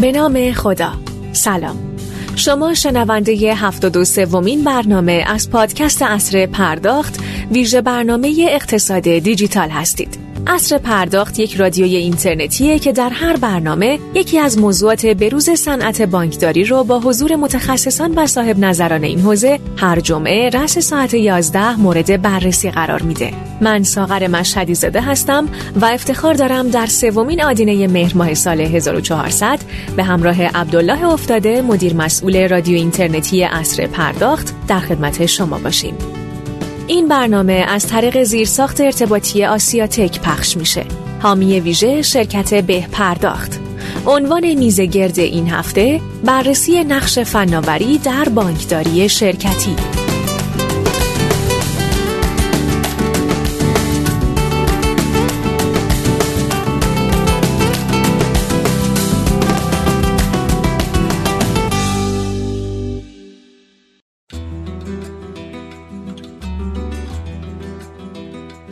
به نام خدا. سلام. شما شنونده دو سومین برنامه از پادکست اصر پرداخت ویژه برنامه اقتصاد دیجیتال هستید. اصر پرداخت یک رادیوی اینترنتیه که در هر برنامه یکی از موضوعات بروز صنعت بانکداری رو با حضور متخصصان و صاحب نظران این حوزه هر جمعه رس ساعت 11 مورد بررسی قرار میده. من ساغر مشهدی زده هستم و افتخار دارم در سومین آدینه مهر ماه سال 1400 به همراه عبدالله افتاده مدیر مسئول رادیو اینترنتی اصر پرداخت در خدمت شما باشیم. این برنامه از طریق زیرساخت ارتباطی آسیاتک پخش میشه. حامی ویژه شرکت به پرداخت. عنوان میزه گرد این هفته بررسی نقش فناوری در بانکداری شرکتی.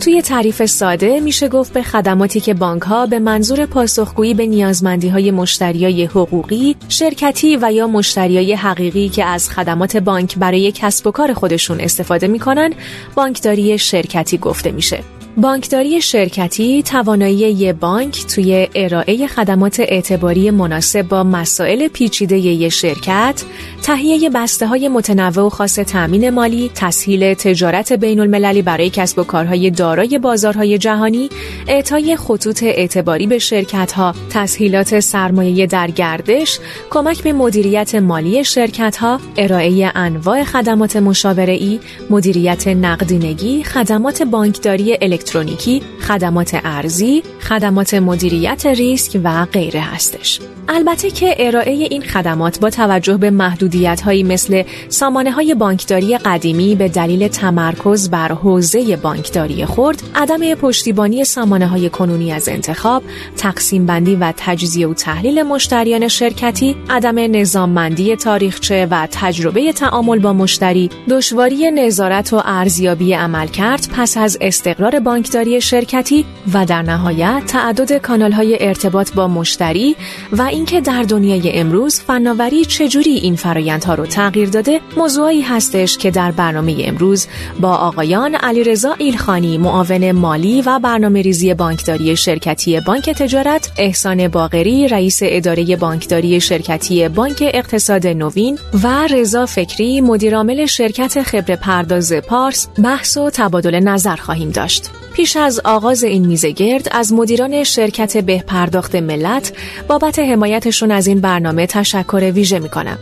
توی تعریف ساده میشه گفت به خدماتی که بانک ها به منظور پاسخگویی به نیازمندی های مشتریای حقوقی، شرکتی و یا مشتریای حقیقی که از خدمات بانک برای کسب و کار خودشون استفاده می‌کنن، بانکداری شرکتی گفته میشه. بانکداری شرکتی توانایی یه بانک توی ارائه خدمات اعتباری مناسب با مسائل پیچیده یه شرکت، تهیه بسته های متنوع و خاص تأمین مالی، تسهیل تجارت بین المللی برای کسب و کارهای دارای بازارهای جهانی، اعطای خطوط اعتباری به شرکت ها، تسهیلات سرمایه در گردش، کمک به مدیریت مالی شرکت ها، ارائه انواع خدمات مشاوره مدیریت نقدینگی، خدمات بانکداری الکترونیکی خدمات ارزی، خدمات مدیریت ریسک و غیره هستش. البته که ارائه این خدمات با توجه به محدودیت هایی مثل سامانه های بانکداری قدیمی به دلیل تمرکز بر حوزه بانکداری خرد، عدم پشتیبانی سامانه های کنونی از انتخاب، تقسیم بندی و تجزیه و تحلیل مشتریان شرکتی، عدم نظاممندی تاریخچه و تجربه تعامل با مشتری، دشواری نظارت و ارزیابی عملکرد پس از استقرار بانکداری شرکتی و در نهایت تعدد کانال های ارتباط با مشتری و اینکه در دنیای امروز فناوری چجوری این فرایندها رو تغییر داده موضوعی هستش که در برنامه امروز با آقایان علیرضا ایلخانی معاون مالی و برنامه ریزی بانکداری شرکتی بانک تجارت احسان باقری رئیس اداره بانکداری شرکتی بانک اقتصاد نوین و رضا فکری مدیرعامل شرکت خبر پرداز پارس بحث و تبادل نظر خواهیم داشت. پیش از آغاز این میزه گرد از مدیران شرکت به پرداخت ملت بابت حمایتشون از این برنامه تشکر ویژه می کنم.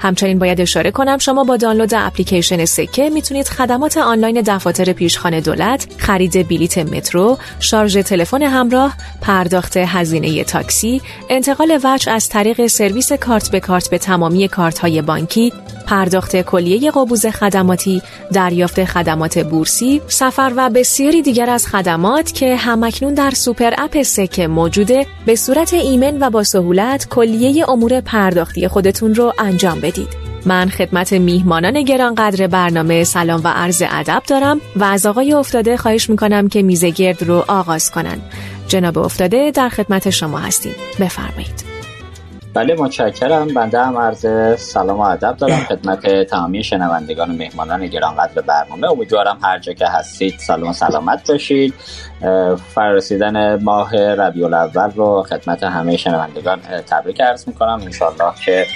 همچنین باید اشاره کنم شما با دانلود اپلیکیشن سکه می‌تونید خدمات آنلاین دفاتر پیشخان دولت، خرید بلیت مترو، شارژ تلفن همراه، پرداخت هزینه تاکسی، انتقال وجه از طریق سرویس کارت به کارت به تمامی کارت های بانکی، پرداخت کلیه قبوز خدماتی، دریافت خدمات بورسی، سفر و بسیاری دیگر خدمات که همکنون در سوپر اپ سکه موجوده به صورت ایمن و با سهولت کلیه امور پرداختی خودتون رو انجام بدید. من خدمت میهمانان گرانقدر برنامه سلام و عرض ادب دارم و از آقای افتاده خواهش می‌کنم که میزه گرد رو آغاز کنن. جناب افتاده در خدمت شما هستیم. بفرمایید. بله متشکرم. بنده هم عرض سلام و ادب دارم خدمت تمامی شنوندگان و مهمانان گرانقدر برنامه. امیدوارم هر جا که هستید سلام و سلامت باشید. فرسیدن ماه ربیع الاول رو خدمت همه شنوندگان تبریک عرض می‌کنم. انشالله که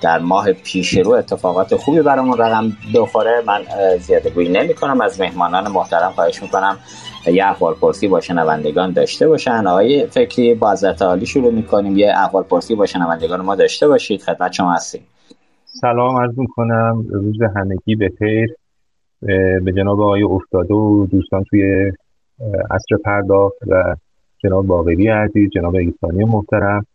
در ماه پیش رو اتفاقات خوبی برامون رقم بخوره. من زیاده گویی نمی کنم از مهمانان محترم خواهش می‌کنم یه احوال پرسی با شنوندگان داشته باشن. آقای فکری با حضرت عالی شروع می‌کنیم. یه احوال پرسی با شنوندگان ما داشته باشید. خدمت شما هستیم. سلام عرض می‌کنم. روز همگی بخیر. به جناب آقای افتاده و دوستان توی عصر پرداخت و جناب باقری عزیز جناب ایسانی محترم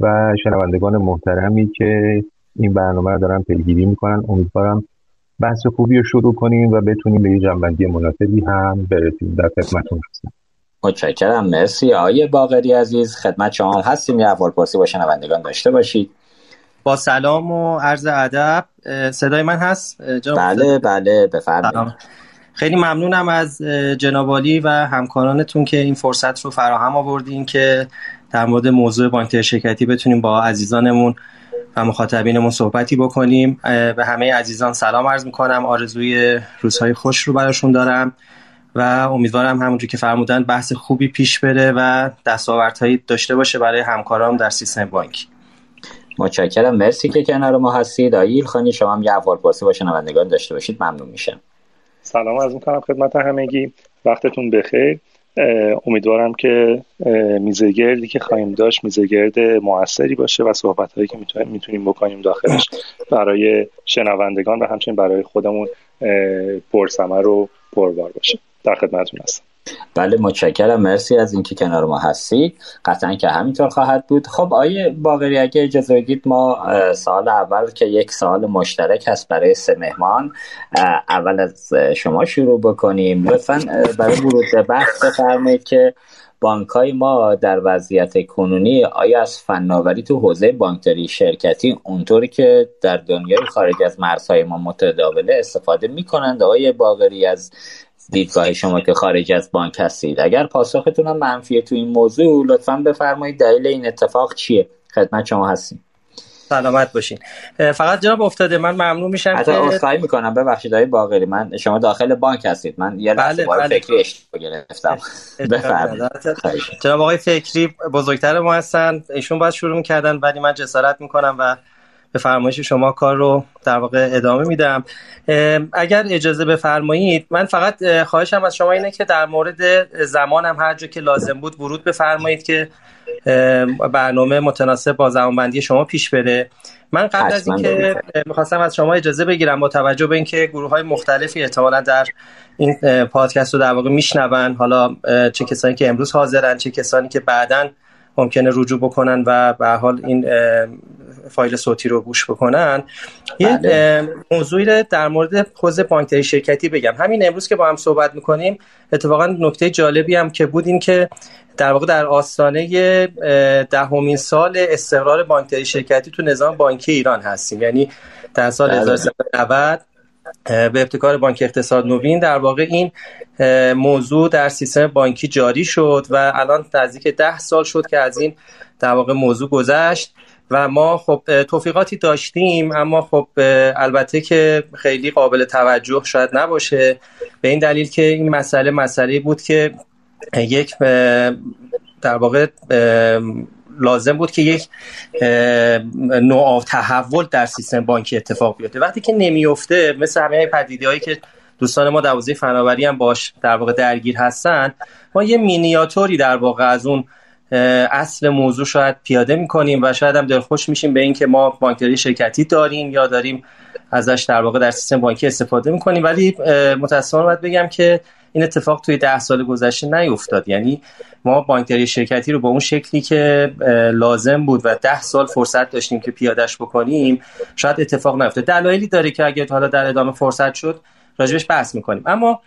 و شنوندگان محترمی که این برنامه رو دارن پیگیری می‌کنن. امیدوارم بحث خوبی رو شروع کنیم و بتونیم به یه جنبندی مناسبی هم برسیم. در خدمتتون هستم. متشکرم. مرسی. آقای باقری عزیز خدمت شما هم هستیم. یه اول پرسی با شنوندگان داشته باشید. با سلام و عرض ادب. صدای من هست؟ بله بله بفرمایید. خیلی ممنونم از جنابالی و همکارانتون که این فرصت رو فراهم آوردین که در مورد موضوع بانک شرکتی بتونیم با عزیزانمون و مخاطبینمون صحبتی بکنیم. به همه عزیزان سلام عرض می‌کنم. آرزوی روزهای خوش رو براشون دارم و امیدوارم همونجور که فرمودن بحث خوبی پیش بره و دستاوردهایی داشته باشه برای همکارام در سیستم بانکی متشکرم. مرسی که کنار ما هستید. آیل خانی شما هم یه اول پرسی با شنوندگان داشته باشید. ممنون میشم. سلام از می‌کنم خدمت همگی. وقتتون بخیر. امیدوارم که میزگردی که خواهیم داشت میزگرد موثری باشه و صحبت هایی که می‌تونیم بکنیم داخلش. برای شنوندگان و همچنین برای خودمون پرسمر و پربار باشه. در خدمتتون هستم. بله متشکرم. مرسی از اینکه کنار ما هستید قطعا که همینطور خواهد بود. خب آیه باقری اگه اجازه بدید ما سال اول که یک سال مشترک هست برای سه مهمان. اول از شما شروع بکنیم. لطفا برای ورود بحث بفرمایید که بانک های ما در وضعیت کنونی آیا از فناوری تو حوزه بانکداری شرکتی اونطوری که در دنیای خارج از مرزهای ما متداوله استفاده می‌کنند؟ آیا باقری از دیدگاه شما که خارج از بانک هستید. اگر پاسختون هم منفیه تو این موضوع لطفا بفرمایید دلیل این اتفاق چیه؟ خدمت شما هستیم. سلامت باشین. فقط جناب افتاده من ممنون میشم حتی که می‌کنم. ببخشید های باقری من شما داخل بانک هستید. من یه بله بله. فکری اشتباه گرفتم. جناب آقای فکری بزرگتر ما هستن. ایشون باید شروع می‌کردن ولی من جسارت می‌کنم و به فرمایش شما کار رو در واقع ادامه میدم. اگر اجازه بفرمایید من فقط خواهشم از شما اینه که در مورد زمانم هر جا که لازم بود ورود بفرمایید که برنامه متناسب با زمانبندی شما پیش بره. من قبل از اینکه می‌خواستم از شما اجازه بگیرم با توجه به اینکه گروه های مختلفی احتمالا در این پادکست رو در واقع میشنون حالا چه کسانی که امروز حاضرن چه کسانی که بعدا ممکنه رجوع بکنن و به حال این فایل صوتی رو گوش بکنن یه بله. موضوعی در مورد حوزه بانکداری شرکتی بگم همین امروز که با هم صحبت می‌کنیم اتفاقا نکته جالبی هم که بود این که در واقع در آستانه دهمین سال استقرار بانکداری شرکتی تو نظام بانکی ایران هستیم یعنی در سال 1390 بله. به ابتکار بانک اقتصاد نوین در واقع این موضوع در سیستم بانکی جاری شد و الان نزدیک ده سال شد که از این در واقع موضوع گذشت و ما خب توفیقاتی داشتیم اما خب البته که خیلی قابل توجه شاید نباشه. به این دلیل که این مسئله مسئله بود که یک در واقع لازم بود که یک نوع تحول در سیستم بانکی اتفاق بیفته. وقتی که نمیفته مثل همه پدیده هایی که دوستان ما در حوزه فناوری هم باش در واقع درگیر هستن ما یه مینیاتوری در واقع از اون اصل موضوع شاید پیاده می‌کنیم و شاید هم دلخوش میشیم به اینکه ما بانکداری شرکتی داریم یا داریم ازش در واقع در سیستم بانکی استفاده می‌کنیم. ولی متاسفانه باید بگم که این اتفاق توی ده سال گذشته نیفتاد. یعنی ما بانکداری شرکتی رو با اون شکلی که لازم بود و ده سال فرصت داشتیم که پیادش بکنیم شاید اتفاق نیفتاد. دلایلی داره که اگر حالا در ادامه فرصت شد راجبش بحث می‌کنیم. اما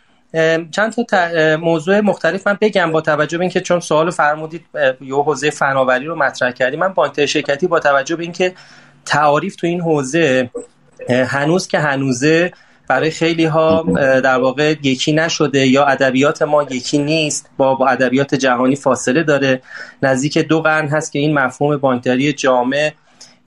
چند تا موضوع مختلف من بگم با توجه به اینکه چون سوال فرمودید یه حوزه فناوری رو مطرح کردیم. من بانک شرکتی با توجه به اینکه تعاریف تو این حوزه هنوز که هنوزه برای خیلی ها در واقع یکی نشده یا ادبیات ما یکی نیست با با ادبیات جهانی فاصله داره. نزدیک دو قرن هست که این مفهوم بانکداری جامع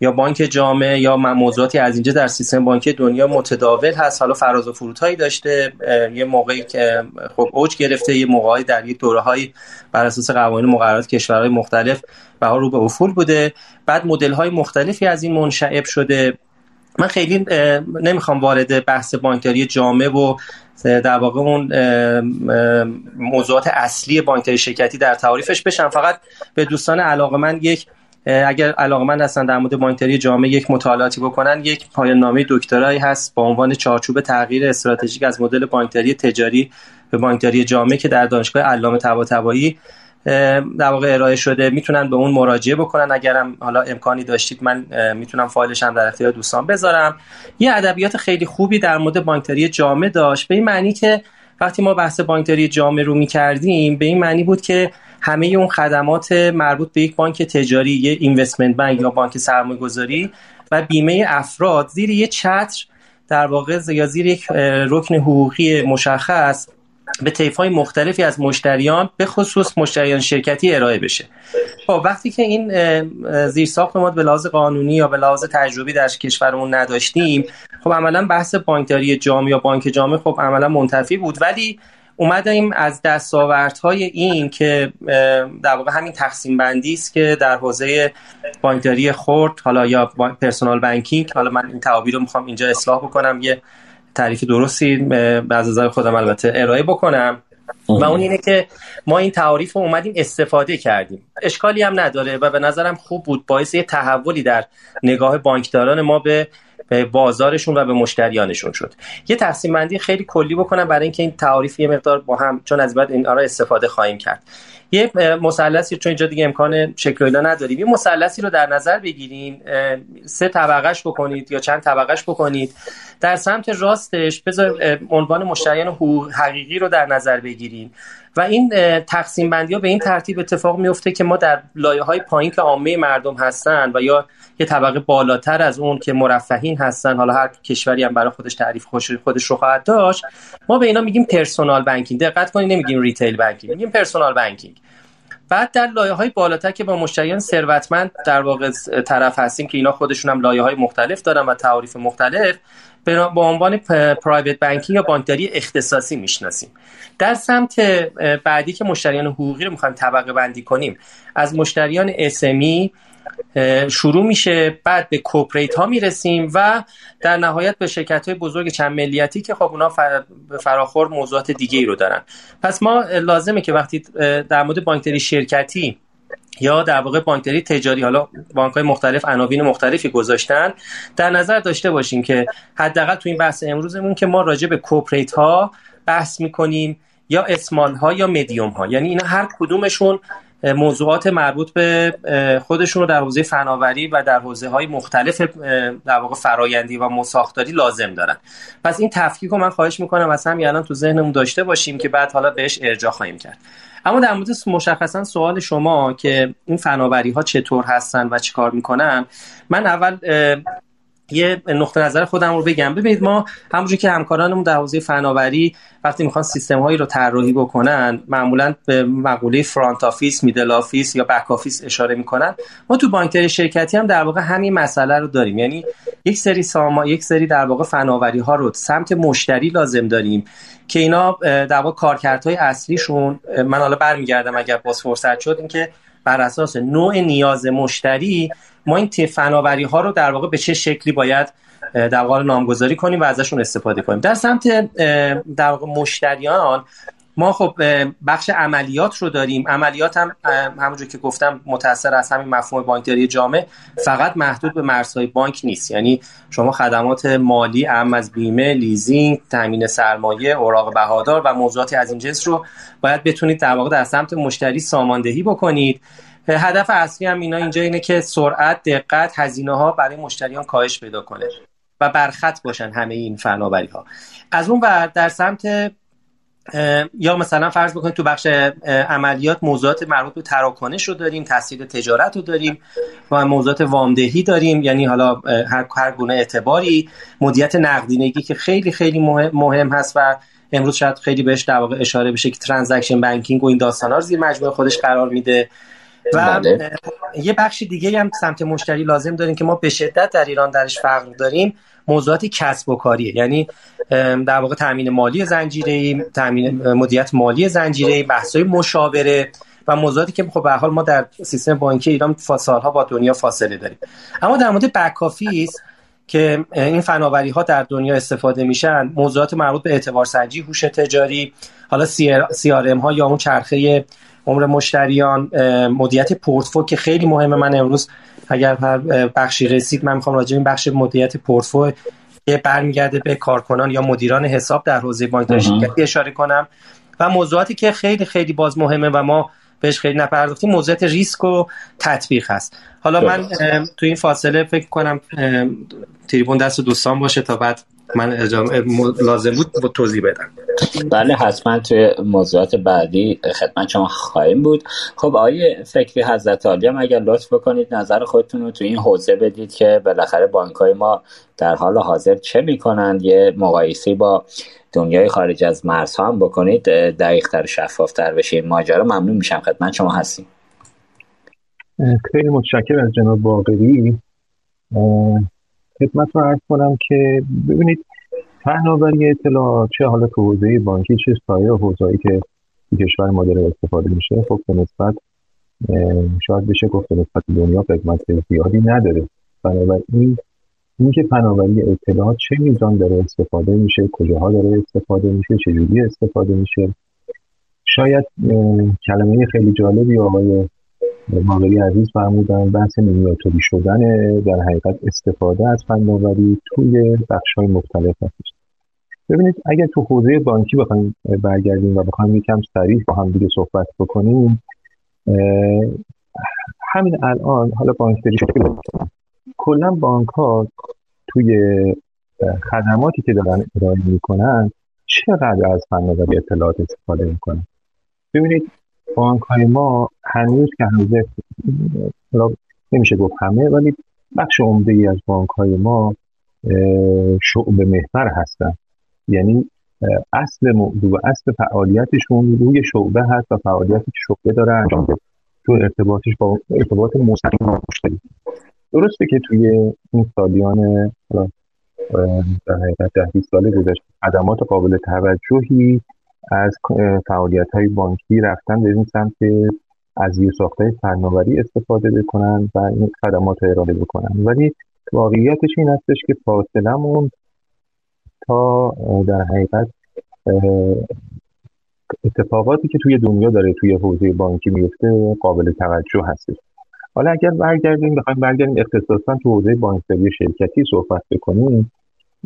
یا بانک جامعه یا موضوعاتی از اینجا در سیستم بانکی دنیا متداول هست. حالا فراز و فرودهایی داشته. یه موقعی که خب اوج گرفته یه موقعی در یه دوره‌های بر اساس قوانین مقررات کشورهای مختلف و رو به افول بوده. بعد مدل های مختلفی از این منشعب شده. من خیلی نمی‌خوام وارد بحث بانکداری جامعه و در واقع اون موضوعات اصلی بانکداری شرکتی در تعریفش بشم. فقط به دوستان علاقه من یک اگر علاقمند هستن در مورد بانکداری جامعه یک مطالعاتی بکنن یک پایان نامه دکترایی هست با عنوان چارچوب تغییر استراتژیک از مدل بانکداری تجاری به بانکداری جامعه که در دانشگاه علامه طباطبایی در واقع ارائه شده. می‌تونن به اون مراجعه بکنن. اگرم حالا امکانی داشتید من می‌تونم فایلش هم در اختیار دوستان بذارم. یه ادبیات خیلی خوبی در مورد بانکداری جامعه داشت. به این معنی که وقتی ما بحث بانکداری جامعه رو می‌کردیم به این معنی بود که همه اون خدمات مربوط به یک بانک تجاری یه اینوستمنت بانک یا بانک سرمایه گذاری و بیمه افراد. زیر یه چتر در واقع یا زیر یک رکن حقوقی مشخص به طیف مختلفی از مشتریان به خصوص مشتریان شرکتی ارائه بشه. خب وقتی که این زیرساخت ما به لحاظ قانونی یا به لحاظ تجربی در کشورمون نداشتیم خب عملا بحث بانکداری جامع یا بانک جامع خب عملا منتفی بود. ولی اومدیم از دستاوردهای این که در واقع همین تقسیم بندی است که در حوزه بانکداری خرد حالا یا پرسونال بانکینگ حالا من این تعابیر رو می‌خوام اینجا اصلاح بکنم یه تعریف درستی به از خودم البته ارائه بکنم. و اون اینه که ما این تعریف رو اومدیم استفاده کردیم. اشکالی هم نداره و به نظرم خوب بود باعث یه تحولی در نگاه بانکداران ما به به بازارشون و به مشتریانشون شد. یه تقسیم بندی خیلی کلی بکنم برای اینکه این تعریف یه مقدار با هم چون از بعد این آرا استفاده خواهیم کرد. یه مثلثی چون اینجا دیگه امکان شکل نداریم. یه مثلثی رو در نظر بگیرین سه طبقهش بکنید یا چند طبقهش بکنید. در سمت راستش بذار عنوان مشتریان حقیقی رو در نظر بگیرین و این تقسیم بندی ها به این ترتیب اتفاق میفته که ما در لایه های پایین که عامه مردم هستن و یا یه طبقه بالاتر از اون که مرفهین هستن حالا هر کشوری هم برای خودش تعریف خودش رو خواهد داشت ما به اینا میگیم personal banking دقت کنید نمیگیم retail banking میگیم personal banking بعد در لایه های بالاتر که با مشتریان ثروتمند در واقع طرف هستیم که اینا خودشون هم لایه های مختلف دارن و تعریف مختلف به عنوان پرایوت بانکینگ یا بانکداری اختصاصی می‌شناسیم. در سمت بعدی که مشتریان حقوقی رو می‌خوایم طبقه بندی کنیم از مشتریان اسمی شروع میشه بعد به کوپریت ها می‌رسیم و در نهایت به شرکت های بزرگ چند ملیتی که خب اونا به فراخور موضوعات دیگه ای رو دارن. پس ما لازمه که وقتی در مورد بانکداری شرکتی یا در واقع بانکداری تجاری حالا بانک های مختلف عناوین مختلفی گذاشتن در نظر داشته باشیم که حداقل تو این بحث امروزمون که ما راجع به کوپریت ها بحث می‌کنیم یا اسمال ها یا مدیوم ها. یعنی اینا هر کدومشون موضوعات مربوط به خودشون رو در حوزه فناوری و در حوزه های مختلف در واقع فرایندی و مساختاری لازم دارن. پس این تفکیک رو من خواهش می‌کنم از همین الان تو ذهنمون داشته باشیم که بعد حالا بهش ارجاع خواهیم کرد. اما در مورد مشخصا سوال شما که این فناوری ها چطور هستن و چیکار می‌کنن من اول یه نقطه نظر خودم رو بگم. ببینید ما همونجوری که همکارانمون در حوزه فناوری وقتی می‌خوان سیستم هایی رو طراحی بکنن معمولا به مقوله front office middle office یا back office اشاره می‌کنن. ما تو بانکداری شرکتی هم در واقع همین مسئله رو داریم. یعنی یک سری ساما یک سری در واقع فناوری ها رو سمت مشتری لازم داریم که اینا در واقع کارکردهای اصلیشون من حالا برمیگردم اگر باز فرصت شد اینکه بر اساس نوع نیاز مشتری ما این فناوری ها رو در واقع به چه شکلی باید در واقع نامگذاری کنیم و ازشون استفاده کنیم. در سمت در واقع مشتریان ما خب بخش عملیات رو داریم. عملیات هم همونجور که گفتم متاثر از همین مفهوم بانکداری جامع فقط محدود به مرزهای بانک نیست. یعنی شما خدمات مالی اعم از بیمه لیزینگ تامین سرمایه اوراق بهادار و موضوعاتی از این جنس رو باید بتونید در واقع در سمت مشتری ساماندهی بکنید. هدف اصلی هم اینا اینجا اینه که سرعت دقت هزینه ها برای مشتریان کاهش پیدا کنه و برخط باشن همه این فناوری ها از اون ور در سمت یا مثلا فرض بکنید تو بخش عملیات موضوعات مربوط به تراکنش رو داریم تاثیر تجارت رو داریم و موضوعات وامدهی داریم یعنی حالا هر, هر گونه اعتباری مدیریت نقدینگی که خیلی خیلی مهم هست و امروز شاید خیلی بهش در واقع اشاره بشه که ترانزکشن بانکینگ و این داستانا رو زیر مجموعه خودش قرار میده. و بله. یه بخش دیگه هم سمت مشتری لازم داریم که ما به شدت در ایران درش فقر داریم. موضوعات کسب و کاریه. یعنی در واقع تامین مالی زنجیره تامین مدیریت مالی زنجیره بحث‌های مشاوره و موضوعاتی که خب به حال ما در سیستم بانکی ایران سالها با دنیا فاصله داریم. اما در مورد back office که این فناوری ها در دنیا استفاده میشن موضوعات مربوط به اعتبار سنجی هوش تجاری حالا سی ها یا اون چرخه عمر مشتریان مدیریت پورتفو که خیلی مهمه من امروز اگر هر بخشی رسید من می‌خوام راجع این بخش مدیریت پورتفو برمیگرده به کارکنان یا مدیران حساب در حوزه بانکداری شرکتی اشاره کنم و موضوعاتی که خیلی خیلی باز مهمه و ما بهش خیلی نپرداختیم موضوعات ریسک و تطبیق هست. حالا من تو این فاصله فکر کنم تریبون دست دوستان باشه تا بعد من لازم بود با توضیح بدم. بله حتما توی موضوعات بعدی خدمت شما خواهیم بود. خب آیه فکری حضرت عالی هم اگر لطف بکنید نظر خودتون رو تو این حوزه بدید که بالاخره بانک های ما در حال حاضر چه می‌کنند. یه مقایسه با دنیای خارج از مرزها هم بکنید. دقیقتر شفافتر بشه این ماجرا ممنون میشم. خدمت شما هستیم. خیلی متشکر از جناب باقری. خدمت رو عرض کنم که ببینید فناوری اطلاعات چه حالا تو حوزه بانکی چه سایر حوزه‌ای که کشور ما داره استفاده میشه خب به نسبت شاید بشه گفت نسبت دنیا خدمت زیادی نداره. بنابراین اینکه فناوری اطلاعات چه میزان داره استفاده میشه کجاها داره استفاده میشه چجوری استفاده میشه؟ شاید کلمه خیلی جالبی آقای باقری عزیز فرمودن بحث مینیاتوری شدن در حقیقت استفاده از فناوری توی بخش های مختلف هست. ببینید اگر تو حوزه بانکی بخوایم برگردیم و بخوایم یکم سریع با هم دیگه صحبت بکنیم همین الان حالا بانکداری شده کلا بانک ها توی خدماتی که دارن ارائه می‌کنن چقدر از فناوری اطلاعات استفاده می‌کنن؟ ببینید بانک های ما هنوز که هنوز نمیشه گفت همه ولی بخش عمده ای از بانک های ما شعبه محور هستن. یعنی اصل موضوع اصل فعالیتشون روی شعبه هست و فعالیتی که شعبه داره انجام تو ارتباطش با ارتباط مستقیم با مشتری درسته که توی این سالیان در حقیقت ده سال گذشته خدمات قابل توجهی از فعالیت های بانکی رفتن به این سمت از های فناوری استفاده بکنن و این خدمات رو ارائه بکنن. ولی واقعیتش این هستش که فاصلمون تا در حقیقت اتفاقاتی که توی دنیا داره توی حوزه بانکی میفته قابل توجه هستش. حالا اگر برگردیم بخوایم برگردیم اختصاصا تو حوزه بانکداری شرکتی صحبت بکنیم.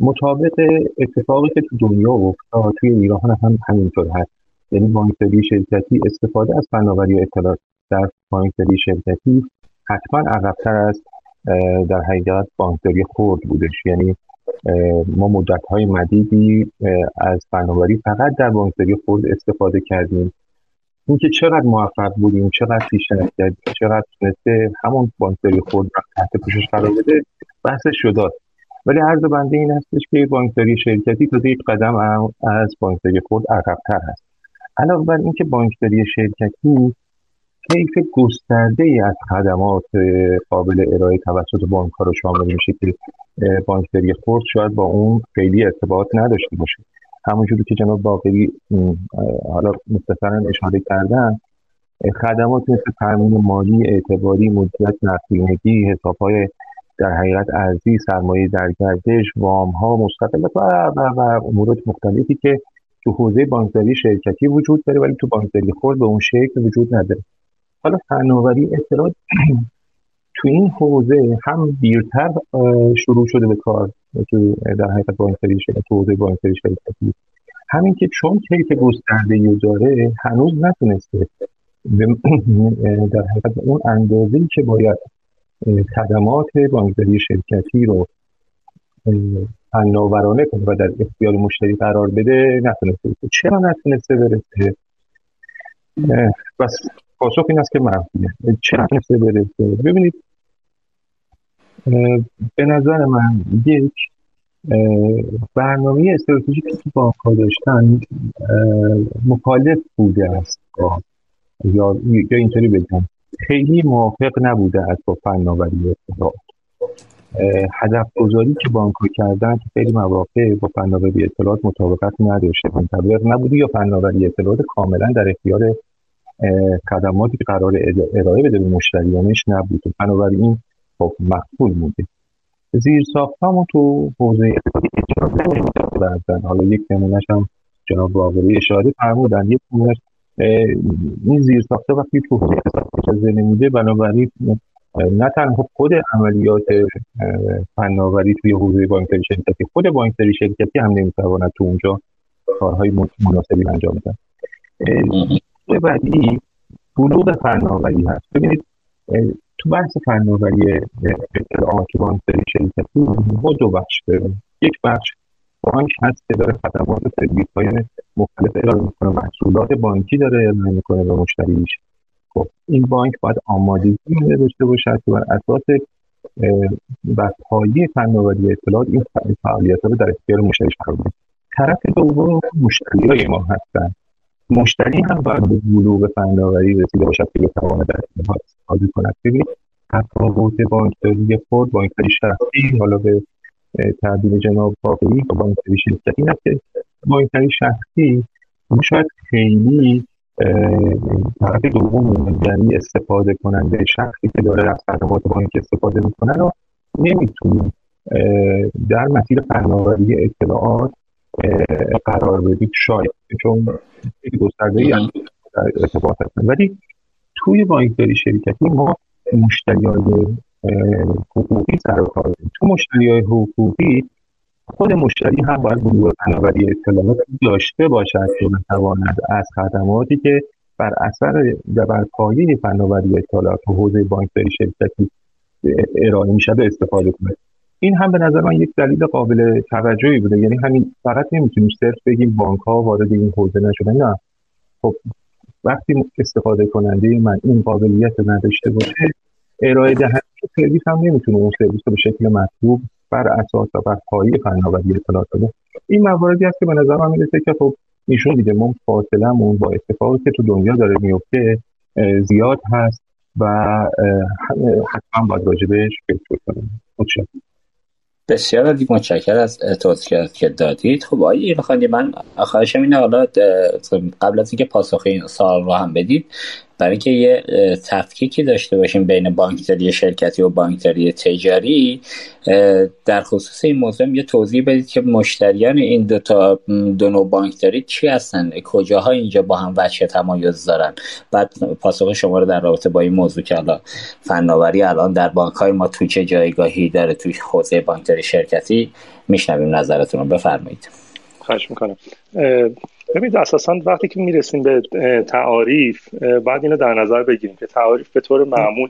مطابق اتفاقی که تو دنیا افتاد توی ایران هم همینطور هست. یعنی بانکداری شرکتی استفاده از فناوری اطلاعات در بانکداری شرکتی حتما عقبتر از در حقیقت بانکداری خورد بودش. یعنی ما مدت های مدیدی از فناوری فقط در بانکداری خورد استفاده کردیم. اینکه چقدر موفق بودیم چقدر پیشرفت کردیم چقدر تونسته همون بانکداری خورد را تحت پوشش قرار بده بحثش شداد. ولی عرض بنده این هستش که بانکداری شرکتی تا یک قدم از بانکداری خود عقبتر هست. علاوه بر اینکه بانکداری شرکتی طیف گسترده ای از خدمات قابل ارائه توسط بانک ها رو شامل میشه که بانکداری خورد شاید با اون خیلی ارتباط نداشته باشه. همونجوری که جناب باقری حالا مختصرا اشاره کردن خدمات مثل تامین مالی اعتباری مدیریت نقدینگی حسابهای در حقیقت ارزی سرمایه در گردش وام ها مستقل و و, و امورات مختلفی که تو حوزه بانکداری شرکتی وجود داره ولی تو بانکداری خود به اون شکل وجود نداره. حالا فناوری اطلاعات تو این حوزه هم دیرتر شروع شده به کار تو در حقیقت بانکداری شرکتی تو حوزه بانکداری شرکتی. همین که چون کیف گسترده ای داره هنوز نتونسته در حقیقت اون اندازه‌ای که باید خدمات بانکداری شرکتی رو فناورانه کنه و در اختیار مشتری قرار بده نتونسته چرا نتونسته برسه؟ بس پاسخ این است که منفیه چرا نتونسته برسه؟ ببینید به نظر من یک برنامه استراتژیکی که بانک داشتن مخالف بوده است. یا یا اینطوری بگم. خیلی موافق نبوده از با فناوری اطلاعات هدف گذاری که بانک کردن که خیلی مواقع با فناوری اطلاعات مطابقت نداشته منطبق نبوده یا فناوری اطلاعات کاملا در اختیار خدماتی که قرار ارائه بده به مشتریانش نبود فناوری این خب مقبول بوده. زیر ساختمون تو حوزه اجازه حالا یک نمونهش هم جناب باقری اشاره فرمودن. یک نمونهش این زیر ساخته وقتی تو اجازه نمیده بنابراین نه تنها خود عملیات فناوری توی حوزه بانکداری شرکتی خود بانکداری شرکتی هم نمی‌تواند تو اونجا کارهای مناسبی انجام بدن. بعدی بلوغ فناوری هست. ببینید تو بحث فناوری اطلاعات بانکداری شرکتی ما دو بخش داریم. یک بخش بانک هست که داره خدمات سرویس های مختلف ارائه می‌کنه محصولات بانکی داره ارائه می‌کنه به مشتریش. خب این بانک باید آمادگی داشته باشد که بر اساس و پایه فناوری اطلاعات این فعالیت رو در اختیار مشتریش قرار بده طرف دوم مشتری های ما هستن مشتری هم باید به بلوغ فناوری رسیده باشد که بتواند در اینها استفاده کند. ببینید تفاوت بانکداری خود بانکداری شخصی حالا به تعبیر جناب باقری و بانکداری شرکتی این است که بانکداری شخصی شاید خیلی طرف دوم یعنی استفاده کننده شخصی که داره از خدمات بانک استفاده می‌کنه رو نمی‌تونیم در مسیر فناوری اطلاعات قرار بدید شاید چون گسترده ای در ارتباط هستن. ولی توی بانکداری شرکتی ما مشتری های حقوقی سر کار تو مشتری های حقوقی خود مشتری هم باید بلوغ فناوری اطلاعات داشته باشد که بتواند از خدماتی که بر اثر و بر پایه فناوری اطلاعات و حوزه بانکداری شرکتی ارائه میشه استفاده کنه این هم به نظر من یک دلیل قابل توجهی بوده. یعنی همین فقط نمی‌تونیم صرف بگیم بانک ها وارد این حوزه نشدن. نه. خب وقتی استفاده کننده من این قابلیت نداشته باشه ارائه دهنده سرویس هم نمی‌تونه اون سرویس رو به شکل مطلوب بر اساس و بر پایه فناوری اطلاعات بده این مواردی است که به نظر من می‌رسه که خب نشون میده ما فاصلمون با اتفاقی که تو دنیا داره میفته زیاد هست و حتما باید راجبش فکر کنیم. بسیار عالی متشکر از توضیحات که دادید. خب آقای خواندی من خواهشم اینه حالا قبل از اینکه پاسخ این سوال رو هم بدید برای اینکه یه تفکیکی داشته باشیم بین بانکداری شرکتی و بانکداری تجاری در خصوص این موضوع یه توضیح بدید که مشتریان این دو تا دو نوع بانکداری چی هستن کجاها اینجا با هم وجه تمایز دارن. بعد پاسخ شما رو در رابطه با این موضوع که حالا فناوری الان در بانک های ما تو چه جایگاهی داره توی حوزه بانکداری شرکتی میشنویم نظرتون رو. بفرمایید. خواهش می‌کنم. ببینید اساسا وقتی که می‌رسیم به تعاریف بعد اینو در نظر بگیریم که تعاریف به طور معمول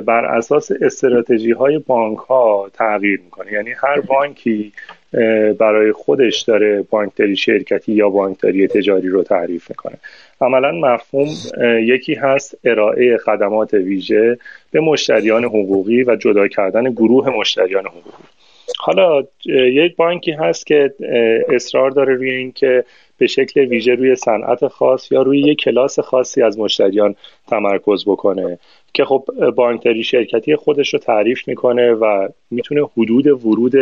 بر اساس استراتژی های بانک ها تغییر می‌کنه. یعنی هر بانکی برای خودش داره بانکداری شرکتی یا بانکداری تجاری رو تعریف می‌کنه. عملا مفهوم یکی هست ارائه خدمات ویژه به مشتریان حقوقی و جدا کردن گروه مشتریان حقوقی. حالا یک بانکی هست که اصرار داره روی اینکه به شکل ویژه روی صنعت خاص یا روی یک کلاس خاصی از مشتریان تمرکز بکنه که خب بانکداری شرکتی خودش رو تعریف می‌کنه و می‌تونه حدود ورود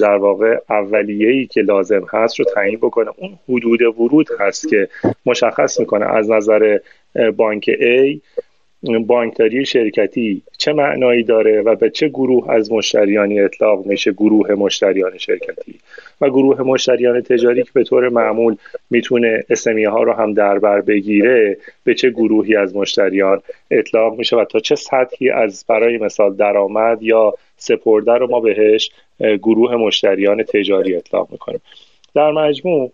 در واقع اولیه‌ای که لازم هست رو تعیین بکنه. اون حدود ورود هست که مشخص می‌کنه از نظر بانک A بانکداری شرکتی چه معنایی داره و به چه گروه از مشتریانی اطلاق میشه گروه مشتریان شرکتی؟ و گروه مشتریان تجاری که به طور معمول می‌تونه اسمی ها رو هم در بر بگیره به چه گروهی از مشتریان اطلاق میشه و تا چه سطحی از برای مثال درآمد یا سپرده رو ما بهش گروه مشتریان تجاری اطلاق می‌کنیم. در مجموع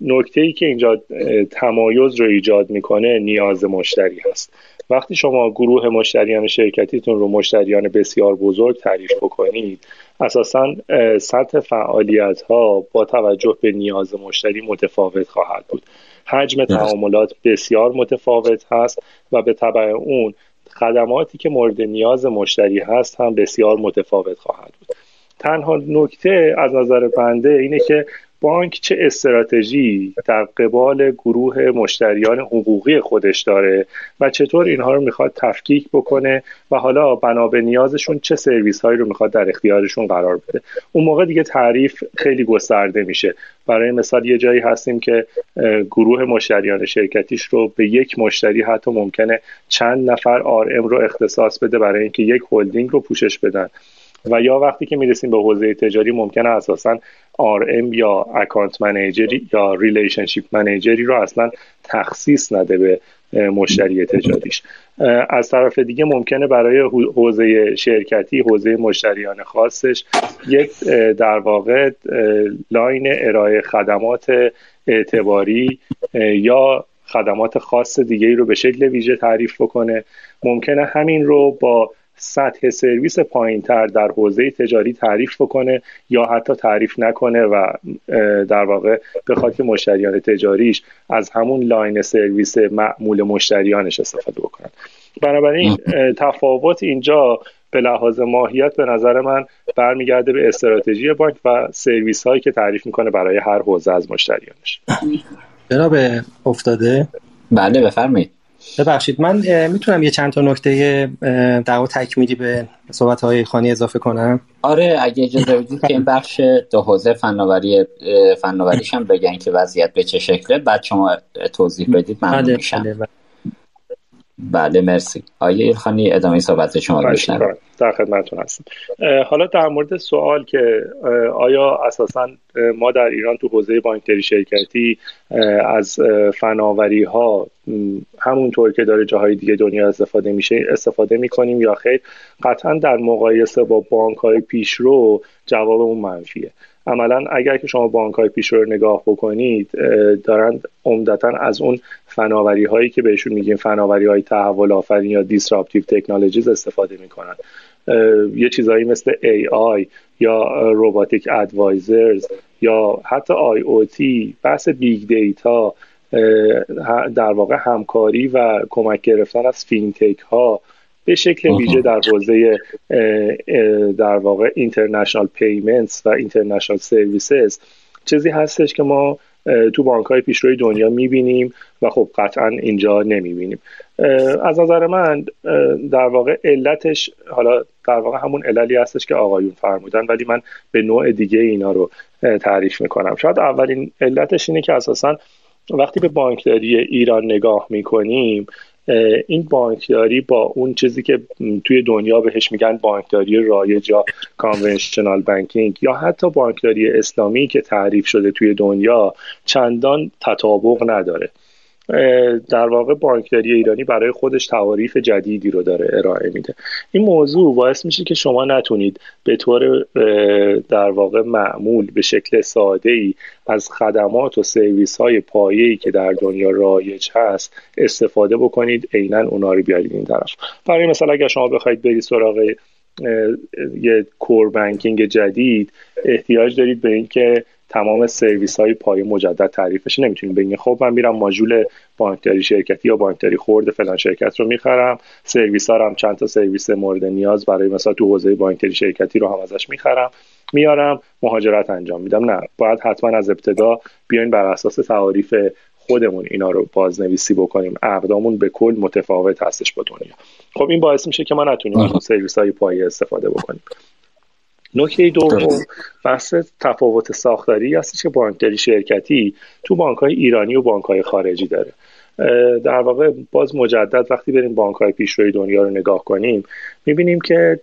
نکته ای که اینجا تمایز رو ایجاد می‌کنه نیاز مشتری هست. وقتی شما گروه مشتریان شرکتیتون رو مشتریان بسیار بزرگ تعریف بکنید اساسا سطح فعالیت ها با توجه به نیاز مشتری متفاوت خواهد بود. حجم تعاملات بسیار متفاوت هست و به طبع اون خدماتی که مورد نیاز مشتری هست هم بسیار متفاوت خواهد بود. تنها نکته از نظر بنده اینه که بانک چه استراتژی در قبال گروه مشتریان حقوقی خودش داره و چطور اینها رو می‌خواد تفکیک بکنه و حالا بنا به نیازشون چه سرویس هایی رو می‌خواد در اختیارشون قرار بده. اون موقع دیگه تعریف خیلی گسترده میشه. برای مثال یه جایی هستیم که گروه مشتریان شرکتیش رو به یک مشتری حتی ممکنه چند نفر آر ام رو اختصاص بده برای اینکه یک هلدینگ رو پوشش بدن. و یا وقتی که می‌رسیم به حوزه تجاری ممکنه اساسا RM یا account manager ی یا relationship manager ی رو اصلا تخصیص نده به مشتری تجاریش. از طرف دیگه ممکنه برای حوزه شرکتی حوزه مشتریان خاصش یک در واقع line ارائه خدمات اعتباری یا خدمات خاص دیگه رو به شکل ویژه تعریف بکنه. ممکنه همین رو با سطح سرویس پایین تر در حوزه تجاری تعریف بکنه یا حتی تعریف نکنه و در واقع بخواد که مشتریان تجاریش از همون line سرویس معمول مشتریانش استفاده بکنن. بنابراین تفاوت اینجا به لحاظ ماهیت به نظر من برمیگرده به استراتژی بانک و سرویس هایی که تعریف می‌کنه برای هر حوزه از مشتریانش. به افتاده؟ بله بفرمایید. ببخشید من می‌تونم یه چند تا نکته در تکمیلی به صحبت های خانی اضافه کنم؟ آره اگه اجازه بدید که این بخش دو حوزه فناوری فناوریش هم بگن که وضعیت به چه شکله بعد شما توضیح بدید ممنون بله، میشم. بله، مرسی. آیه ایلخانی ادامه صحبت شما رو بشنویم در خدمتتون هستم. حالا در مورد سوال که آیا اساسا ما در ایران تو حوزه بانکداری شرکتی از فناوری ها همونطور که داره جاهای دیگه دنیا استفاده میشه استفاده می‌کنیم یا خیر؟ قطعا در مقایسه با بانک های پیشرو جواب اون منفیه. عملا اگر که شما بانک های پیشرو رو نگاه بکنید دارند عمدتا از اون فناوری هایی که بهشون میگیم فناوری های تحول آفرین یا دیسراپتیو تکنولوژیز استفاده می‌کنن. یه چیزهایی مثل AI یا robotic advisors یا حتی IoT بحث big data در واقع همکاری و کمک گرفتن از فینتک ها. به شکل ویژه در حوزه در واقع international payments و international services چیزی هستش که ما تو بانک های پیشروی دنیا می‌بینیم و خب قطعا اینجا نمی‌بینیم. از نظر من در واقع علتش حالا در واقع همون عللی هستش که آقایون فرمودن ولی من به نوع دیگه اینا رو تعریف می‌کنم. شاید اولین علتش اینه که اساسا وقتی به بانکداری ایران نگاه می‌کنیم این بانکداری با اون چیزی که توی دنیا بهش میگن بانکداری رایج یا کانونشنال بانکینگ یا حتی بانکداری اسلامی که تعریف شده توی دنیا چندان تطابق نداره. در واقع بانکداری ایرانی برای خودش تعاریف جدیدی رو داره ارائه میده. این موضوع باعث میشه که شما نتونید به طور در واقع معمول به شکل ساده ای از خدمات و سرویس های پایه‌ای که در دنیا رایج هست استفاده بکنید عینا اونا رو بیارید این طرف. برای مثلا اگر شما بخواید برید سراغ یه کور بانکینگ جدید احتیاج دارید به اینکه تمام سرویس های پای مجدد تعریف بشه. نمی‌تونیم بگیم خب من میرم ماژول بانکداری شرکتی یا بانکداری خورد فلان شرکت رو می‌خرم. سرویس ها هم چند تا سرویس مورد نیاز برای مثلا تو حوزه بانکداری شرکتی رو هم ازش می‌خرم. میارم مهاجرت انجام میدم. نه باید حتما از ابتدا بیاین بر اساس تعاریف خودمون اینا رو بازنویسی بکنیم. اقدامون به کل متفاوت هستش با دنیا. خب این باعث میشه که ما نتونیم از سرویس های پایه استفاده بکنیم. نکته دوم بحث تفاوت ساختاری هستش که بانکداری شرکتی تو بانک های ایرانی و بانک های خارجی داره. در واقع باز مجدد وقتی بریم بانک های پیشروی دنیا رو نگاه کنیم می‌بینیم که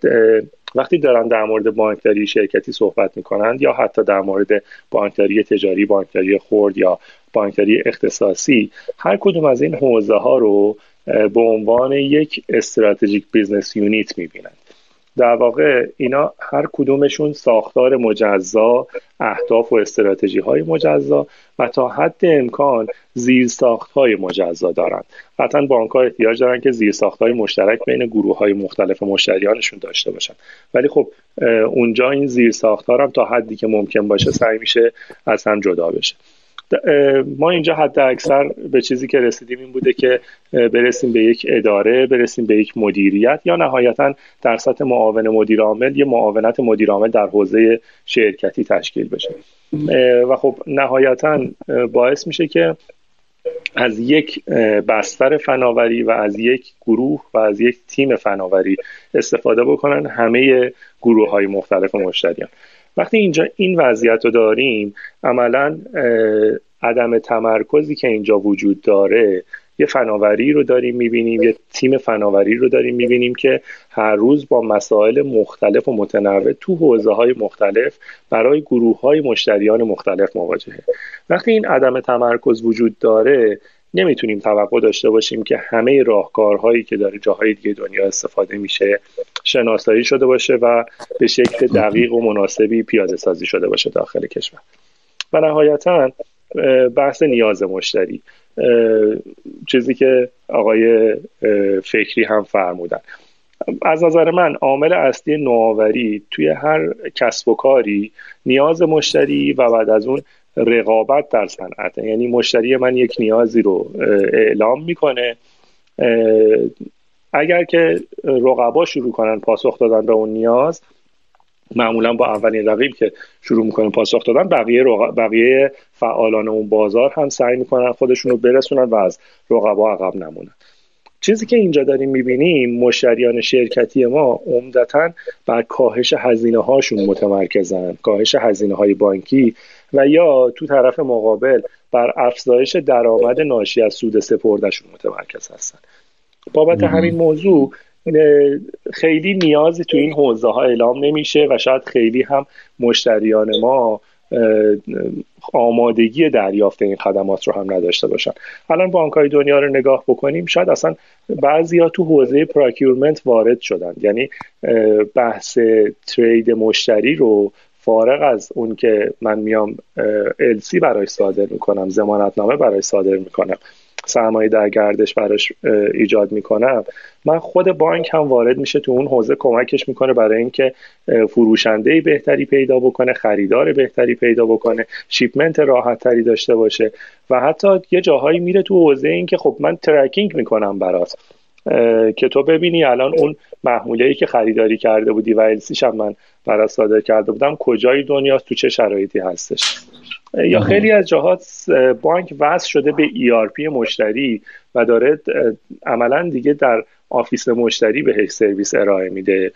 وقتی دارن در مورد بانکداری شرکتی صحبت می‌کنند یا حتی در مورد بانکداری تجاری بانکداری خرد یا بانکداری اختصاصی هر کدوم از این حوزه ها رو به عنوان یک strategic business unit می‌بینند. در واقع اینا هر کدومشون ساختار مجزا اهداف و استراتژی های مجزا و تا حد امکان زیر ساخت های مجزا دارند. قطعا بانک ها احتیاج دارن که زیر ساخت های مشترک بین گروه های مختلف مشتریانشون داشته باشن. ولی خب اونجا این زیر ساخت هم تا حدی که ممکن باشه سعی میشه از هم جدا بشه. ما اینجا حد اکثر به چیزی که رسیدیم این بوده که برسیم به یک اداره برسیم به یک مدیریت یا نهایتا در سطح معاون مدیر عامل یه معاونت مدیر عامل در حوزه شرکتی تشکیل بشه. و خب نهایتا باعث میشه که از یک بستر فناوری و از یک گروه و از یک تیم فناوری استفاده بکنن همه گروه های مختلف مشتریان. وقتی اینجا این وضعیت رو داریم عملا عدم تمرکزی که اینجا وجود داره یه فناوری رو داریم می‌بینیم یه تیم فناوری رو داریم می‌بینیم که هر روز با مسائل مختلف و متنوع تو حوزه های مختلف برای گروه های مشتریان مختلف مواجهه. وقتی این عدم تمرکز وجود داره نمی‌تونیم توقع داشته باشیم که همه راهکارهایی که داره جاهای دیگه دنیا استفاده میشه شناسایی شده باشه و به شکل دقیق و مناسبی پیاده سازی شده باشه داخل کشور. و نهایتا بحث نیاز مشتری. چیزی که آقای فکری هم فرمودن. از نظر من عامل اصلی نوآوری توی هر کسب و کاری نیاز مشتری و بعد از اون رقابت در صنعت. یعنی مشتری من یک نیازی رو اعلام می‌کنه. اگر که رقبا شروع کنن پاسخ دادن به اون نیاز معمولا با اولین رقیب که شروع می‌کنن پاسخ دادن بقیه بقیه فعالان اون بازار هم سعی می‌کنن خودشون رو برسونن و از رقبا عقب نمونن. چیزی که اینجا داریم می‌بینیم مشتریان شرکتی ما عمدتا بر کاهش هزینه هاشون متمرکزن. کاهش هزینه های بانکی و یا تو طرف مقابل بر افزایش درآمد ناشی از سود سپردهشون متمرکز هستن. بابت همین موضوع خیلی نیازی تو این حوزه ها اعلام نمیشه و شاید خیلی هم مشتریان ما آمادگی دریافت این خدمات رو هم نداشته باشن. الان بانک های دنیا رو نگاه بکنیم شاید اصلا بعضی ها تو حوزه پراکیورمنت وارد شدن. یعنی بحث ترید مشتری رو فارغ از اون که من میام السی برای صادر می‌کنم زمانتنامه برای صادر می‌کنم سرمایه در گردش براش ایجاد می‌کنم. من خود بانک هم وارد میشه تو اون حوزه کمکش می‌کنه برای اینکه فروشنده بهتری پیدا بکنه خریدار بهتری پیدا بکنه شیپمنت راحت تری داشته باشه و حتی یه جاهایی میره تو حوزه این که خب من ترکینگ می‌کنم برات که تو ببینی الان اون محموله ای که خریداری کرده بودی و السیش هم من برات صادر کرده بودم کجای دنیاست؟ تو چه شرایطی هستش؟ یا خیلی از جهات بانک وصل شده به ERP مشتری و داره عملا دیگه در office مشتری بهش سرویس ارائه میده.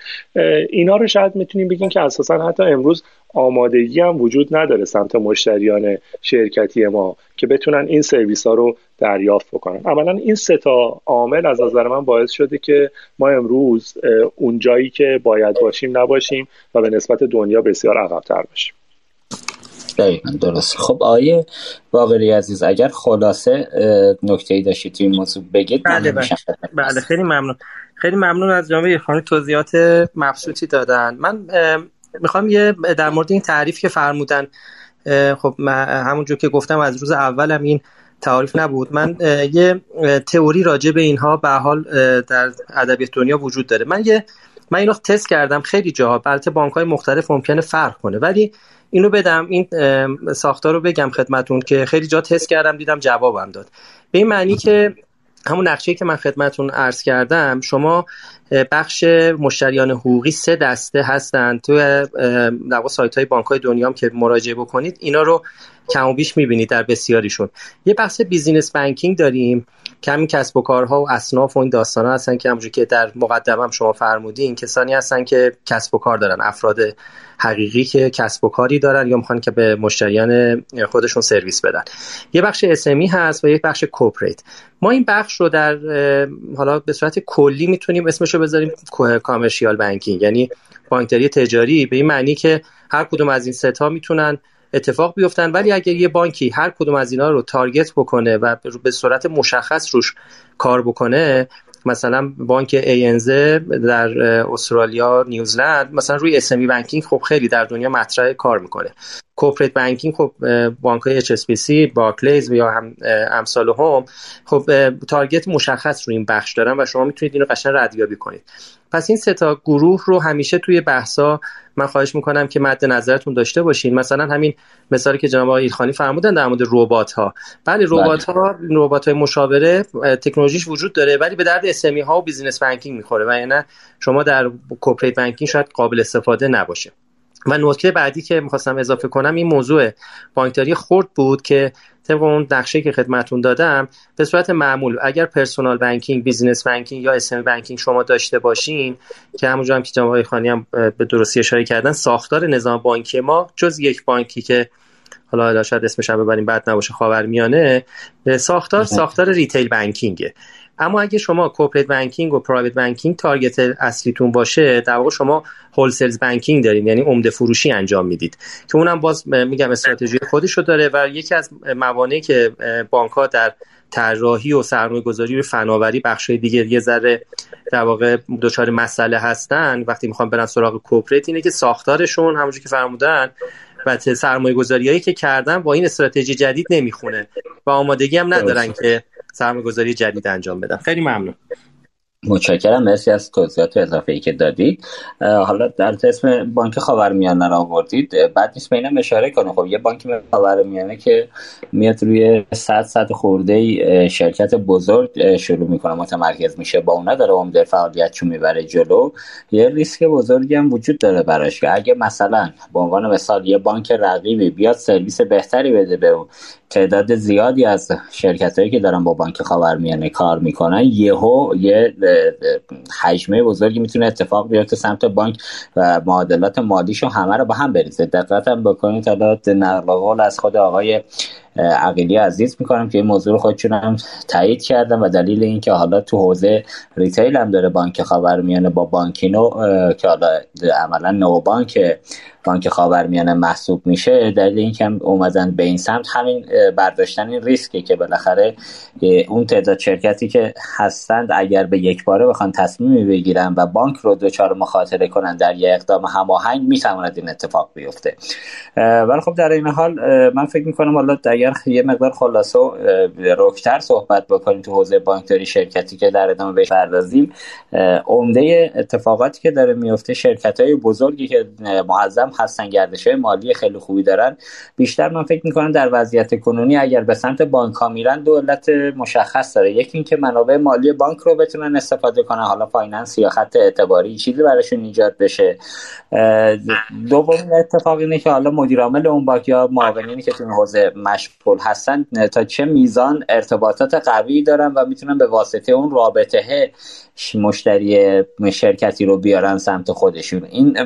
اینا رو شاید می‌تونیم بگیم که اساسا حتی امروز آمادگی هم وجود نداره سمت مشتریان شرکتی ما که بتونن این سرویس ها رو دریافت بکنن. عملا این سه تا عامل از نظر من باعث شده که ما امروز اون جایی که باید باشیم نباشیم و به نسبت دنیا بسیار عقبتر باشیم. دقیقا درست. خب آیه باقری عزیز اگر خلاصه نکته ای داشتید توی این موضوع بگید بله بله. بله خیلی ممنون. خیلی ممنون از جامعه ایرانی توضیحات مبسوطی دادن. من می‌خوام یه در مورد این تعریف که فرمودن خب همونجور که گفتم از روز اولم این تعریف نبود. من یه تئوری راجع به اینها به حال در ادبیات دنیا وجود داره. من یه من اینو تست کردم خیلی جاها البته بانک های مختلف ممکنه فرق کنه. ولی اینو بدم این ساختار رو بگم خدمتون که خیلی جا تست کردم دیدم جوابم داد. به این معنی که همون نقشه که من خدمتون عرض کردم شما بخش مشتریان حقوقی سه دسته هستن. توی در سایت های بانک های دنیا هم که مراجعه بکنید اینا رو کم و بیش می‌بینید در بسیاریشون. یه بخش business banking داریم. کمی کسب و کارها و اصناف و این داستان ها هستن که همونجوری که در مقدمم شما فرمودین کسانی هستن که کسب و کار دارن افراد حقیقی که کسب و کاری دارن یا می‌خوان که به مشتریان خودشون سرویس بدن. یه بخش SME هست و یک بخش corporate ما این بخش رو در حالا به صورت کلی می‌تونیم اسمش رو بذاریم commercial banking یعنی بانکداری تجاری به این معنی که هر کدوم از این سه تا می‌تونن اتفاق بیفتن. ولی اگر یه بانکی هر کدوم از اینا رو target بکنه و به صورت مشخص روش کار بکنه مثلا بانک ANZ در استرالیا نیوزلند مثلا روی SME banking خب خیلی در دنیا مطرح کار می‌کنه. corporate banking خب بانک های HSBC بارکلیز یا هم امثال هم خب target مشخص روی این بخش دارن و شما می‌تونید اینو قشنگ ردیابی کنید. پس این سه تا گروه رو همیشه توی بحثا من خواهش می‌کنم که مد نظرتون داشته باشین. مثلا همین مثالی که جناب آقای ایلخانی فرمودن در مورد ربات ها بله. ربات ها ربات های مشاوره تکنولوژیش وجود داره ولی به درد SME ها و business banking می‌خوره و یعنی شما در corporate banking شاید قابل استفاده نباشه. و نکته بعدی که می‌خواستم اضافه کنم این موضوع بانکداری خرد بود که طبق اون نقشه که خدمتون دادم به صورت معمول اگر personal banking business banking یا SME banking شما داشته باشین که همونجا هم که جناب ایلخانی هم به درستی اشاره کردن ساختار نظام بانکی ما جز یک بانکی که حالا شاید اسمش هم ببریم بعد نباشه خاورمیانه ساختار ساختار retail banking ه اما اگه شما corporate banking و private banking target اصلیتون باشه در واقع شما wholesale banking دارین یعنی عمده فروشی انجام می‌دید. که اونم باز میگم استراتژی خودشو داره و یکی از موانعی که بانک ها در طراحی و سرمایه گذاری و فناوری بخش دیگه یه ذره در واقع دچار مسئله هستن وقتی می‌خوام برن سراغ کوپریت اینه که ساختارشون همونجوری که فرمودن و سرمایه گذاری که کردن با این استراتژی جدید نمی‌خونه و آمادگی هم ندارن که سرمایه گذاری جدید انجام بدن خیلی ممنون. متشکرم. مرسی از توضیحات اضافه ای که دادید. حالا در اسم بانک خاورمیانه را آوردید. بعد نیست به اینم اشاره کنم. خب یه بانک خاورمیانه که میاد روی 100 صد خورده شرکت بزرگ شروع می‌کنه متمرکز میشه. با اونا داره عمده فعالیتشو می‌بره جلو. یه ریسک بزرگی هم وجود داره براش که اگه مثلا به عنوان مثال یه بانک رقیبی بیاد سرویس بهتری بده به اون تعداد زیادی از شرکت هایی که دارن با بانک خاورمیانه کار می‌کنن یهو یه حجمه بزرگی می‌تونه اتفاق بیفته سمت بانک و معادلات مالیشو همه رو با هم بریزه. دقت هم بکنید حالا نقل قول از خود آقای عقیلی عزیز می‌کنم که این موضوع خودشون هم تایید کردم و دلیل اینکه حالا تو حوزه ریتیل هم داره بانک خاورمیانه با بانکینو که حالا عملا نو بانک بانک خاورمیانه محسوب میشه دلیل اینکه اومدن به این سمت همین برداشتن این ریسکه که بالاخره اون تعداد شرکتی که هستند اگر به یک باره بخوان تصمیمی بگیرن و بانک رو دوچار مخاطره کنن در یک اقدام هماهنگ می‌تواند این اتفاق بیفته. ولی خب در این حال من فکر می‌کنم حالا اگر یه مقدار خلاصه‌تر صحبت بکنیم تو حوزه بانکداری شرکتی که در ادامه بهش پردازیم عمده اتفاقاتی که داره میفته شرکت های بزرگی که معظم هستن گردش مالی خیلی خوبی دارن. بیشتر من فکر می‌کنم در وضعیت کنونی اگر به سمت بانک ها میرن دو علت مشخص داره. یکی اینکه منابع مالی بانک رو بتونن استفاده کنن حالا finance یا خط اعتباری چیزی براشون ایجاد بشه. دومین اتفاق اینه که حالا مدیر عامل اون بانک یا معاونینی که تو حوزه مشغول هستن تا چه میزان ارتباطات قوی دارن و می‌تونن به واسطه اون رابطه مشتری شرکتی رو بیارن سمت خودشون. این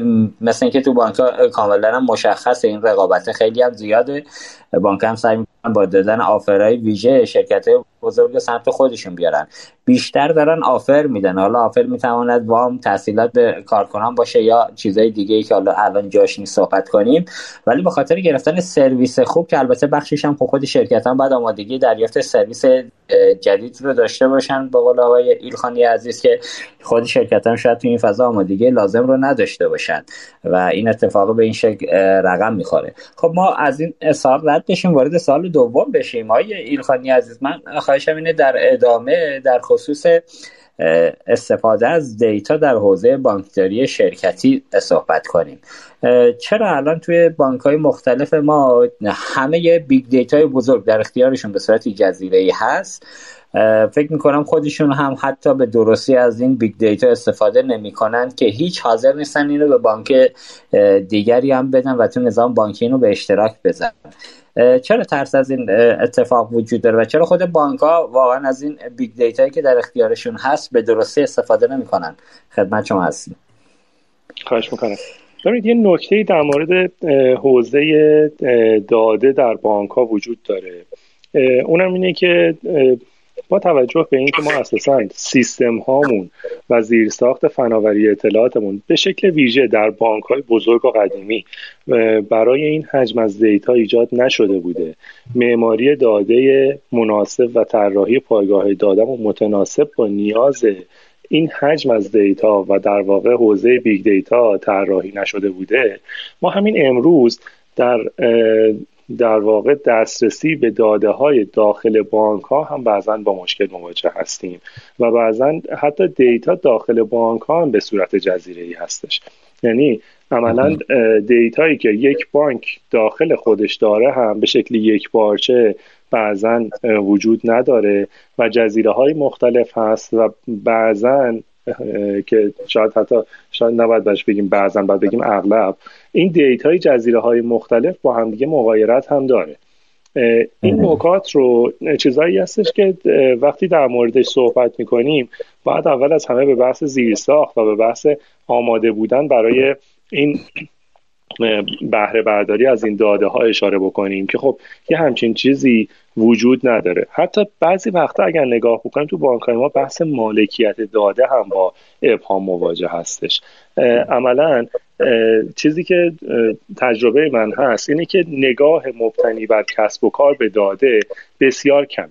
مثل اینکه تو بانک کاملا مشخصه این رقابت خیلی هم زیاده. بانک هم سعی با دادن آفرهای ویژه شرکت بزرگ سمت خودشون بیارن. بیشتر دارن آفر میدن. حالا آفر می‌تواند وام تحصیلات به کارکنان باشه یا چیزای دیگه ای که حالا الان جاش نیست صحبت کنیم. ولی به خاطر گرفتن سرویس خوب که البته بخشش هم خود شرکت هم بعد آمادگی دریافت سرویس جدید رو داشته باشن با قول آقای ایلخانی عزیز که خود شرکت هم شاید تو این فضا آمادگی لازم رو نداشته باشن و این اتفاق به این شکل رقم می‌خوره. خب ما از این سال رد بشیم وارد سال دوم بشیم آقای ایلخانی عزیز. من خواهشم اینه در ادامه در خصوص استفاده از دیتا در حوزه بانکداری شرکتی صحبت کنیم. چرا الان توی بانک های مختلف ما همه big data بزرگ در اختیارشون به صورت جزیره ای هست؟ فکر می‌کنم خودشون هم حتی به درستی از این big data استفاده نمی‌کنن که هیچ حاضر نیستن اینو به بانک دیگری هم بدن و تو نظام بانکی اینو به اشتراک بزنن چرا ترس از این اتفاق وجود داره و چرا خود بانک ها واقعا از این big data یی که در اختیارشون هست به درستی استفاده نمی‌کنن؟ خدمت شما هستیم. خواهش می‌کنم. ببینید یه نکته در مورد حوزه داده در بانک ها وجود داره. اونم اینه که با توجه به اینکه ما اساسا سیستم هامون و زیرساخت فناوری اطلاعاتمون به شکل ویژه در بانک های بزرگ و قدیمی برای این حجم از دیتا ایجاد نشده بوده. معماری داده مناسب و طراحی پایگاه داده متناسب با نیاز این حجم از data و در واقع حوزه big data طراحی نشده بوده. ما همین امروز در در واقع دسترسی به داده های داخل بانک ها هم بعضا با مشکل مواجه هستیم و بعضا حتی data داخل بانک ها هم به صورت جزیره ای هستش. یعنی عملا data یی که یک بانک داخل خودش داره هم به شکل یکپارچه بعضا وجود نداره و جزیره های مختلف هست و بعضا که شاید حتی شاید نباید بهش بگیم بعضا باید بگیم اغلب. این دیتای جزیره های مختلف با همدیگه مغایرت هم داره. این نکات رو چیزایی هستش که وقتی در موردش صحبت می‌کنیم باید اول از همه به بحث زیرساخت و به بحث آماده بودن برای این بهره برداری از این داده ها اشاره بکنیم که خب یه همچین چیزی وجود نداره. حتی بعضی وقتا اگر نگاه بکنیم تو بانک ما بحث مالکیت داده هم با ابهام مواجه هستش. عملا چیزی که تجربه من هست اینه که نگاه مبتنی بر کسب و کار به داده بسیار کمه.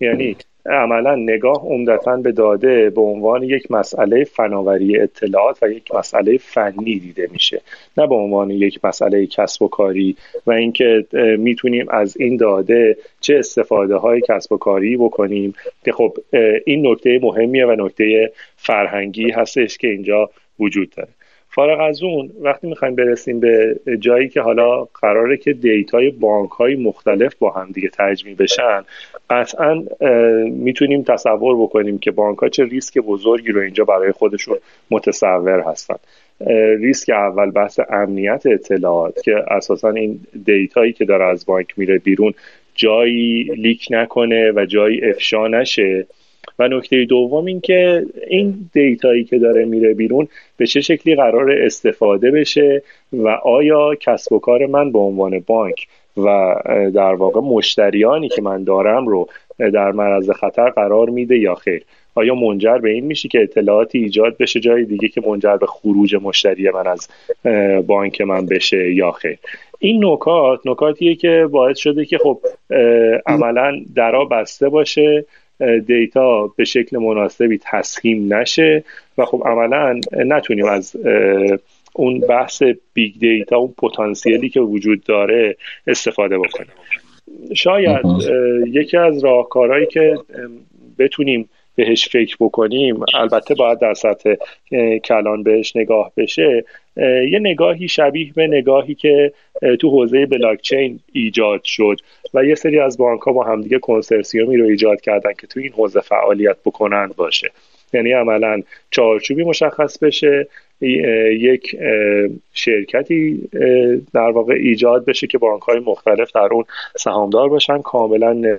یعنی عملا نگاه عمدتا به داده به عنوان یک مسئله فناوری اطلاعات و یک مسئله فنی دیده میشه. نه به عنوان یک مسئله کسب و کاری و اینکه می‌تونیم از این داده چه استفاده های کسب و کاری بکنیم. که خب این نکته مهمیه و نکته فرهنگی هستش که اینجا وجود داره. فارغ از اون وقتی می‌خوایم برسیم به جایی که حالا قراره که دیتای بانک های مختلف با هم دیگه تجمیع بشن قطعا می‌تونیم تصور بکنیم که بانک ها چه ریسک بزرگی رو اینجا برای خودشون متصور هستن. ریسک اول بحث امنیت اطلاعات که اساسا این data یی که داره از بانک میره بیرون جایی leak نکنه و جایی افشا نشه. و نکته دوم این که این data یی که داره میره بیرون به چه شکلی قرار استفاده بشه و آیا کسب و کار من به عنوان بانک و در واقع مشتریانی که من دارم رو در معرض خطر قرار میده یا خیر؟ آیا منجر به این میشه که اطلاعاتی ایجاد بشه جای دیگه که منجر به خروج مشتری من از بانک من بشه یا خیر؟ این نکات نکاتیه که باعث شده که خب عملا درا بسته باشه data به شکل مناسبی تسهیم نشه و خب عملا نتونیم از اون بحث big data اون پتانسیلی که وجود داره استفاده بکنیم. شاید یکی از راهکارهایی که بتونیم بهش فکر بکنیم البته باید در سطح کلان بهش نگاه بشه. یه نگاهی شبیه به نگاهی که تو حوزه بلاکچین ایجاد شد و یه سری از بانک ها با همدیگه کنسرسیومی رو ایجاد کردن که تو این حوزه فعالیت بکنند باشه. یعنی عملا چارچوبی مشخص بشه یک شرکتی در واقع ایجاد بشه که بانک های مختلف در اون سهامدار باشن کاملا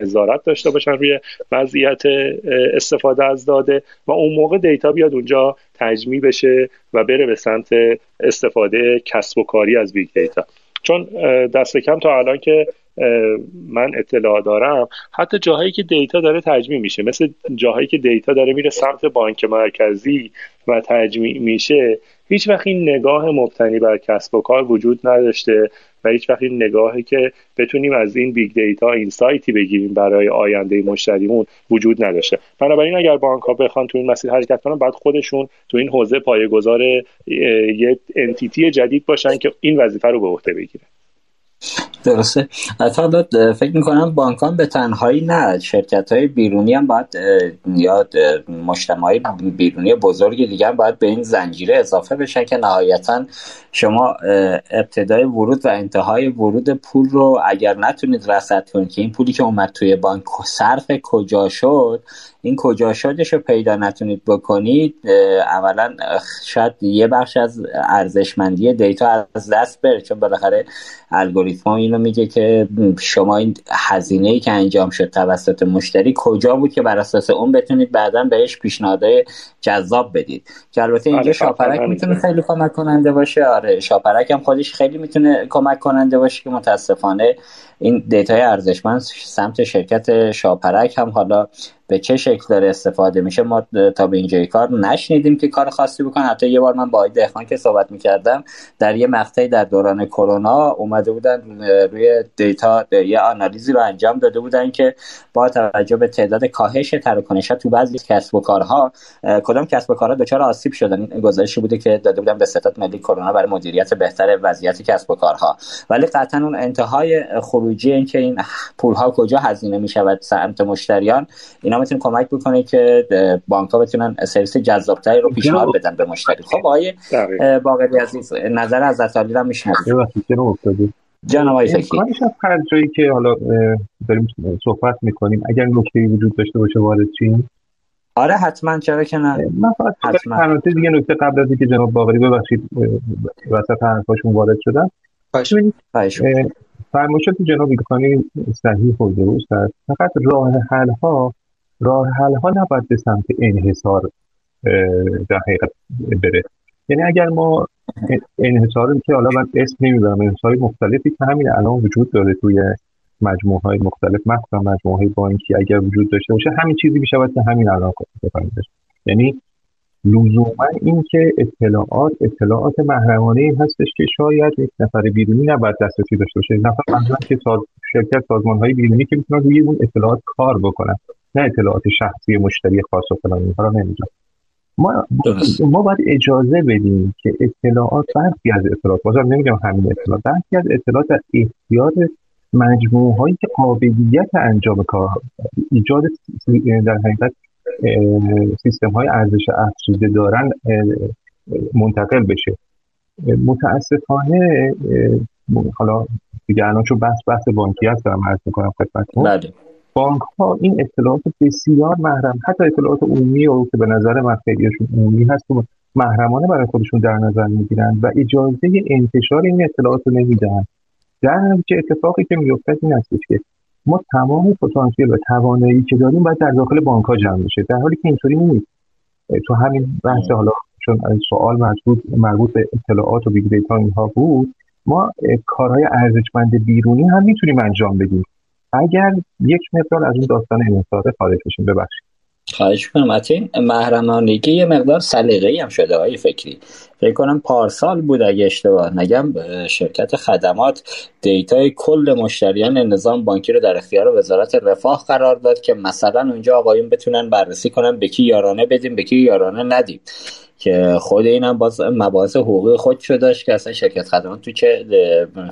نظارت داشته باشن روی وضعیت استفاده از داده و اون موقع data بیاد اونجا تجمیع بشه و بره به سمت استفاده کسب و کاری از big data چون دست کم تا الان که من اطلاع دارم حتی جاهایی که data داره تجمیع میشه مثل جاهایی که data داره میره سمت بانک مرکزی و تجمیع میشه هیچ وقت این نگاه مبتنی بر کسب و کار وجود نداشته و هیچ وقت این نگاهی که بتونیم از این big data insight ی بگیریم برای آینده مشتریمون وجود نداشته. بنابراین اگر بانک ها بخوان تو این مسیر حرکت کنن باید خودشون تو این حوزه پایه‌گذار یه entity جدید باشن که این وظیفه رو به عهده بگیرن. درسته. حتی فکر می‌کنم بانکا به تنهایی نه شرکت های بیرونی هم باید یا مجتمع بیرونی بزرگ دیگر باید به این زنجیره اضافه بشن که نهایتا شما ابتدای ورود و انتهای ورود پول رو اگر نتونید رصد کنید که این پولی که اومد توی بانک صرف کجا شد این کجا شدش رو پیدا نتونید بکنید اولا شاید یه بخش از ارزشمندی دیتا از دست بره چون بالاخره الگوریتم اینو میگه که شما این هزینه ای که انجام شد توسط مشتری کجا بود که بر اساس اون بتونید بعدا بهش پیشنهادهای جذاب بدید. که البته اینجا آره، شاپرک می‌تونه خیلی کمک کننده باشه. آره شاپرک هم خودش خیلی می‌تونه کمک کننده باشه که متاسفانه این data ی ارزشمند سمت شرکت شاپرک هم حالا به چه شکل داره استفاده میشه ما تا به اینجای کار نشنیدیم که کار خاصی بکنن حتی یه بار من با دهخان که صحبت می‌کردم در یه مقطعی در دوران کرونا اومده بودن روی دیتا یه آنالیزی رو انجام داده بودن که با توجه به تعداد کاهش تراکنش تو بعضی کسب و کارها کدام کسب و کارها دچار آسیب شدن؟ این گزارشی بوده که داده بودن به ستاد ملی کرونا برای مدیریت بهتر وضعیت کسب و کارها. ولی قطعا اون انتهای خروجی این که این پول ها کجا هزینه می‌شود سمت مشتریان اینا می‌تونه کمک بکنه که بانک ها بتونن سرویس جذابتری رو پیشنهاد بدن به مشتری. خب آقای باقری عزیز نظر از علی رو میشنویم. جناب آقای فکی هر جایی که حالا داریم صحبت می‌کنیم اگر نکته وجود داشته باشه وارد چیم آره حتما چرا که نه. من فقط حتما. دیگه نکته قبل از اینکه جناب باقری ببخشید وسط حرفاشون وارد شدن فرمایشات جناب ایلخانی صحیح و درست است. فقط راه حل ها راه ها نباید به سمت انحصار در حقیقت بره. یعنی اگر ما انحصار که حالا من اسم نمی‌برم انحصار مختلفی که همین الان وجود داره توی مجموعه های مختلف مخصوصا مجموعه های بانکی اگر وجود داشته باشه همین چیزی می‌شود که همین الان بفهمیدش یعنی لزوما این که اطلاعات اطلاعات محرمانه هستش که شاید یک نفر بیرونی نباید دسترسی داشته باشه. نفر منظورم که ساز... شرکت سازمان های بیرونی که می‌تونن روی اون اطلاعات کار بکنن. نه اطلاعات شخصی مشتری خاص و فلان اینها رو نمیگم ما ما باید اجازه بدیم که اطلاعات برخی از اطلاعات بازم نمیگم همین اطلاعات برخی از اطلاعات در اختیار مجموعه هایی که قابلیت انجام کار ایجاد در حقیقت سیستم های ارزش افزوده دارن منتقل بشه. متاسفانه حالا دیگه الان چون بحث بحث بانکی هست دارم عرض می‌کنم خدمتتون. بله. بانک ها این اطلاعات بسیار محرم حتی اطلاعات عمومی و که به نظر من خیلیشون عمومی هست و محرمانه برای خودشون در نظر می‌گیرن و اجازه انتشار این اطلاعات رو نمیدن. در نتیجه اتفاقی که میفته این است که ما تمام پتانسیل و توانایی که داریم باید در داخل بانک ها جمع بشه در حالی که اینطوری نیست. تو همین بحث حالا چون سوال مربوط مربوط به اطلاعات و big data اینها بود ما کارهای ارزشمند بیرونی هم می‌تونیم انجام بدیم. اگر یک مقدار از اون داستان انحصار خارج بشیم ببخشید. خواهش کنم این محرمانگی یه مقدار سلیقه‌ای هم شده های فکری. فکر کنم پارسال بود اگه اشتباه نگم شرکت خدمات دیتای کل مشتریان نظام بانکی رو در اختیار وزارت رفاه قرار داد که مثلا اونجا آقایون بتونن بررسی کنن به کی یارانه بدیم به کی یارانه ندیم. که خود اینم باز مباحث حقوقی خودشو داشت که اصلا شرکت خدمات تو چه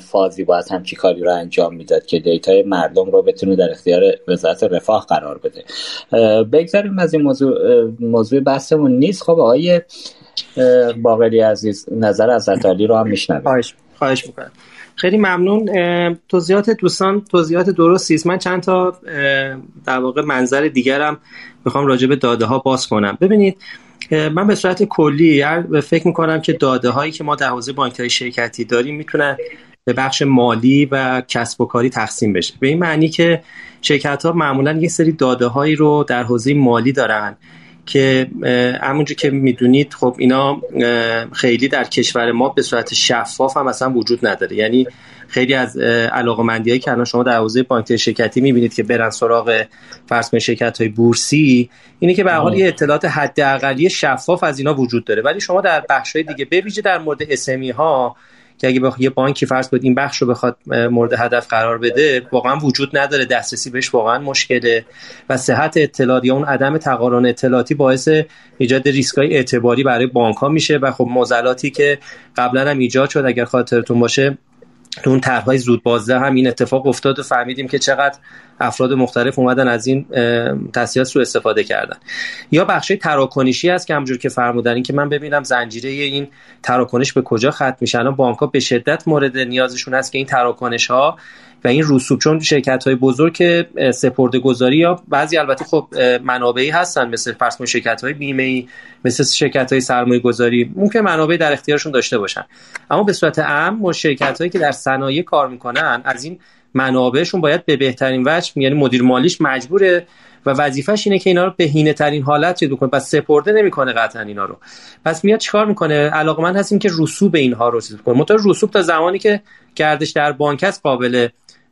فازی باید همچی کاری رو انجام می‌داد که دیتای مردم رو بتونه در اختیار وزارت رفاه قرار بده. بگذاریم از این موضوع موضوع بحثمون. نیست. خب آقای باقری عزیز نظر از علی رو هم میشنویم. خواهش خواهش می‌کنم. خیلی ممنون. توضیحات دوستان توضیحات درستی است. من چند تا در واقع منظر دیگرم می‌خوام راجع به داده ها باز کنم. ببینید من به صورت کلی فکر می‌کنم که داده هایی که ما در حوزه بانک شرکتی داریم می‌تونن به بخش مالی و کسب و کاری تقسیم بشه. به این معنی که شرکت ها معمولا یه سری داده هایی رو در حوزه مالی دارن که همونجور که می‌دونید خب اینا خیلی در کشور ما به صورت شفاف هم اصلا وجود نداره. یعنی خیلی از هایی که الان شما در حوزه بانک شرکتی می‌بینید که برن سراغ فرض شرکت های بورسی اینه که به حال یه اطلاعات حداقلی شفاف از اینا وجود داره. ولی شما در بخش های دیگه بویژه در مورد اسمی ها که اگه یه بانکی فرض کنید این بخش رو بخواد مورد هدف قرار بده واقعا وجود نداره. دسترسی بهش واقعا مشکله و صحت اطلاعات یا اون عدم تقارن اطلاعاتی باعث ایجاد های اعتباری برای بانک ها میشه و خب معضلاتی که قبلا هم ایجاد شد اگر خاطرتون باشه تو اون طرحهای زود بازده هم این اتفاق افتاد و فهمیدیم که چقدر افراد مختلف اومدن از این تسهیلات سو استفاده کردن. یا بخش تراکنشی هست که همجور که فرمودن این که من ببینم زنجیره این تراکنش به کجا ختم میشه. الان بانک ها به شدت مورد نیازشون هست که این تراکنش ها و این رسوب چون شرکت های بزرگ سپرده گذاری یا بعضی البته خب منابعی هستن مثل فرض شرکت های بیمه ای مثل شرکت های سرمایه گذاری ممکن منابع در اختیارشون داشته باشن. اما به صورت عام شرکت هایی که در صنایع کار می‌کنن از این منابعشون باید به بهترین وجه یعنی مدیر مالیش مجبوره و وظیفش اینه که اینا رو بهینه ترین حالت چیز بکنه. پس سپرده نمی‌کنه قطعا اینا رو. پس میاد چیکار می‌کنه؟ علاقمند هستیم که رسوب اینها رو چیز کنه متأ رسوب تا زمانی که گردش در بانک است قابل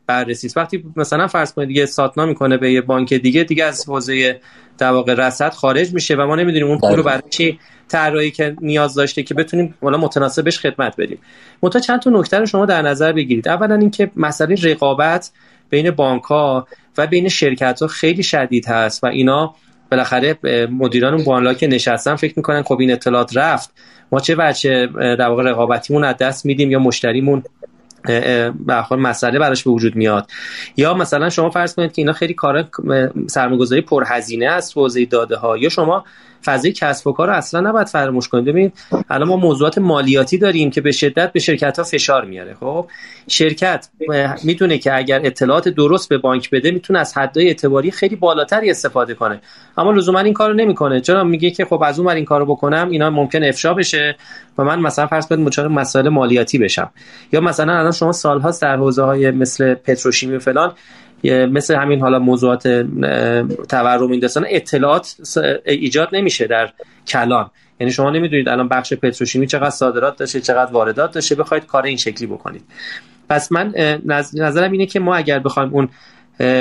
بررسی وقتی مثلا فرض کنید دیگه ساتنا می‌کنه به یه بانک دیگه دیگه از حوزه در واقع رصد خارج میشه و ما نمی‌دونیم اون پول رو برای چی طراحی که نیاز داشته که بتونیم والا متناسبش خدمت بدیم. متا چند تا نکته رو شما در نظر بگیرید. اولا اینکه مسئله رقابت بین بانک ها و بین شرکت ها خیلی شدید هست و اینا بالاخره مدیران اون بانلا که نشستن فکر می‌کنن خب این اطلاعات رفت. ما چه بچه در واقع رقابتیمون از دست میدیم یا مشتریمون به مسئله براش به وجود میاد. یا مثلا شما فرض کنید که اینا خیلی کار سرمایه‌گذاری پرهزینه است حوزه داده ها یا شما فضای کسب و کار رو اصلا نباید فراموش کنید ببینید الان ما موضوعات مالیاتی داریم که به شدت به شرکت ها فشار میاره. خب شرکت می‌تونه که اگر اطلاعات درست به بانک بده می‌تونه از حدای اعتباری خیلی بالاتری استفاده کنه. اما لزوما این کارو نمی‌کنه. چرا؟ میگه که خب از اون این کارو بکنم اینا ممکن افشا بشه و من مثلا فرض کنید مچار مسائل مالیاتی بشم. یا مثلا الان شما سالهاست در حوزه های مثل پتروشیمی و فلان مثل همین حالا موضوعات تورم این داستان اطلاعات ایجاد نمیشه در کلان. یعنی شما نمی‌دونید الان بخش پتروشیمی چقدر صادرات داشته چقدر واردات داشته بخواید کار این شکلی بکنید. پس من نظرم اینه که ما اگر بخوایم اون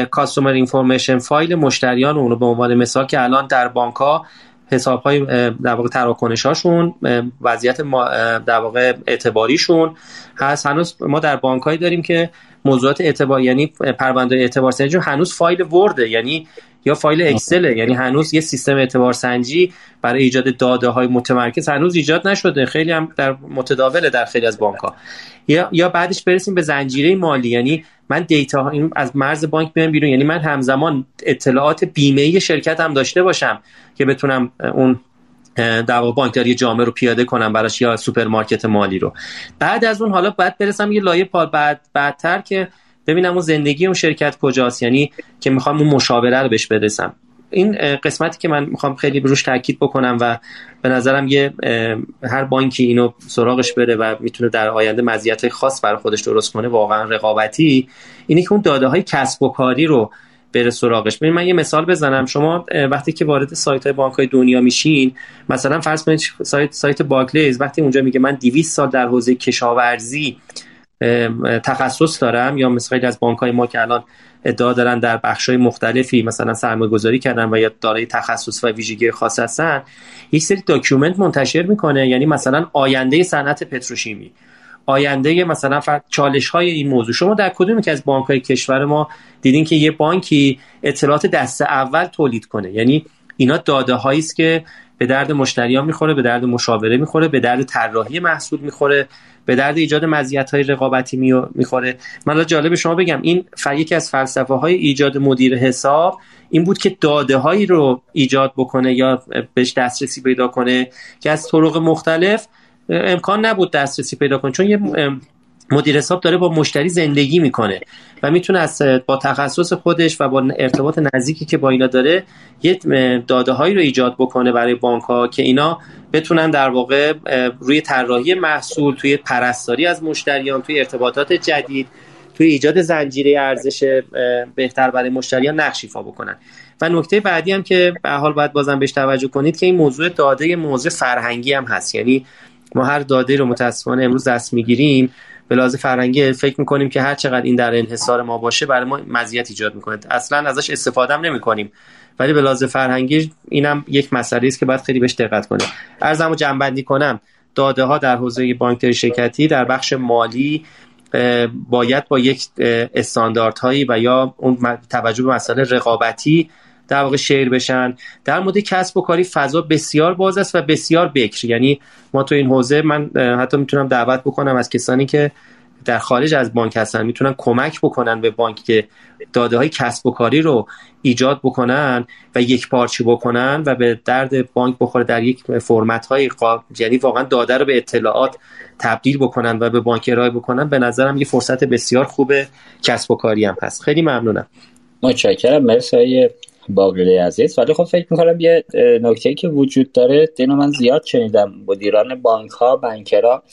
کاستومر اینفورمیشن فایل مشتریان اون رو به عنوان مثال که الان در بانک ها حساب های در واقع تراکنش هاشون وضعیت در واقع اعتباریشون هست. هنوز ما در بانک داریم که موضوعات اعتبار یعنی پرونده اعتبار سنجی هنوز فایل ورده یعنی یا فایل اکسل یعنی هنوز یه سیستم اعتبار سنجی برای ایجاد داده های متمرکز هنوز ایجاد نشده. خیلی هم در متداوله در خیلی از بانک ها یا یا بعدش برسیم به زنجیره مالی. یعنی من دیتا این از مرز بانک بیام بیرون. یعنی من همزمان اطلاعات بیمه شرکت هم داشته باشم که بتونم اون در بانکداری جامعه رو پیاده کنم براش یا سوپرمارکت مالی رو. بعد از اون حالا باید برسم یه لایه پال بعد بعدتر که ببینم اون زندگی اون شرکت کجاست یعنی که می‌خوام اون مشاوره رو بهش برسم. این قسمتی که من می‌خوام خیلی روش تاکید بکنم و به نظرم یه هر بانکی اینو سراغش بره و می‌تونه در آینده مزیت خاص برای خودش درست کنه واقعا رقابتی اینه که اون داده های کسب و کاری رو بره سراغش. ببین من یه مثال بزنم. شما وقتی که وارد سایت های بانک های دنیا میشین مثلا فرض کنید سایت سایت باکلیز وقتی اونجا میگه من 200 سال در حوزه کشاورزی تخصص دارم یا مثل از بانک های ما که الان ادعا دارن در بخش های مختلفی مثلا سرمایه گذاری کردن و یا دارای تخصص و ویژگی خاص هستن یک سری document منتشر می‌کنه. یعنی مثلا آینده صنعت پتروشیمی. آینده مثلا چالش های این موضوع. شما در کدوم یکی از بانک های کشور ما دیدین که یه بانکی اطلاعات دست اول تولید کنه؟ یعنی اینا داده هایی است که به درد مشتریان می‌خوره به درد مشاوره می‌خوره به درد طراحی محصول می‌خوره به درد ایجاد مزیت های رقابتی می‌خوره. من جالب شما بگم این یکی از فلسفه های ایجاد مدیر حساب این بود که داده هایی رو ایجاد بکنه یا بهش دسترسی پیدا کنه که از طرق مختلف امکان نبود دسترسی پیدا کنه چون یه مدیر حساب داره با مشتری زندگی می‌کنه و می‌تونه از با تخصص خودش و با ارتباط نزدیکی که با اینا داره یه داده هایی رو ایجاد بکنه برای بانک ها که اینا بتونن در واقع روی طراحی محصول توی پرستاری از مشتریان توی ارتباطات جدید توی ایجاد زنجیره ارزش بهتر برای مشتریان نقش ایفا بکنن. و نکته بعدی هم که به حال باید بازم بهش توجه کنید که این موضوع داده موضوع فرهنگی هم هست. یعنی ما هر داده رو متاسفانه امروز دست می‌گیریم. به لحاظ فرهنگی فکر می‌کنیم که هر چقدر این در انحصار ما باشه برای ما مزیت ایجاد می‌کنه. اصلا ازش استفاده هم نمی‌کنیم. ولی به لحاظ فرهنگی اینم یک مسئله است که باید خیلی بهش دقت کنه ارزمو جنبندی کنم. داده ها در حوزه بانکداری شرکتی در بخش مالی باید با یک استانداردهایی و یا اون توجه به مسئله رقابتی در واقع شیر بشن. در مورد کسب و کاری فضا بسیار باز است و بسیار بکر. یعنی ما تو این حوزه من حتی می‌تونم دعوت بکنم از کسانی که در خارج از بانک هستن می‌تونن کمک بکنن به بانک که داده های کسب و کاری رو ایجاد بکنن و یک پارچه بکنن و به درد بانک بخوره در یک فرمت های یعنی واقعا داده رو به اطلاعات تبدیل بکنن و به بانک ارائه بکنن به نظرم یه فرصت بسیار خوب کسب و کاری هم هست. خیلی ممنونم. متشکرم. مرسی باقری عزیز. ولی خب فکر می‌کنم یه نکته که وجود داره اینو من زیاد شنیدم. مدیران بانک ها بنکرها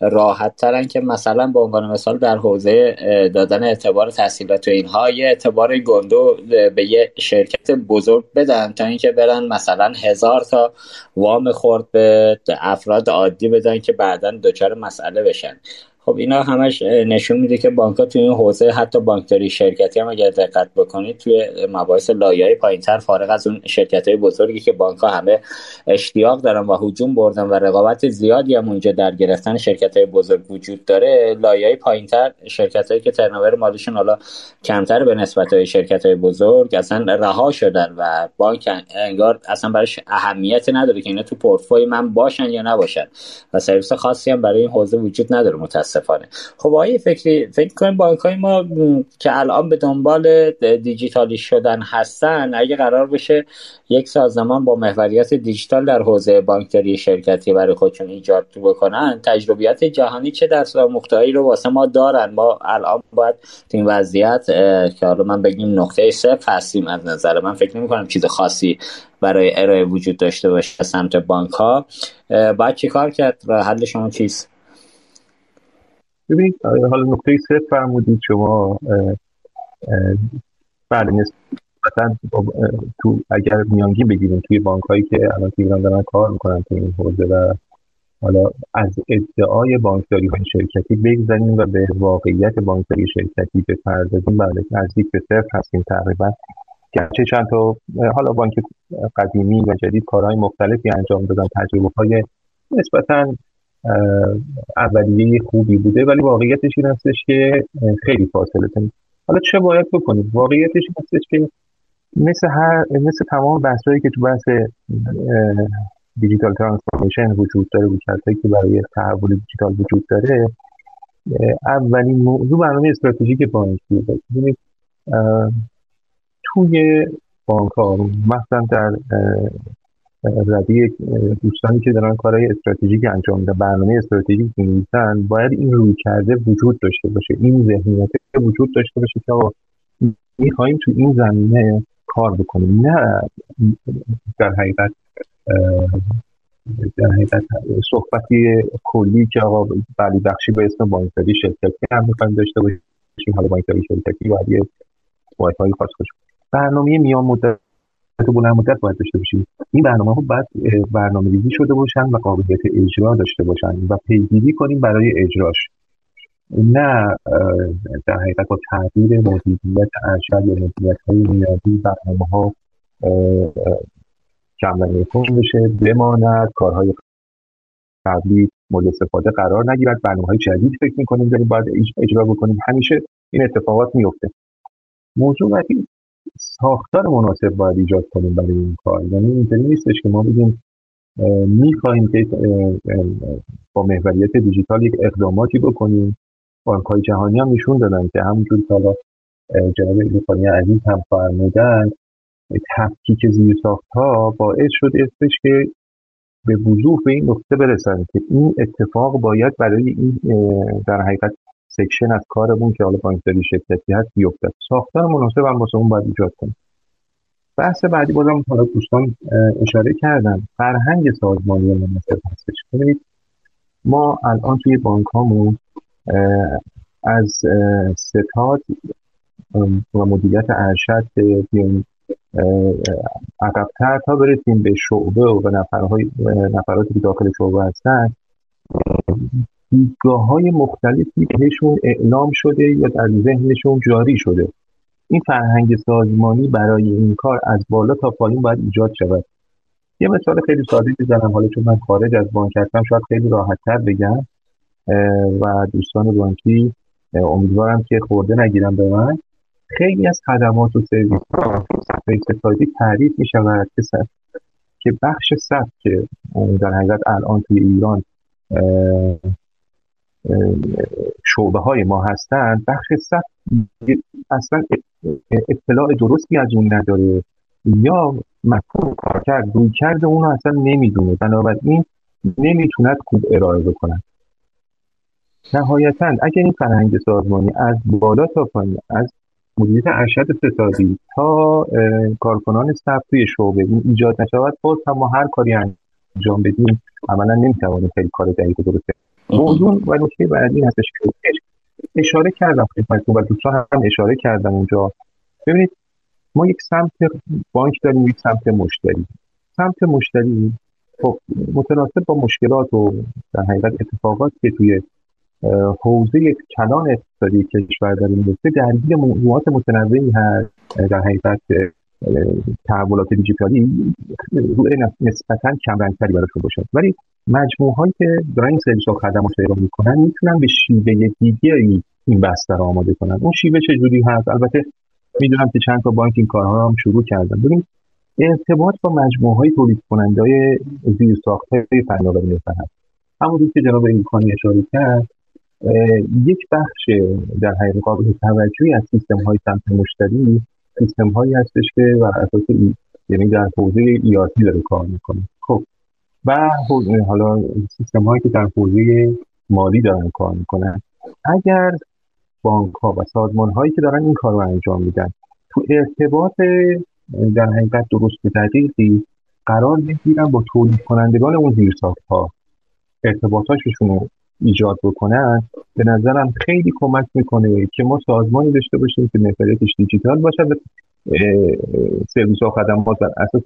راحت ترن که مثلا به عنوان مثال در حوزه دادن اعتبار تحصیلات و اینها یه اعتبار گندو به یه شرکت بزرگ بدن تا اینکه برن مثلا هزار تا وام خورد به افراد عادی بدن که بعدا دچار مسئله بشن. خب اینا همش نشون میده که بانک ها توی این حوزه حتی بانکداری شرکتی هم اگر دقت بکنید توی مباحث لایه پایینتر فارغ از اون شرکت های بزرگی که بانک ها همه اشتیاق دارن و حجوم بردن و رقابت زیادی هم اونجا در گرفتن شرکت های بزرگ وجود داره لایه پایینتر شرکت هایی که ترنوور مالیشون حالا کمتر به نسبت های شرکت های بزرگ اصلا رها شدن و بانک انگار اصلا براش اهمیت نداره که اینا تو پورتفوی من باشن یا نباشن و سرویس خاصی هم برای این حوزه وجود نداره متاسفانه. خب آقای فکری فکر کنیم بانک های ما که الان به دنبال دیجیتالی شدن هستن اگه قرار بشه یک سازمان با محوریت دیجیتال در حوزه بانکداری شرکتی برای خودشون ایجاد بکنن تجربیات جهانی چه در مقطعی رو واسه ما دارن؟ ما الان باید این وضعیت که حالا من بگیم نقطه صفر هستیم از نظر من. فکر نمی کنم چیز خاصی برای ارائه وجود داشته باشه سمت بانک ها باید چی کار کرد؟ و حل شما چیست؟ ببینید حالا نقطه صفر فرمودید شما بله نسبتا تو اگر میانگی بگیریم توی بانک هایی که الان ایران دارن کار می‌کنن تو این حوزه و حالا از ادعای بانکداری های شرکتی بگذاریم و به واقعیت بانکداری شرکتی بپردازیم. بله نزدیک به صفر هستیم تقریبا. گرچه چند تا حالا بانک قدیمی و جدید کارهای مختلفی انجام دادن تجربه های نسبتا اولیه خوبی بوده ولی واقعیتش این هستش که خیلی فاصله داریم. حالا چه باید بکنیم؟ واقعیتش این هستش که مثل هر مثل تمام بحثایی که تو بحث دیجیتال ترانسفورمیشن وجود داره رویکردهایی که برای تحول دیجیتال وجود داره اولین موضوع برنامه استراتژیک بانکی ببینید توی بانک ها مثلا در ردی دوستانی که دارن کارهای استراتژیک انجام میدن برنامه استراتژیک می‌نویسن باید این روی کرده وجود داشته باشه این ذهنیت وجود داشته باشه که آقا می‌خوایم تو این زمینه کار بکنیم. نه در حقیقت در حقیقت صحبتی کلی که آقا بلی بخشی به اسم بانکداری شرکتی هم می‌خوایم داشته باشیم حالا بانکداری شرکتی باید یه های خاص باشه. برنامه میان مدت تو بلند مدت باید داشته باشیم این برنامه ها باید برنامه ریزی شده باشن و قابلیت اجرا داشته باشن و پیگیری کنیم برای اجراش. نه در حقیقت با تغییر مدیریت ارشد یا مدیریت های نیازی برنامه ها کم بشه بماند کارهای قبلی مورد استفاده قرار نگیرد برنامه های جدید فکر می‌کنیم داریم باید اجرا بکنیم. همیشه این اتفاقات میفته موضوع بعدی ساختار مناسب باید ایجاد کنیم برای این کار. یعنی اینطوری نیستش که ما بگیم می‌خواهیم که با محوریت دیجیتال یک اقداماتی بکنیم. بانک های جهانی هم نشون دادن که همونجور که حالا جناب ایلوخانی عزیز هم فرمودن تفکیک زیرساخت ها باعث شد استش که به وضوح به این نقطه برسن که این اتفاق باید برای این در حقیقت سکشن از کارمون که حالا بانکداری شرکتی هست بیفته ساختار مناسب هم واسه اون باید ایجاد کنیم. بحث بعدی بازم حالا دوستان اشاره کردن. فرهنگ سازمانی مناسب هستش. ببینید ما الان توی بانک هامون از ستاد و مدیریت ارشد بیایم عقبتر تا برسیم به شعبه و به نفرهای نفراتی که داخل شعبه هستن. دیدگاه های مختلفی بهشون اعلام شده یا در ذهنشون جاری شده. این فرهنگ سازمانی برای این کار از بالا تا پایین باید ایجاد شود. یه مثال خیلی ساده بزنم حالا چون من خارج از بانک هستم شاید خیلی راحتتر بگم. و دوستان بانکی امیدوارم که خورده نگیرم به من. خیلی از خدمات و سرویس صفحه تعریف می شود که بخش که در حقیقت الان توی ایران شعبه های ما هستند بخش ثبت اصلا اطلاع درستی از اون نداره. یا مفهوم کارکرد روی کرده اونو اصلا نمی‌دونه. بنابراین نمی‌توند خوب ارائه بکنن نهایتا اگر این فرهنگ سازمانی از بالا تا پایین از مدیریت ارشد ستادی تا کارکنان ثبت توی شعبه ایجاد نشود باز هم هر کاری انجام بدیم عملا نمی‌توانیم خیلی کار دقیق درسته موضوع و نکته بعدی هستش که اشاره کردم خدمتتون و دوستان هم اشاره کردم اونجا. ببینید ما یک سمت بانک داریم یک سمت مشتری سمت مشتری خب متناسب با مشکلات و در حقیقت اتفاقات که توی حوزه کلان اقتصادی کشور داریم میفته درگیر موضوعات متنوعی هست. در حقیقت تحولات دیجیتالی روی نسبتا کم رنگتری براشون باشد ولی مجموعه هایی که دارن این سرویس ها خدمات ارائه می‌کنن می‌تونن به شیوه دیگری این بستر رو آماده کنن. اون شیوه چجوری هست؟ البته می‌دونم که چند تا بانک این کارها هم شروع کردن. ببین ارتباط با مجموعه های تولید کننده های زیر ساخت های فناوری هست که جناب ایلخانی اشاره کرد یک بخش در حقیقت قابل توجهی از سیستم های سمت مشتری سیستم هایی هستش که بر اساس یعنی در حوزه ERP داره کار می‌کنه. و حالا سیستم هایی که در حوزه مالی دارن کار می‌کنن اگر بانک ها و سازمان هایی که دارن این کار رو انجام میدن تو ارتباط در حقیقت درست و دقیقی قرار بگیرن با تولید کنندگان اون زیرساخت ها ارتباطاششون رو ایجاد بکنن. به نظرم خیلی کمک می‌کنه که ما سازمانی داشته باشیم که محوریتش دیجیتال باشه و سرویس و خدمات بر اساس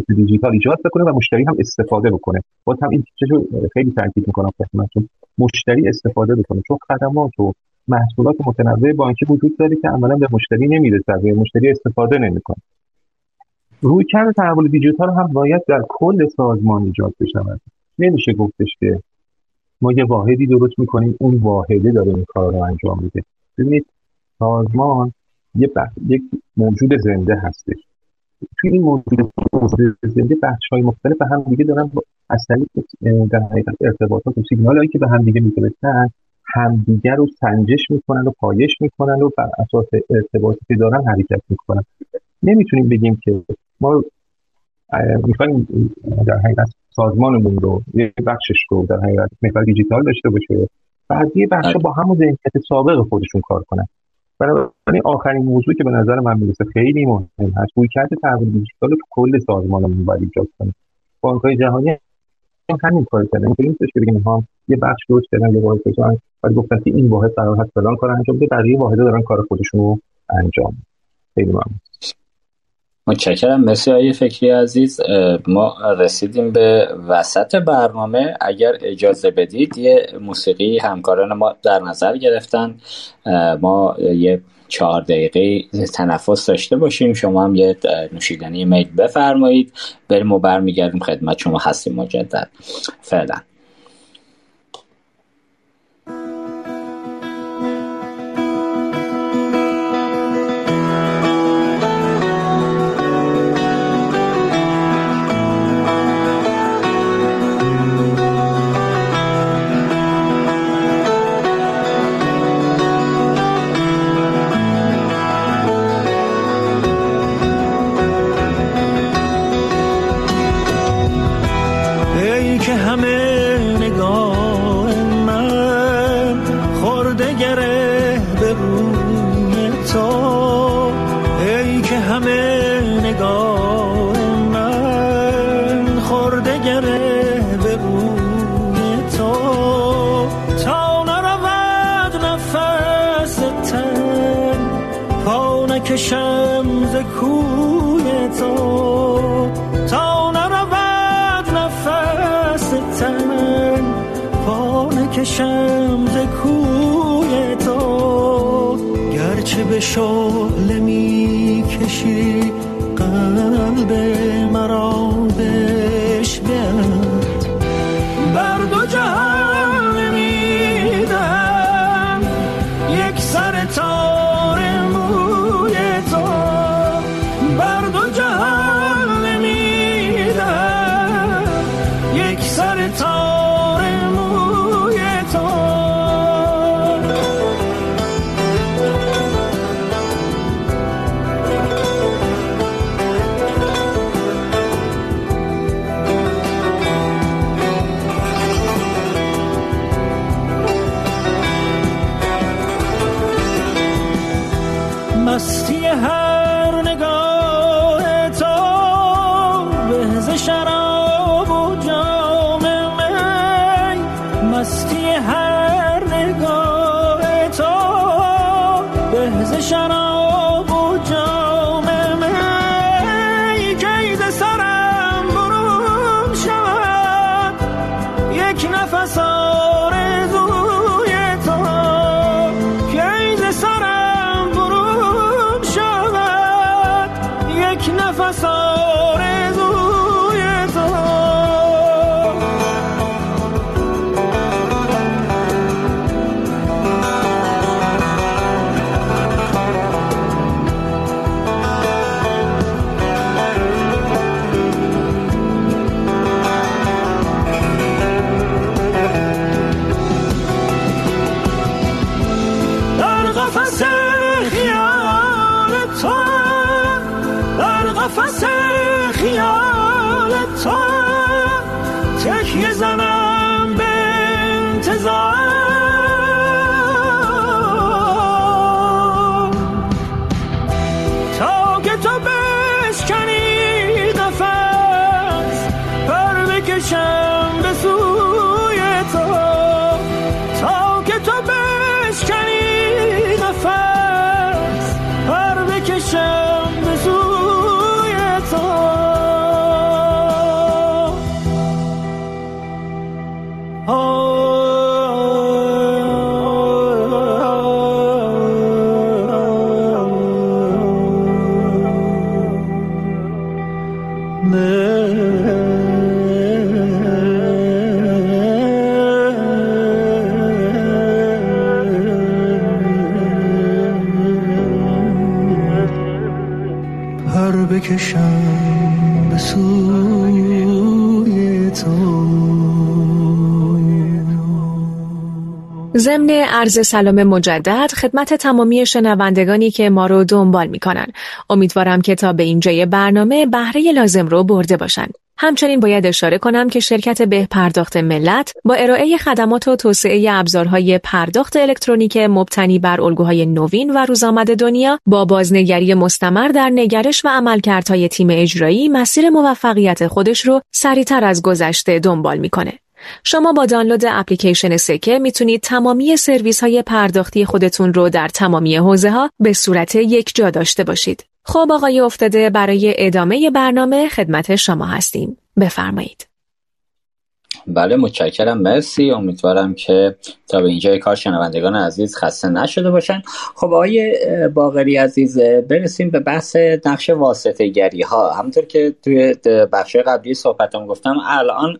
محوریت دیجیتال ایجاد بکنه و مشتری هم استفاده بکنه. باز هم این چیزو خیلی تاکید می‌کنم خدمتتون. مشتری استفاده بکنه. چون خدمات و محصولات متنوع بانکی وجود داره که عملا به مشتری نمی‌رسه و مشتری استفاده نمی‌کنه. روی کرد تحول دیجیتال هم باید در کل سازمان ایجاد بشه نمیشه گفتش که ما یه واحدی درست می‌کنیم اون واحده داره این کار رو انجام میده. ببینید سازمان یه یک موجود زنده هستش. توی این موجود زنده بخش های مختلف به هم دیگه دارن از طریق در حقیقت ارتباطات و سیگنال هایی که به هم دیگه میفرستن همدیگر رو سنجش می‌کنن و پایش می‌کنن و بر اساس ارتباطی که دارن حرکت می‌کنن. نمی‌تونیم بگیم که ما می‌خوایم در حقیقت سازمانمون رو یه بخشش رو در حقیقت محور دیجیتال داشته باشه. بعضی بخش با همون ذهنیت سابق خودشون کار کنن. بنابراین آخرین موضوع که به نظر من می‌رسه خیلی مهم هست روی کرده تحول دیجیتال تو کل سازمانمون باید ایجاد کنیم. بانک‌های جهانی همین کار کردن. این نیستش که بگیم ها یه بخش درست کردن یه واحد کردن ولی گفتن که این واحد قرار هست فلان کار انجام بده بقیه واحدها دارن کار خودشون رو انجام خیلی ممنون. متشکرم. مرسی آیه فکری عزیز ما رسیدیم به وسط برنامه. اگر اجازه بدید یه موسیقی همکاران ما در نظر گرفتن. ما یه چهار دقیقه تنفس داشته باشیم. شما هم یه نوشیدنی میل بفرمایید. بریم و برمیگردیم خدمت شما هستیم مجدد. فعلا. خورده گره به روی تو. تا نرود نفس تن. پا نکشم ز کوی تو. تا نرود نفس تن. پا نکشم ز کوی تو. گرچه به شعله می کشی قلب مرا ضمن عرض سلام مجدد خدمت تمامی شنوندگانی که ما رو دنبال می‌کنن امیدوارم که تا به اینجای برنامه بهره لازم رو برده باشن همچنین باید اشاره کنم که شرکت به پرداخت ملت با ارائه خدمات و توسعه ابزارهای پرداخت الکترونیک مبتنی بر الگوهای نوین و روزآمد دنیا با بازنگری مستمر در نگرش و عملکردهای تیم اجرایی مسیر موفقیت خودش رو سریعتر از گذشته دنبال می‌کنه. شما با دانلود اپلیکیشن سکه می‌تونید تمامی سرویس های پرداختی خودتون رو در تمامی حوزه ها به صورت یک جا داشته باشید. خب آقای افتاده برای ادامه برنامه خدمت شما هستیم. بفرمایید. بله متشکرم. مرسی. امیدوارم که تا به اینجای کار شنوندگان عزیز خسته نشده باشن. خب آقای باغری عزیز برسیم به بحث نقش واسطه گری ها همونطور که توی بخش قبلی صحبتم گفتم الان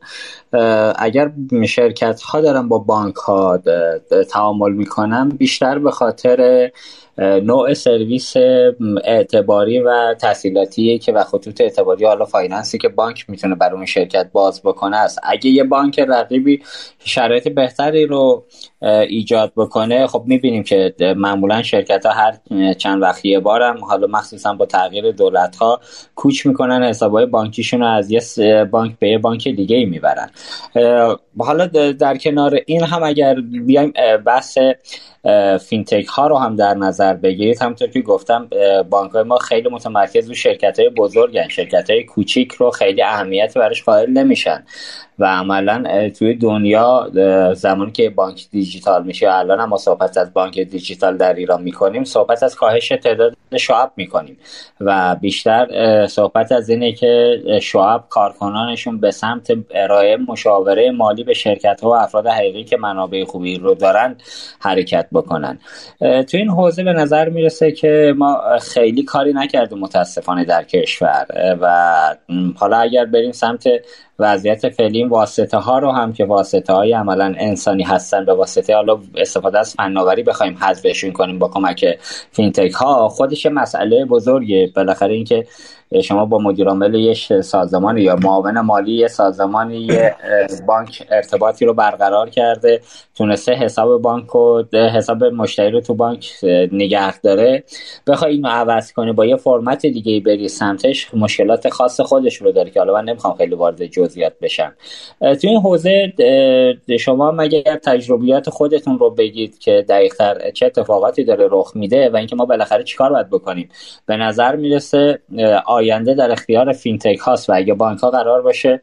اگر شرکت ها دارن با بانک ها تعامل می‌کنن بیشتر به خاطر نوع سرویس اعتباری و تسهیلاتی که و خطوط اعتباری حالا finance ی که بانک می‌تونه بر اون شرکت باز بکنه است. اگه یه بانک رقیبی شرایط بهتری رو ایجاد بکنه خب می‌بینیم که معمولا شرکت ها هر چند وقت یه بارم حالا مخصوصا با تغییر دولت ها کوچ می‌کنن حساب های بانکیشون رو از یه بانک به یه بانک دیگه ای می‌برن حالا در کنار این هم اگر بیایم بحث fintech ها رو هم در نظر بگیرید. همونطور که گفتم بانک های ما خیلی متمرکز رو شرکت های بزرگن. شرکت های کوچیک رو خیلی اهمیت برش قائل نمیشن. و عملا توی دنیا زمانی که بانک دیجیتال میشه الان هم صحبت از بانک دیجیتال در ایران می‌کنیم صحبت از کاهش تعداد شعب می‌کنیم و بیشتر صحبت از اینه که شعب کارکنانشون به سمت ارائه مشاوره مالی به شرکت ها و افراد حقیقی که منابع خوبی رو دارن حرکت بکنن. تو این حوزه به نظر می‌رسه که ما خیلی کاری نکردیم متاسفانه در کشور و حالا اگر بریم سمت وضعیت فعلی واسطه ها رو هم که واسطه های عملا انسانی هستن به واسطه حالا استفاده از فناوری بخوایم حذفشون کنیم با کمک فینتک ها. خودش مسئله بزرگه. بالاخره اینکه شما با مدیر عامل یه سازمان یا معاون مالی یه سازمانی یه بانک ارتباطی رو برقرار کرده تونسته حساب بانک و حساب مشتری رو تو بانک نگه داره. بخوای اینو عوض کنی با یه فرمت دیگه بری سمتش مشکلات خاص خودش رو داره که حالا من نمی‌خوام خیلی وارد جزئیات بشم. تو این حوزه شما مگر تجربیات خودتون رو بگید که دقیقتر چه اتفاقاتی داره رخ میده و اینکه ما بالاخره چیکار باید بکنیم؟ به نظر می‌رسه آینده در اختیار فینتک هاست و اگه بانک ها قرار باشه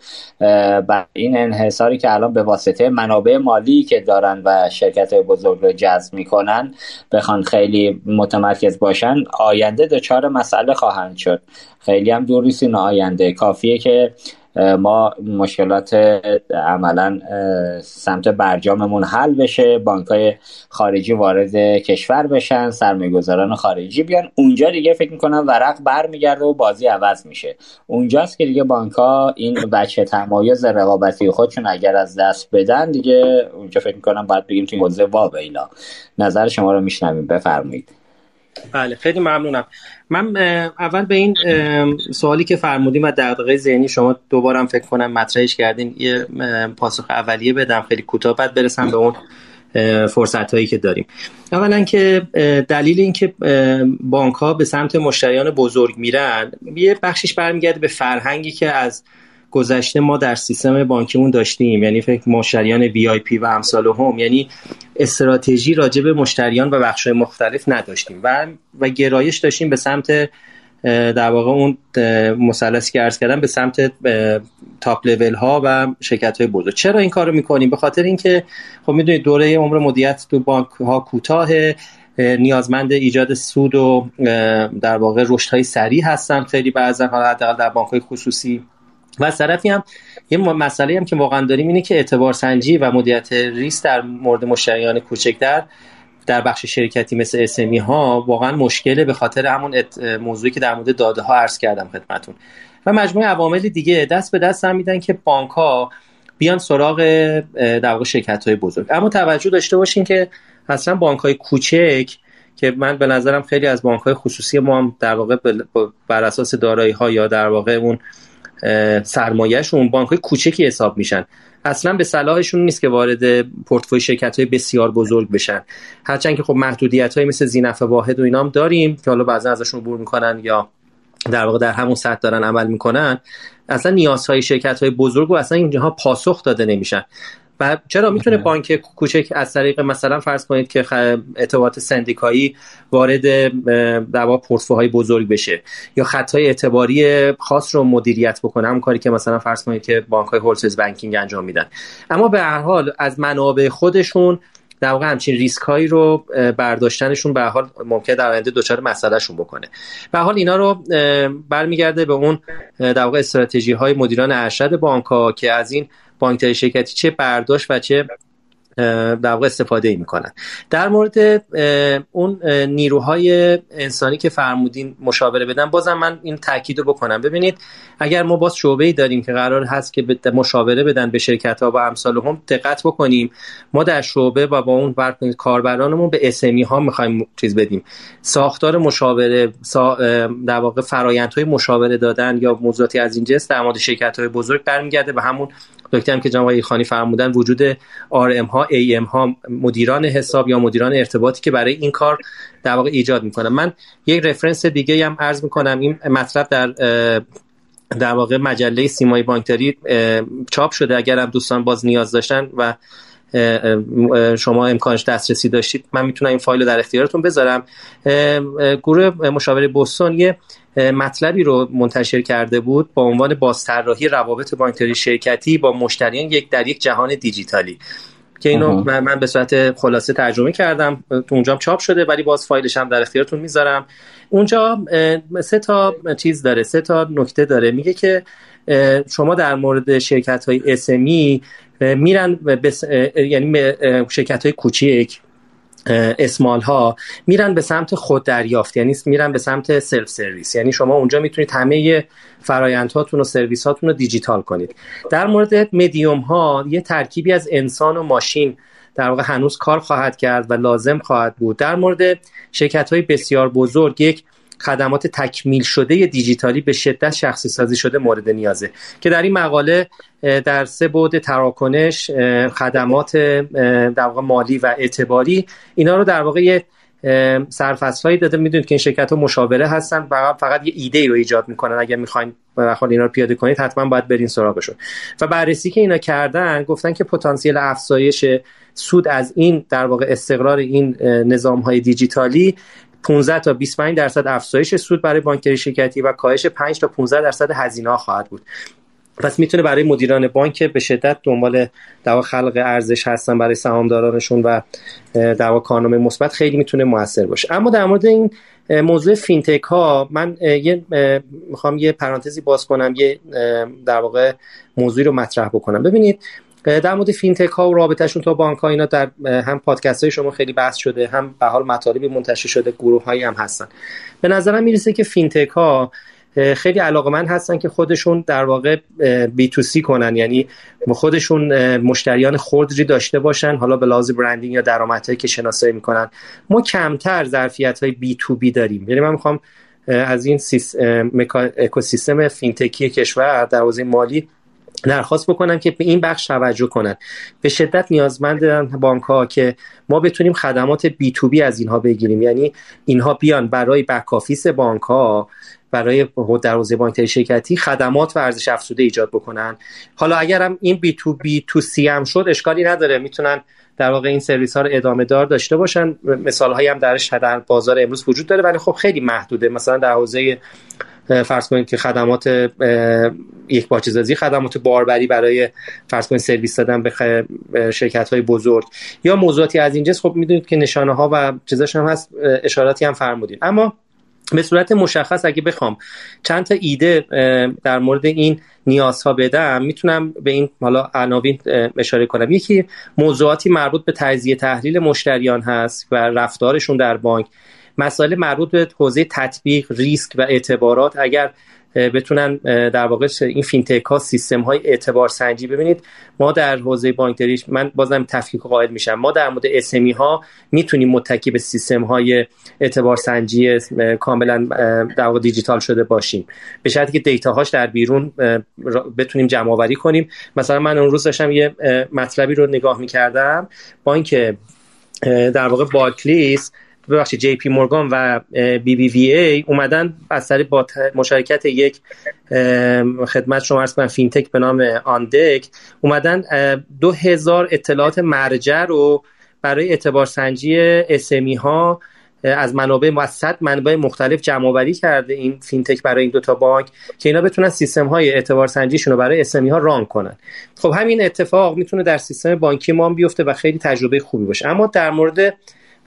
بر این انحصاری که الان به واسطه منابع مالی که دارن و شرکت بزرگ رو جذب می‌کنن بخوان خیلی متمرکز باشن آینده دچار مسئله خواهند شد. خیلی هم دور این آینده. کافیه که ما مشکلات عملا سمت برجاممون حل بشه بانک های خارجی وارد کشور بشن سرمایه‌گذاران خارجی بیان. اونجا دیگه فکر می‌کنم ورق برمیگرده و بازی عوض میشه. اونجاست که دیگه بانک ها این بچه تمایز رقابتی خودشون اگر از دست بدن دیگه اونجا فکر می‌کنم باید بگیم توی حوزه وابیلا نظر شما رو میشنویم. بفرمایید. بله خیلی ممنونم. من اول به این سوالی که فرمودیم و دقیقه ذهنی شما دوبارم فکر کنم مطرحش کردین یه پاسخ اولیه بدم خیلی کوتاه بعد برسم به اون فرصت هایی که داریم. اولا که دلیل اینکه بانک ها به سمت مشتریان بزرگ میرن یه بخشش برمیگرده به فرهنگی که از گذشته ما در سیستم بانکیمون داشتیم. یعنی فکر مشتریان وی آی پی و امثال هم یعنی استراتژی راجع به مشتریان و بخش‌های مختلف نداشتیم. و و گرایش داشتیم به سمت در واقع اون مثلثی که عرض کردم به سمت تاپ لول ها و شرکت های بزرگ. چرا این کارو می‌کنیم؟ به خاطر اینکه خب می‌دونید دوره عمر مدیریت تو بانک ها کوتاه نیازمند ایجاد سود و در واقع رشد های سریع هستن. خیلی بعضا حالا حداقل در بانک های خصوصی و از طرفی هم یه مسئله هم که واقعا داریم اینه که اعتبار سنجی و مدیریت ریس در مورد مشتریان کوچکتر در بخش شرکتی مثل اسمی ها واقعا مشکله به خاطر همون موضوعی که در مورد داده ها عرض کردم خدمتون و مجموعه عوامل دیگه دست به دست هم میدن که بانک ها بیان سراغ در واقع شرکت های بزرگ. اما توجه داشته باشین که اصلا بانک های کوچک که من به نظرم خیلی از بانک های خصوصی ما هم در واقع بر اساس دارایی ها یا در واقع اون سرمایهشون بانک های کوچکی حساب میشن. اصلا به صلاحشون نیست که وارد پورتفوی شرکت های بسیار بزرگ بشن. هرچند که خب محدودیت های مثل زینف واحد و اینام داریم که حالا بعضا ازشون بور می‌کنن یا در واقع در همون سطح دارن عمل می‌کنن اصلا نیازهای شرکت های بزرگ و اصلا اینجاها پاسخ داده نمیشن. و چرا می‌تونه بانک کوچک از طریق مثلا فرض کنید که اعتبارات سندیکایی وارد در واقع بزرگ بشه یا خطای اعتباری خاص رو مدیریت بکنه همون کاری که مثلا فرض کنید که بانک های هولسیز بانکینگ انجام میدن. اما به هر حال از منابع خودشون در واقع همچین ریسک هایی رو برداشتنشون به حال ممکن در آینده دچار مسئلهشون بکنه. به حال اینا رو برمیگرده به اون در واقع استراتژی های مدیران ارشد بانک ها که از این بانک شرکتی چه برداشت و چه در واقع استفاده ای می‌کنن. در مورد اون نیروهای انسانی که فرمودین مشاوره بدن بازم من این تاکید رو بکنم. ببینید اگر ما باز شعبه ای داریم که قرار هست که مشاوره بدن به شرکت ها و امثال هم دقت بکنیم. ما در شعبه و با اون کاربرانمون به اسمی ها می‌خوایم چیز بدیم. ساختار مشاوره در واقع فرایندهای مشاوره دادن یا موضوعاتی از این جنس در مورد شرکت های بزرگ برمیگرده به همون نکته هم که جناب خانی فرمودن وجود ام ها ام ها مدیران حساب یا مدیران ارتباطی که برای این کار در واقع ایجاد می‌کنن. من یک رفرنس دیگه هم عرض می‌کنم. این مطلب در در واقع مجله سیمای بانکداری چاپ شده. اگر هم دوستان باز نیاز داشتن و شما امکانش دسترسی داشتید من می‌تونم این فایل رو در اختیارتون بذارم. گروه مشاوره بوستون یه مطلبی رو منتشر کرده بود با عنوان بازطراحی روابط بانکداری شرکتی با مشتریان یک در یک جهان دیجیتالی که اینو من به صورت خلاصه ترجمه کردم. تو اونجا چاپ شده ولی باز فایلش هم در اختیارتون می‌ذارم. اونجا سه تا چیز داره سه تا نکته داره. میگه که شما در مورد شرکت های SME میرن یعنی شرکت های کوچیک small ها میرن به سمت خود دریافت یعنی میرن به سمت self service یعنی شما اونجا می‌تونید همه فرایندهاتون و سرویس هاتون رو دیجیتال کنید. در مورد مدیوم ها یه ترکیبی از انسان و ماشین در واقع هنوز کار خواهد کرد و لازم خواهد بود. در مورد شرکت های بسیار بزرگ یک خدمات تکمیل شده دیجیتالی به شدت شخصی سازی شده مورد نیازه. که در این مقاله در سه بعد تراکنش خدمات در واقع مالی و اعتباری اینا رو در واقع سرفصل داده. می‌دونید که این شرکت ها مشاوره هستن فقط, فقط یه ایده رو ایجاد می‌کنن. اگر می‌خواین حال اینا رو پیاده کنید حتما باید برین سراغشون. و بررسی که اینا کردن گفتن که پتانسیل افزایش سود از این در واقع استقرار این نظام های دیجیتالی 15 تا 25 درصد افزایش سود برای بانکداری شرکتی و کاهش 5 تا 15 درصد هزینه خواهد بود. پس می‌تونه برای مدیران بانک به شدت دنبال در خلق ارزش هستن برای سهامدارانشون و در واقع کارنامه مثبت خیلی می‌تونه موثر باشه. اما در مورد این موضوع فینتک ها من یه می‌خوام یه پرانتزی باز کنم یه در واقع موضوعی رو مطرح بکنم. ببینید در مورد fintech ها و رابطهشون با بانک ها اینا در هم پادکست های شما خیلی بحث شده هم به حال مطالبی منتشر شده گروه هایی هم هستن. به نظرم می‌رسه که fintech ها خیلی علاقمند هستن که خودشون در واقع B2C کنن. یعنی خودشون مشتریان خردی داشته باشن حالا به لحاظ branding یا درآمدهایی که شناسایی می‌کنن. ما کمتر ظرفیت های B2B داریم. یعنی من می‌خوام از این اکوسیستم fintech ی کشور در حوزه مالی درخواست بکنم که به این بخش توجه کنن به شدت نیازمند بانک ها که ما بتونیم خدمات B2B از اینها بگیریم. یعنی اینها بیان برای back office بانک ها برای در حوزه بانکداری شرکتی خدمات و ارزش افزوده ایجاد بکنن. حالا اگرم این بی تو بی تو سی هم شد اشکالی نداره. می‌تونن در واقع این سرویس ها رو ادامه دار داشته باشن. مثال هایی هم درش در بازار امروز وجود داره ولی خب خیلی محدوده. مثلا در حوزه فرض کنید که خدمات یک باچه خدمات باربری برای فرض کنید سرویس دادن به شرکت های بزرگ. یا موضوعاتی از این جنس خب می‌دونید که نشانه ها و چیزاش هم هست اشاراتی هم فرمودین. اما به صورت مشخص اگه بخوام چند تا ایده در مورد این نیازها بدم می‌تونم به این حالا عناوین اشاره کنم. یکی موضوعاتی مربوط به تجزیه تحلیل مشتریان هست و رفتارشون در بانک. مسائل مربوط به حوزه تطبیق ریسک و اعتبارات اگر بتونن در واقع این fintech ها سیستم های اعتبار سنجی ببینید ما در حوزه بانکداری من بازم تفکیک قائل میشم. ما در مورد SME ها می‌تونیم متکی به سیستم های اعتبار سنجی کاملا در واقع دیجیتال شده باشیم. به شرطی که data هاش در بیرون بتونیم جمع آوری کنیم. مثلا من اون روز داشتم یه مطلبی رو نگاه می‌کردم. بانک در واقع بارکلیس ببخشید جی پی مورگان و BBVA اومدن از طریق با مشارکت یک خدمت شما عرض کنم fintech به نام OnDeck اومدن دو هزار اطلاعات مرجع رو برای اعتبار سنجی SME ها از منابع موثق منابع مختلف جمع آوری کرده این fintech برای این دوتا بانک که اینا بتونن سیستم های اعتبار سنجیشون رو برای SME ها run کنن. خب همین اتفاق می‌تونه در سیستم بانکی ما بیفته و خیلی تجربه خوبی باشه. اما در مورد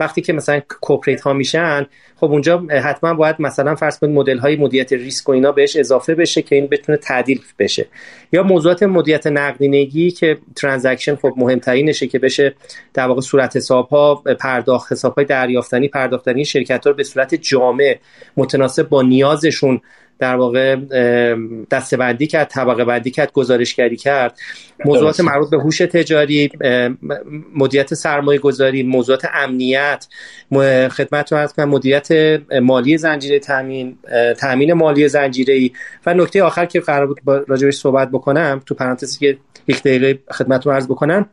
وقتی که مثلا corporate ها میشن خب اونجا حتما باید مثلا فرض کنید مدل های مدیریت ریسک و اینا بهش اضافه بشه که این بتونه تعدیل بشه. یا موضوعات مدیریت نقدینگی که transaction خب مهمترینشه که بشه در واقع صورت حساب ها پرداخت حساب های دریافتنی پرداختنی شرکت ها رو به صورت جامع متناسب با نیازشون در واقع دستبندی کرد طبقه بندی کرد گزارشگری کرد. موضوعات مربوط به هوش تجاری مدیریت سرمایه گذاری موضوعات امنیت. خدمت رو کنم مدیریت مالی زنجیره تامین تامین مالی زنجیره ای و نکته آخر که قرار بود راجبش صحبت بکنم تو پرانتزی که یک دقیقه خدمت رو عرض بکنم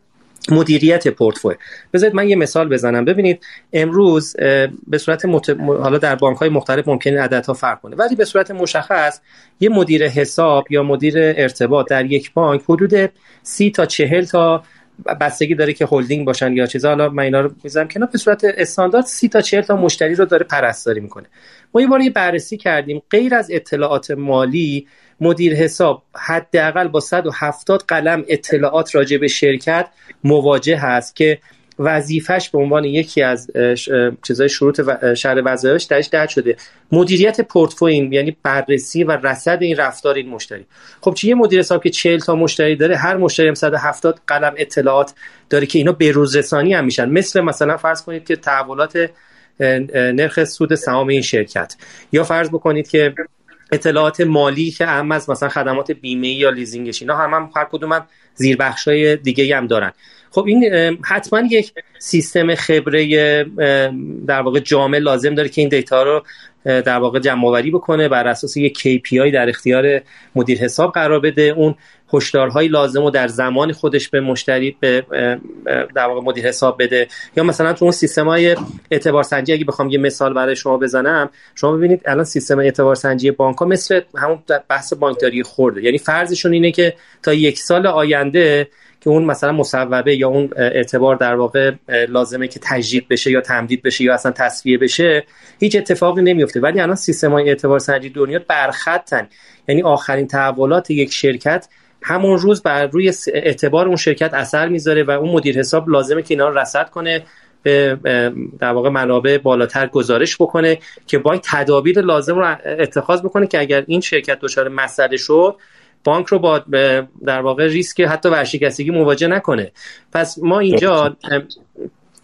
مدیریت پورتفوی. بذارید من یه مثال بزنم. ببینید امروز به صورت مت... حالا در بانک های مختلف ممکنه عددها فرق کنه. ولی به صورت مشخص یه مدیر حساب یا مدیر ارتباط در یک بانک حدود سی تا چهل تا بستگی داره که هلدینگ باشن یا چیزا. حالا من اینا رو می‌ذارم کنار. به صورت استاندارد سی تا 40 تا مشتری رو داره پرستاری می‌کنه. ما یه بار یه بررسی کردیم. غیر از اطلاعات مالی مدیر حساب حداقل با 170 قلم اطلاعات راجع به شرکت مواجه هست که وظیفش به عنوان یکی از چیزای شروط شهر وظایفش درش درد شده. مدیریت پورتفوی یعنی بررسی و رصد این رفتار این مشتری. خب چه یه مدیر حساب که 40 تا مشتری داره هر مشتری هم 170 قلم اطلاعات داره که اینا به رسانی هم میشن. مثل مثلا فرض کنید که تحولات نرخ سود سهام این شرکت. یا فرض بکنید که اطلاعات مالی که اهم از مثلا خدمات بیمه یا لیزینگش اینا هم, هم هر کدوم هم زیربخشای دیگه هم دارن. خب این حتما یک سیستم خبره در واقع جامع لازم داره که این دیتا رو در واقع جمع آوری بکنه بر اساس یک KPI در اختیار مدیر حساب قرار بده. اون هشدارهای لازم رو در زمان خودش به مشتری به در واقع مدیر حساب بده. یا مثلا تو اون سیستم های اعتبار سنجی اگه بخوام یه مثال برای شما بزنم شما ببینید الان سیستم اعتبار سنجی بانک ها مثل همون بحث بانکداری خورده. یعنی فرضشون اینه که تا یک سال آینده که اون مثلا مصوبه یا اون اعتبار در واقع لازمه که تجدید بشه یا تمدید بشه یا اصلا تصفیه بشه هیچ اتفاقی نمیفته. ولی الان سیستم های اعتبار سنجی دنیا برخطن. یعنی آخرین تحولات یک شرکت همون روز بر روی اعتبار اون شرکت اثر می‌ذاره و اون مدیر حساب لازمه که اینا رو رصد کنه به در واقع منابع بالاتر گزارش بکنه که بانک تدابیر لازم رو اتخاذ بکنه که اگر این شرکت دچار مسئله شد بانک رو با در واقع ریسک حتی ورشکستگی مواجه نکنه. پس ما اینجا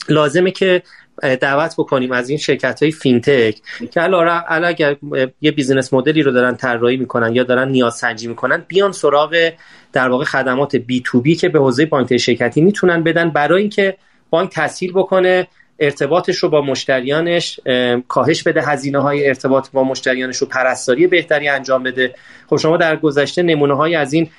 لازمه که دعوت بکنیم از این شرکت های fintech که الان اگر یه business model ی رو دارن طراحی می‌کنن یا دارن نیاز سنجی می‌کنن بیان سراغ در واقع خدمات B2B که به حوزه بانک شرکتی می‌تونن بدن برای اینکه بانک تسهیل بکنه ارتباطش رو با مشتریانش کاهش بده هزینه های ارتباط با مشتریانش رو پرستاری بهتری انجام بده. خب شما در گذشته نمونه های از این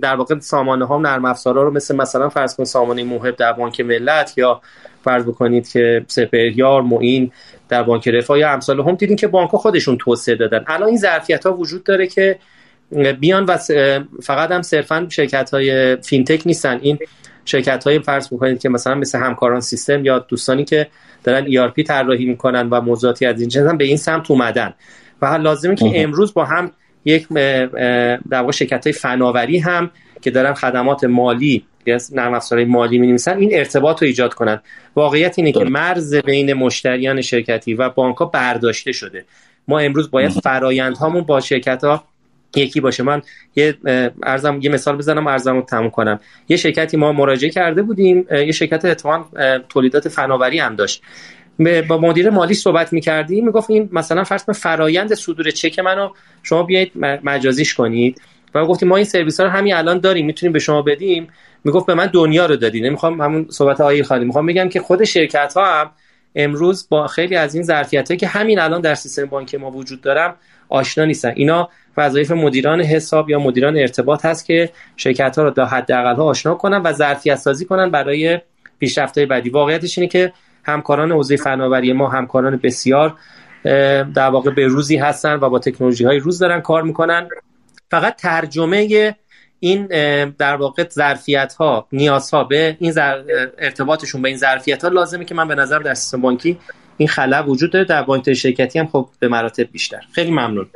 در واقع سامانه ها نرم افزارها رو مثل مثلا فرض کن سامانه موهب در بانک ملت یا فرض بکنید که سپهریار معین در بانک رفاه یا امثال هم دیدین که بانک خودشون توسعه دادن. الان این ظرفیت ها وجود داره که بیان و فقط هم صرفا شرکت های فینتک نیستن. این شرکت های فرض می‌کنید که مثلا مثل همکاران سیستم یا دوستانی که دارن ERP طراحی می‌کنن و موضوعاتی از این جنس به این سمت اومدن. و لازمه که امروز با هم یک در واقع شرکت های فناوری هم که دارن خدمات مالی یا نرم افزارهای مالی می این ارتباط رو ایجاد کنن. واقعیت اینه که مرز بین مشتریان شرکتی و بانک ها برداشته شده. ما امروز باید فرایندهامون با شرکت ها یکی باشه. من یه ارزم یه مثال بزنم ارزم رو تموم کنم. یه شرکتی ما مراجعه کرده بودیم یه شرکت اتوان تولیدات فناوری هم داشت. با مدیر مالی صحبت می‌کردیم می‌گفت این مثلا فرض فرایند صدور چک منو شما بیایید مجازیش کنید. و گفتیم ما این سرویس ها رو همین الان داریم می‌تونیم به شما بدیم. می‌گفت به من دنیا رو دادی. نمی‌خوام همون صحبت آیل خالی. می‌خوام بگم که خود شرکت ها هم امروز با خیلی از این ظرفیت که همین الان در سیستم بانک ما وجود دارم آشنا نیستن. اینا وظایف مدیران حساب یا مدیران ارتباط هست که شرکت ها رو تا حداقل ها آشنا کنن و ظرفیت سازی کنن برای پیشرفت بعدی. واقعیتش اینه که همکاران حوزه فناوری ما همکاران بسیار در واقع به روزی هستن و با تکنولوژی های روز دارن کار می‌کنن. فقط ترجمه این در واقع ظرفیت ها نیاز ها به این ارتباطشون به این ظرفیت ها لازمه که من به نظر در سیستم بانکی این خلا وجود داره. در بانک شرکتی هم خب به مراتب بیشتر. خیلی ممنون.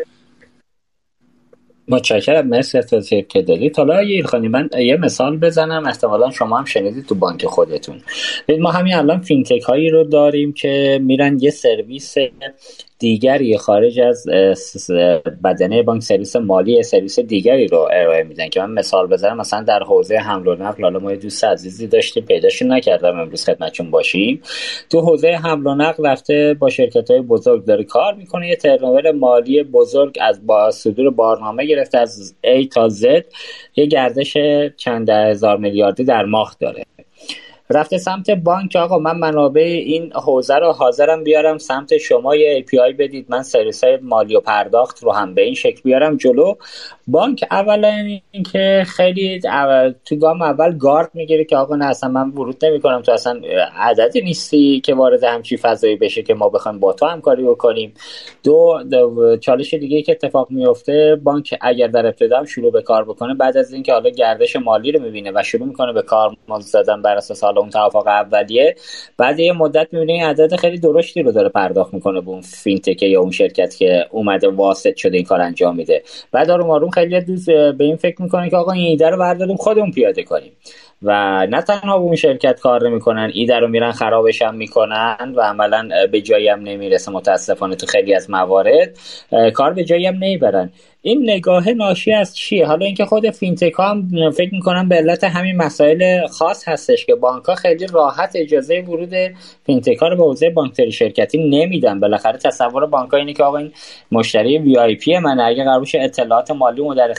متشکرم. مرسی از توضیح که حالا ایلخانی من یه مثال بزنم. احتمالا شما هم شنیدید تو بانک خودتون. ما همین الان fintech هایی رو داریم که میرن یه سرویس دیگری خارج از بدنه بانک سرویس مالی سرویس دیگری رو ارائه میدن که من مثال بزنم مثلا در حوزه حمل و نقل حالا ما یه دوست عزیزی داشتیم پیداش نکردم امروز خدمتشون باشیم. تو حوزه حمل و نقل رفته با شرکت های بزرگ داره کار می‌کنه یه ترنوور مالی بزرگ از با صدور بارنامه گرفته از A تا Z یه گردش چند هزار میلیاردی در ماه داره. رفته سمت بانک آقا من منابع این حوزه رو حاضرم بیارم سمت شما یه API بدید. من سرویس های مالی و پرداخت رو هم به این شکل بیارم جلو. بانک اولا اینکه خیلی اول تو گام اول گارد می‌گیره که آقا نه اصلا من ورود نمی کنم تو اصلا عددی نیستی که وارد همچی فضایی بشه که ما بخوایم با تو همکاری بکنیم. دو, دو چالش دیگه که اتفاق میفته بانک اگر در ابتدا شروع به کار بکنه بعد از اینکه حالا گردش مالی رو می‌بینه و شروع می‌کنه به کار زدن بر اساس حالا اون توافق اولیه بعد یه مدت می‌بینه این عدد خیلی درشتی رو داره پرداخت می‌کنه به اون فینتک یا اون شرکت که اومده واسط شده این کار انجام میده. بعد آروم آروم خیلی دوست به این فکر می‌کنه که آقا این ایده رو برداریم خودمون پیاده کنیم. و نه تنها اون شرکت کار نمی‌کنن ایده رو میرن خرابش هم می‌کنن و عملا به جایی هم نمی‌رسه متاسفانه تو خیلی از موارد. کار به جایی هم نمی‌برن. این نگاه ناشی از چیه؟ حالا اینکه خود fintech هم فکر می‌کنم به علت همین مسائل خاص هستش که بانک ها خیلی راحت اجازه ورود fintech ها رو به حوزه بانکداری شرکتی نمیدن. بالاخره تصور بانک ها اینه که آقا این مشتری VIP من اگه قرار اطلاعات مالی و در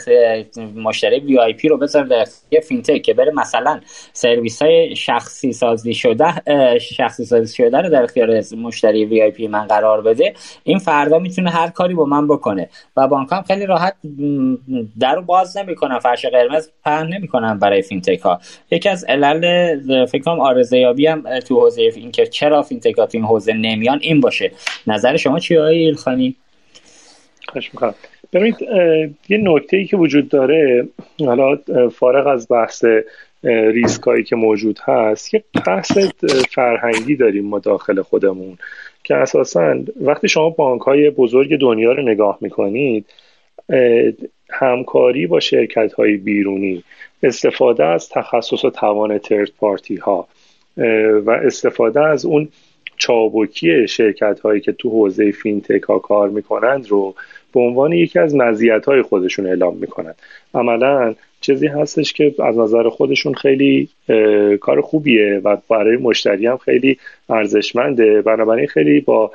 مشتری VIP رو بذاره در fintech که بره مثلا سرویس های شخصی سازی شده شخصی سازی شده رو در اختیار مشتری VIP من قرار بده این فردا می‌تونه هر کاری با من بکنه. و بانک هم خیلی در باز نمی‌کنن فرش قرمز پهن نمی‌کنن برای fintech ها یکی از علل فکر کنم عارضه یابی هم تو حوزه این که چرا fintech ها تو این حوزه نمیان این باشه. نظر شما چیه آقای ایلخانی؟ خوش می‌کنم. ببینید یه نکته ای که وجود داره حالا فارغ از بحث ریسک هایی که موجود هست یه بحث فرهنگی داریم ما داخل خودمون که اساسا وقتی شما بانک های بزرگ دنیا رو نگاه می‌کنید همکاری با شرکت های بیرونی استفاده از تخصص و توان ترد پارتی ها و استفاده از اون چابکی شرکت هایی که تو حوزه فینتک ها کار می‌کنند رو به عنوان یکی از مزیت های خودشون اعلام می‌کنند. عملا چیزی هستش که از نظر خودشون خیلی کار خوبیه و برای مشتری هم خیلی ارزشمنده. بنابراین خیلی با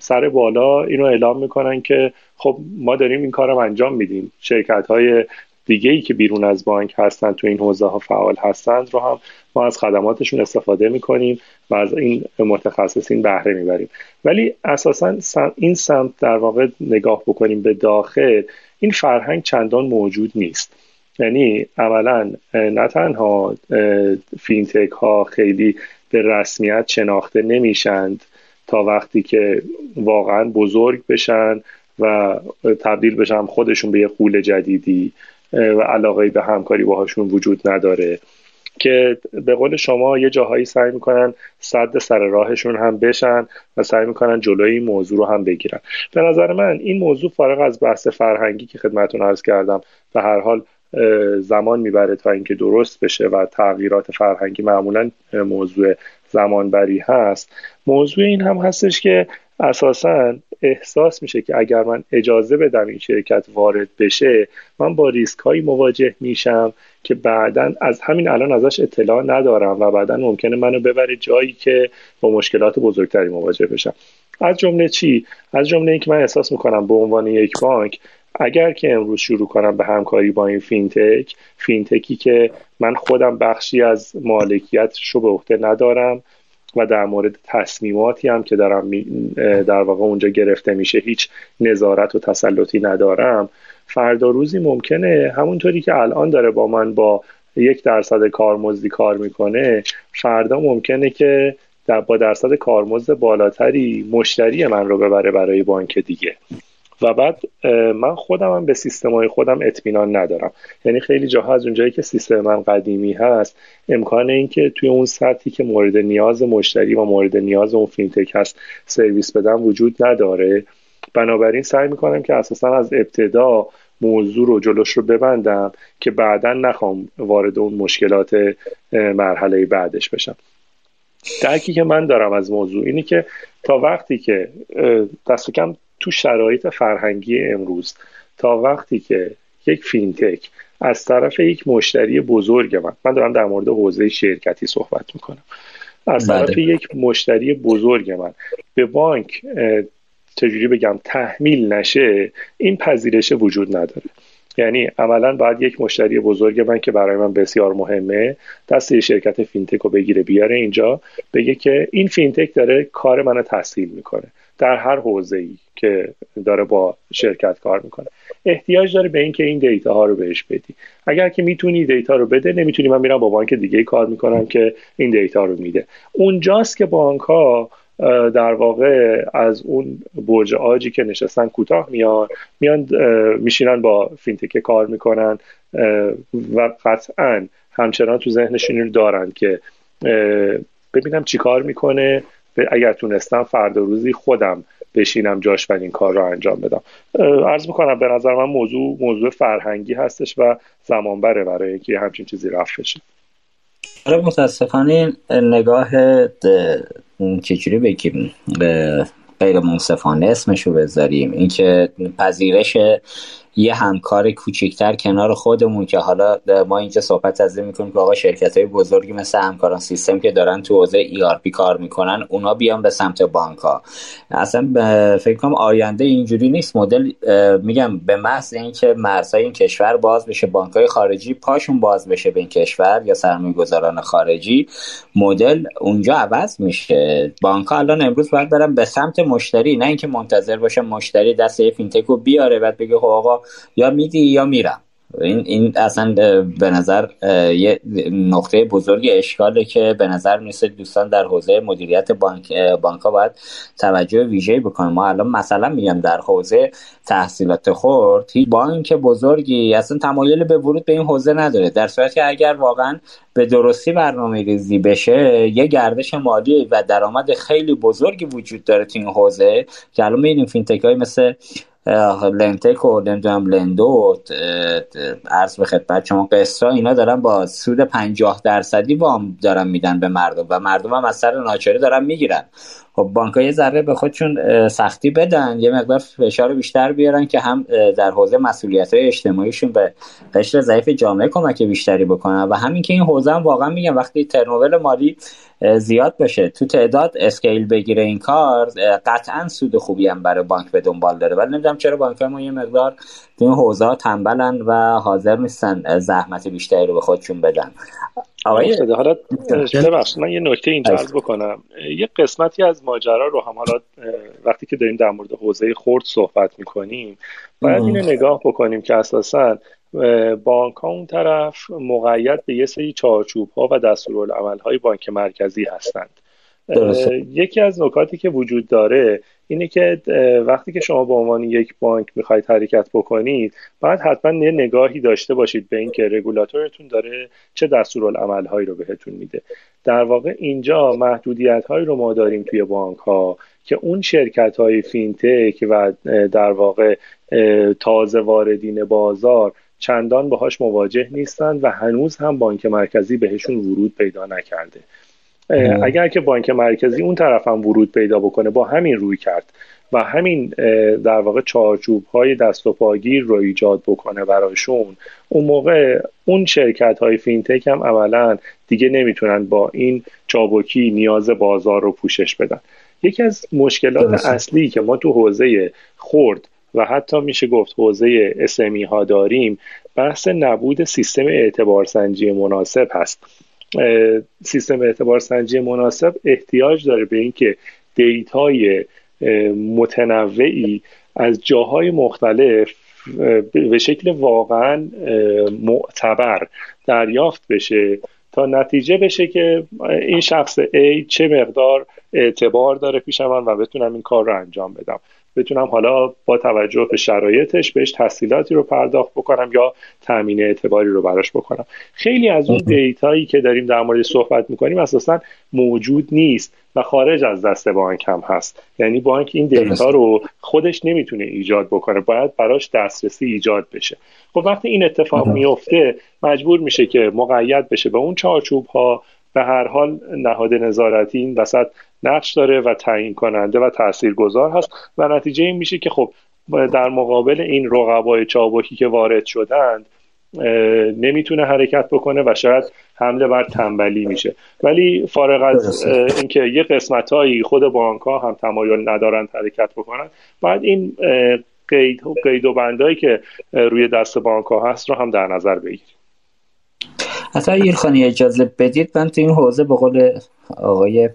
سر بالا اینو اعلام می‌کنن که خب ما داریم این کار رو انجام میدیم. شرکت های دیگه ای که بیرون از بانک هستن تو این حوزه ها فعال هستند رو هم ما از خدماتشون استفاده می‌کنیم و از این متخصصین بهره می‌بریم. ولی اساسا این سمت در واقع نگاه بکنیم به داخل این فرهنگ چندان موجود نیست. یعنی عملا نه تنها فینتک ها خیلی به رسمیت شناخته نمیشند. تا وقتی که واقعا بزرگ بشن و تبدیل بشن خودشون به یه قول جدیدی و علاقه به همکاری باهاشون وجود نداره. که به قول شما یه جاهایی سعی می‌کنن صد سر راهشون هم بشن و سعی می‌کنن جلوی این موضوع رو هم بگیرن. به نظر من این موضوع فارغ از بحث فرهنگی که خدمتون عرض کردم به هر حال زمان می‌بره تا اینکه درست بشه و تغییرات فرهنگی معمولا موضوع زمانبری هست. موضوع این هم هستش که اساسا احساس میشه که اگر من اجازه بدم این شرکت وارد بشه من با ریسک هایی مواجه میشم که بعدا از همین الان ازش اطلاع ندارم و بعدا ممکنه منو ببره جایی که با مشکلات بزرگتری مواجه بشم. از جمله چی؟ از جمله اینکه من احساس می‌کنم به عنوان یک بانک اگر که امروز شروع کنم به همکاری با این fintech fintech ی که من خودم بخشی از مالکیتش رو به عهده ندارم و در مورد تصمیماتی هم که دارم در واقع اونجا گرفته میشه هیچ نظارت و تسلطی ندارم. فردا روزی ممکنه همونطوری که الان داره با من با یک درصد کارمزدی کار می‌کنه فردا ممکنه که با درصد کارمزد بالاتری مشتری من رو ببره برای بانک دیگه. و بعد من خودم هم به سیستم های خودم اطمینان ندارم. یعنی خیلی جاها از اونجایی که سیستم من قدیمی هست امکان اینکه توی اون سطحی که مورد نیاز مشتری و مورد نیاز اون فینتک هست سرویس بدم وجود نداره. بنابراین سعی می‌کنم که اساسا از ابتدا موضوع رو جلوش رو ببندم که بعدا نخوام وارد اون مشکلات مرحله بعدش بشم. درکی که من دارم از موضوع اینی که تا وقتی که دست کم تو شرایط فرهنگی امروز تا وقتی که یک فینتک از طرف یک مشتری بزرگ من من دارم در مورد حوزه شرکتی صحبت می‌کنم. از بله. طرف یک مشتری بزرگ من به بانک چجوری بگم تحمیل نشه این پذیرش وجود نداره. یعنی عملا باید یک مشتری بزرگ من که برای من بسیار مهمه دست یه شرکت فینتک رو بگیره بیاره اینجا بگه که این فینتک داره کار منو تسهیل می‌کنه. در هر حوزه ای که داره با شرکت کار می‌کنه. احتیاج داره به اینکه این دیتا ها رو بهش بدی. اگر که می‌تونی دیتا رو بده نمی‌تونی. من میرم با بانک دیگه کار می‌کنم که این دیتا رو میده. اونجاست که بانک ها در واقع از اون برج عاجی که نشستن کوتاه میان میان میشینن با فینتک کار می‌کنن و قطعا همچنان تو ذهنشون دارن که ببینم چی کار می‌کنه اگر تونستم فردا روزی خودم بشینم جاش و این کار رو انجام بدم. عرض می‌کنم به نظر من موضوع موضوع فرهنگی هستش و زمان بره برای اینکه همچین چیزی رفت بشه. آره متاسفانه نگاه چجوری بگیم غیر منصفانه اسمشو بذاریم. اینکه پذیرش یه همکار کوچکتر کنار خودمون که حالا ما اینجا صحبت از این می‌کنیم که آقا شرکت های بزرگی مثل همکاران سیستم که دارن تو حوزه ERP کار می‌کنن اونا بیان به سمت بانک ها اصلا فکر کنم آینده اینجوری نیست. مدل میگم به محض اینکه مرزهای این کشور باز بشه بانک های خارجی پاشون باز بشه به این کشور یا سرمایه گذاران خارجی مدل اونجا عوض میشه. بانک ها الان امروز باید برن به سمت مشتری نه اینکه منتظر باشه مشتری دست فینتک رو بیاره بعد بگه خب آقا یا میدی یا میرم. این, این اصلا به نظر یه نقطه بزرگ اشکاله که به نظر می‌رسه دوستان در حوزه مدیریت بانک بانک ها باید توجه ویژه بکنیم ما الان مثلا میگم در حوزه تسهیلات خرد هیچ بانک بزرگی اصلا تمایل به ورود به این حوزه نداره. در صورتی که اگر واقعا به درستی برنامه ریزی بشه یه گردش مالی و درآمد خیلی بزرگی وجود داره تو این حوزه که الان می‌بینیم فینتک های مثل لندتک و نمی‌دونم لندو عرض به خدمت شما قسطا اینا دارن با سود 50 درصدی وام دارن میدن به مردم و مردم هم از سر ناچاری دارن می‌گیرن. خب بانک یه ذره به خودشون سختی بدن یه مقدار فشار بیشتر بیارن که هم در حوزه مسئولیت های اجتماعیشون به قشر ضعیف جامعه کمک بیشتری بکنن. و همین که این حوزه هم واقعا میگم وقتی ترنوول مالی زیاد باشه. تو تعداد اسکیل بگیره این کار قطعا سود خوبی هم برای بانک به دنبال داره. ولی نمی‌دونم چرا بانک ما یه مقدار تو این حوزه تنبلن و حاضر نیستن زحمت بیشتری رو به خودشون بدن. آقای حالا من یه نکته اینجا عرض بکنم. یه قسمتی از ماجرا رو هم حالا وقتی که داریم در مورد حوزه خرد صحبت می‌کنیم باید اینو نگاه بکنیم که اساسا بانک ها اون طرف مقید به یه سری چارچوب ها و دستورالعمل های بانک مرکزی هستند. یکی از نکاتی که وجود داره اینه که وقتی که شما به عنوان یک بانک می‌خواید حرکت بکنید باید حتما یه نگاهی داشته باشید به اینکه رگولاتورتون داره چه دستورالعمل هایی رو بهتون میده. در واقع اینجا محدودیت هایی رو ما داریم توی بانک ها که اون شرکت های فینتک و در واقع تازه واردین بازار چندان باهاش مواجه نیستن و هنوز هم بانک مرکزی بهشون ورود پیدا نکرده. اگر که بانک مرکزی اون طرف هم ورود پیدا بکنه با همین روی کرد و همین در واقع چارچوب های دست و پاگیر رو ایجاد بکنه برایشون اون موقع اون شرکت های فینتک هم عملا دیگه نمی‌تونن با این چابکی نیاز بازار رو پوشش بدن. یکی از مشکلات اصلی که ما تو حوزه خرد و حتی میشه گفت حوزه اسمی ها داریم بحث نبود سیستم اعتبار سنجی مناسب هست. سیستم اعتبار سنجی مناسب احتیاج داره به اینکه دیتای متنوعی از جاهای مختلف به شکل واقعا معتبر دریافت بشه تا نتیجه بشه که این شخص A چه مقدار اعتبار داره پیش من و بتونم این کار رو انجام بدم. بتونم حالا با توجه به شرایطش بهش تسهیلاتی رو پرداخت بکنم یا تامین اعتباری رو براش بکنم. خیلی از اون دیتایی که داریم در مورد صحبت می‌کنیم اساسا موجود نیست و خارج از دست بانک هم هست. یعنی بانک این دیتا رو خودش نمی‌تونه ایجاد بکنه باید براش دسترسی ایجاد بشه. خب وقتی این اتفاق میفته مجبور میشه که مقید بشه. به اون چارچوب ها به هر حال نهاد نظارتی این وسط نقش داره و تعیین کننده و تاثیرگذار هست و نتیجه این میشه که خب در مقابل این رقبای چابکی که وارد شدند نمی‌تونه حرکت بکنه و شاید حمله بر تنبلی میشه. ولی فارغ از اینکه یه قسمت هایی خود بانک ها هم تمایل ندارند حرکت بکنن باید این قید, قید و بندهایی که روی دست بانک ها هست رو هم در نظر بگیریم. اصلا ایرخانی اجازه بدید من تو این حوزه به قول آقای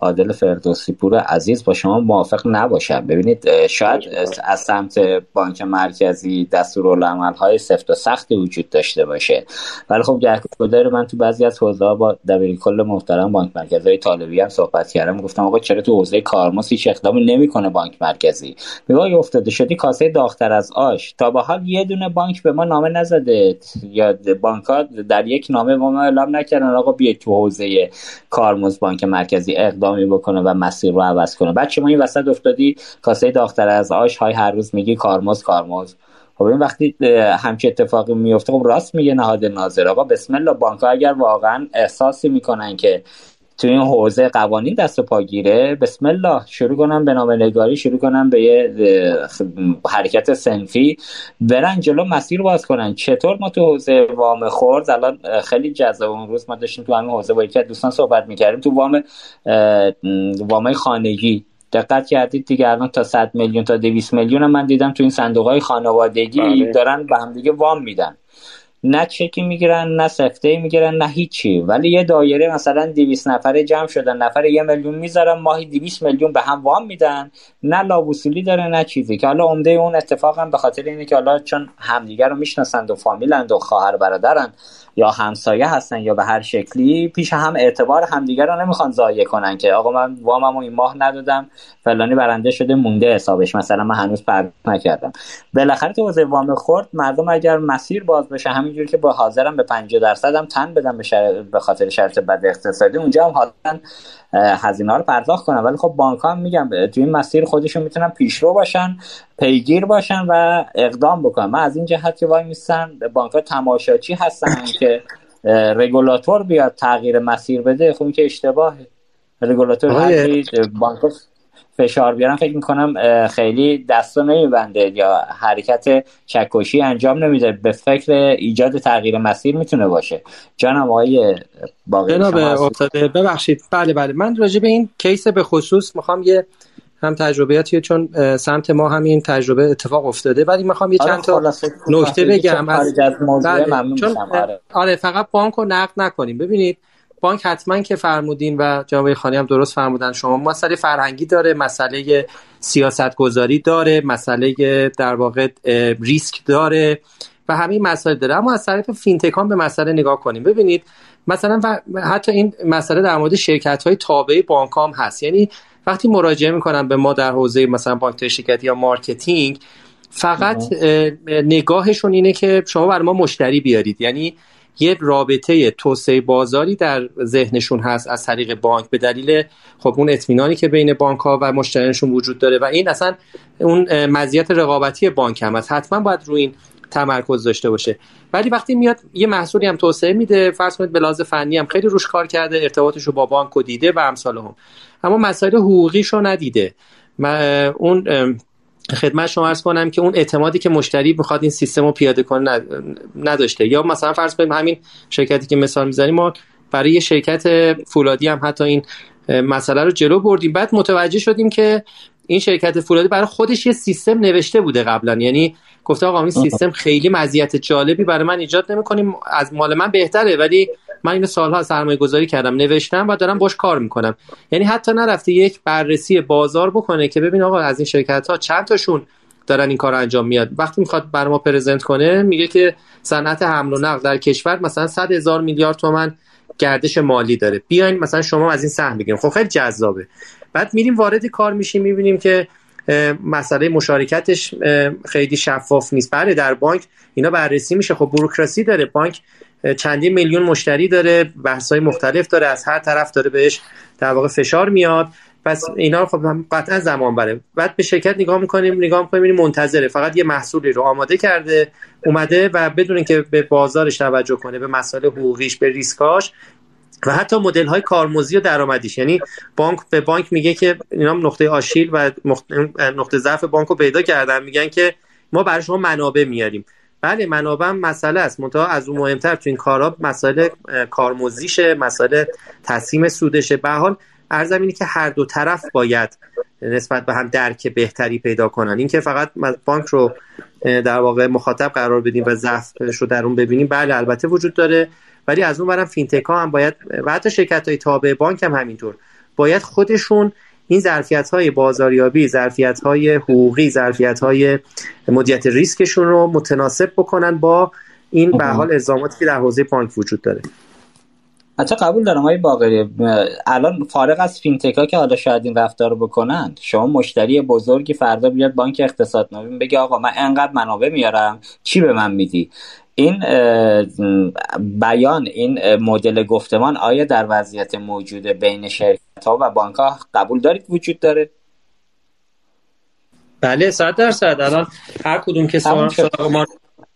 عادل فردوسی پور عزیز با شما موافق نباشم. ببینید شاید از سمت بانک مرکزی دستورالعمل های سفت و سختی وجود داشته باشه. ولی خب گهگدار من تو بعضی از حوزه با دبیر کل محترم بانک مرکزی های طالبی هم صحبت کردم. گفتم آقا چرا تو حوزه کارمز هیچ اقدامی نمی‌کنه بانک مرکزی؟ میگه افتاده شدی کاسه داختر از آش. تا به حال یه دونه بانک به ما نامه نزده. یا بانک ها در یک نامه ما اعلام نکردن آقا بیاید تو حوزه کارمز بانک مرکزی اقدام اقدامی بکنه و مسیر رو عوض کنه. بعد شما این وسط افتادی کاسه داختر از آش های هر روز میگی کارمز کارمز. خب این وقتی همچه اتفاقی میفته خب راست میگه نهاد ناظر. آقا بسم الله بانک اگر واقعا احساسی می‌کنن که تو این حوزه قوانین دست و پاگیره بسم الله. شروع کنم به نامه نگاری شروع کنم به یه حرکت سنفی برن جلو مسیر باز کنن. چطور ما تو حوزه وام خورد؟ الان خیلی جذاب. اون روز ما داشتیم تو همین حوزه با یکی دوستان صحبت می‌کردیم تو وام وام خانگی. دقت کردید دیگه الان تا 100 میلیون تا 200 میلیون من دیدم تو این صندوق های خانوادگی بله. دارن به هم دیگه وام میدن. نه چکی می‌گیرن نه سفته می‌گیرن نه هیچی. ولی یه دایره مثلا 200 نفره جمع شدن نفر یه میلیون می‌ذارن ماهی 200 میلیون به هم وام میدن. نه لابوسولی داره نه چیزی. که حالا عمده اون اتفاق به خاطر اینه که حالا چون همدیگه رو می‌شناسند و فامیلند و خواهر برادرن یا همسایه هستن یا به هر شکلی پیش هم اعتبار همدیگه رو نمی‌خوان ضایع کنن که آقا من واممو این ماه ندادم فلانی برنده شده مونده حسابش مثلا من هنوز پرداخت نکردم. بالاخره تو وام خورد مردم اگر مسیر باز بشه همینجوری که با حاضرم به 50 درصد هم تن بدم به, به خاطر شرط بد اقتصادی اونجا هم حاضرن هزینه رو پرداخت کنن. ولی خب بانک ها میگم تو این مسیر خودشون می‌تونن پیشرو باشن پیگیر باشن و اقدام بکنن. من از این جهت که وای میستن بانک ها تماشاچی هستن که رگولاتور بیاد تغییر مسیر بده. خب که اشتباهه. رگولاتور بانک فشار بیارن فکر می‌کنم خیلی دستو نمیبنده یا حرکت چکشی انجام نمیده. به فکر ایجاد تغییر مسیر می‌تونه باشه. جانم آقای باقی جناب ببخشید. بله بله. من راجع به این کیس به خصوص می‌خوام یه هم تجربیاتی چون سمت ما هم این تجربه اتفاق افتاده. ولی می‌خوام یه چند تا نکته بگم. از بله. چون آره. آره فقط بانک رو نقد نکنیم. ببینید بانک حتما که فرمودین و جناب خانی هم درست فرمودن. شما مسئله فرهنگی داره مسئله سیاست گذاری داره مسئله در واقع ریسک داره و همین مسائل داره. اما از طرف فینتک هم به مسئله نگاه کنیم. ببینید مثلا حتی این مسئله در مورد شرکت های تابع بانک هم هست. یعنی وقتی مراجعه می‌کنن به ما در حوزه مثلا بانک شرکتی یا مارکتینگ فقط نگاهشون اینه که شما برای ما مشتری بیارید. یعنی یه رابطه توسعه بازاری در ذهنشون هست از طریق بانک. به دلیل خب اون اطمینانی که بین بانک ها و مشتریانشون وجود داره و این اصلا اون مزیت رقابتی بانک هم هست. حتما باید روی این تمرکز داشته باشه. ولی وقتی میاد یه محصولی هم توسعه میده فرض کنید به لحاظ فنی هم خیلی روش کار کرده ارتباطش رو با بانک و دیده و امثال هم. اما مسائل حقوقیش رو ندیده اون خدمت شما ارز کنم که اون اعتمادی که مشتری می‌خواد این سیستم رو پیاده کنه نداشته. یا مثلا فرض کنیم همین شرکتی که مثال می‌زنیم ما برای یه شرکت فولادی هم حتی این مسئله رو جلو بردیم. بعد متوجه شدیم که این شرکت فولادی برای خودش یه سیستم نوشته بوده قبلا. یعنی گفته آقا این سیستم خیلی مزیت جالبی برای من ایجاد نمی‌کنیم از مال من بهتره. ولی من اینو سالها سرمایه گذاری کردم نوشتم و دارم باش کار می‌کنم. یعنی حتی نرفته یک بررسی بازار بکنه که ببین آقا از این شرکت ها چند تاشون دارن این کار انجام میاد. وقتی می‌خواد برای ما پرزنت کنه میگه که صنعت حمل و نقل در کشور مثلا 100 هزار میلیارد تومن گردش مالی داره. بیاین مثلا شما از این سهم بگیریم خب خیلی جذابه. بعد میریم وارد کار میشیم می‌بینیم که مسئله مشارکتش خیلی شفاف نیست. بله در بانک اینا بررسی میشه. خب بروکراسی داره. بانک چندین میلیون مشتری داره بحث های مختلف داره از هر طرف داره بهش در واقع فشار میاد. پس اینا خب قطعا زمان بره. بعد به شرکت نگاه می‌کنیم نگاه می‌کنیم منتظره. فقط یه محصولی رو آماده کرده اومده و بدون اینکه به بازارش توجه کنه به مسائل حقوقیش به ریسکاش و حتی مدل های کارمزدی و درآمدیش. یعنی بانک به بانک میگه که اینا نقطه آشیل و نقطه ضعف بانک رو پیدا کردن. میگن که ما برای شما منابع میاریم. بله منابع مسئله است. منتها از اون مهمتر تو این کارا مسئله کارمزدیشه مسئله تسهیم سودشه. به هر حال عرضم اینه که هر دو طرف باید نسبت به هم درک بهتری پیدا کنن. اینکه فقط بانک رو در واقع مخاطب قرار بدیم و ضعفش رو در اون ببینیم بله البته وجود داره. ولی از اون ورم فینتک ها هم باید و حتی شرکت های تابع بانک هم همینطور باید خودشون این ظرفیت های بازاریابی ظرفیت های حقوقی ظرفیت های مدیریت ریسکشون رو متناسب بکنن با این به حال الزاماتی که در حوزه بانک وجود داره. حتی قبول دارم های باقری. الان فارغ از فینتک ها که حالا شاید این رفتار رو بکنند شما مشتری بزرگی فردا بیاد بانک اقتصاد نوین بگه آقا من انقدر منابع میارم چی به من میدی؟ این بیان این مدل گفتمان آیا در وضعیت موجود بین شرکت ها و بانک ها قبول دارید وجود داره؟ بله صد درصد. الان هر کدوم که سراغ ما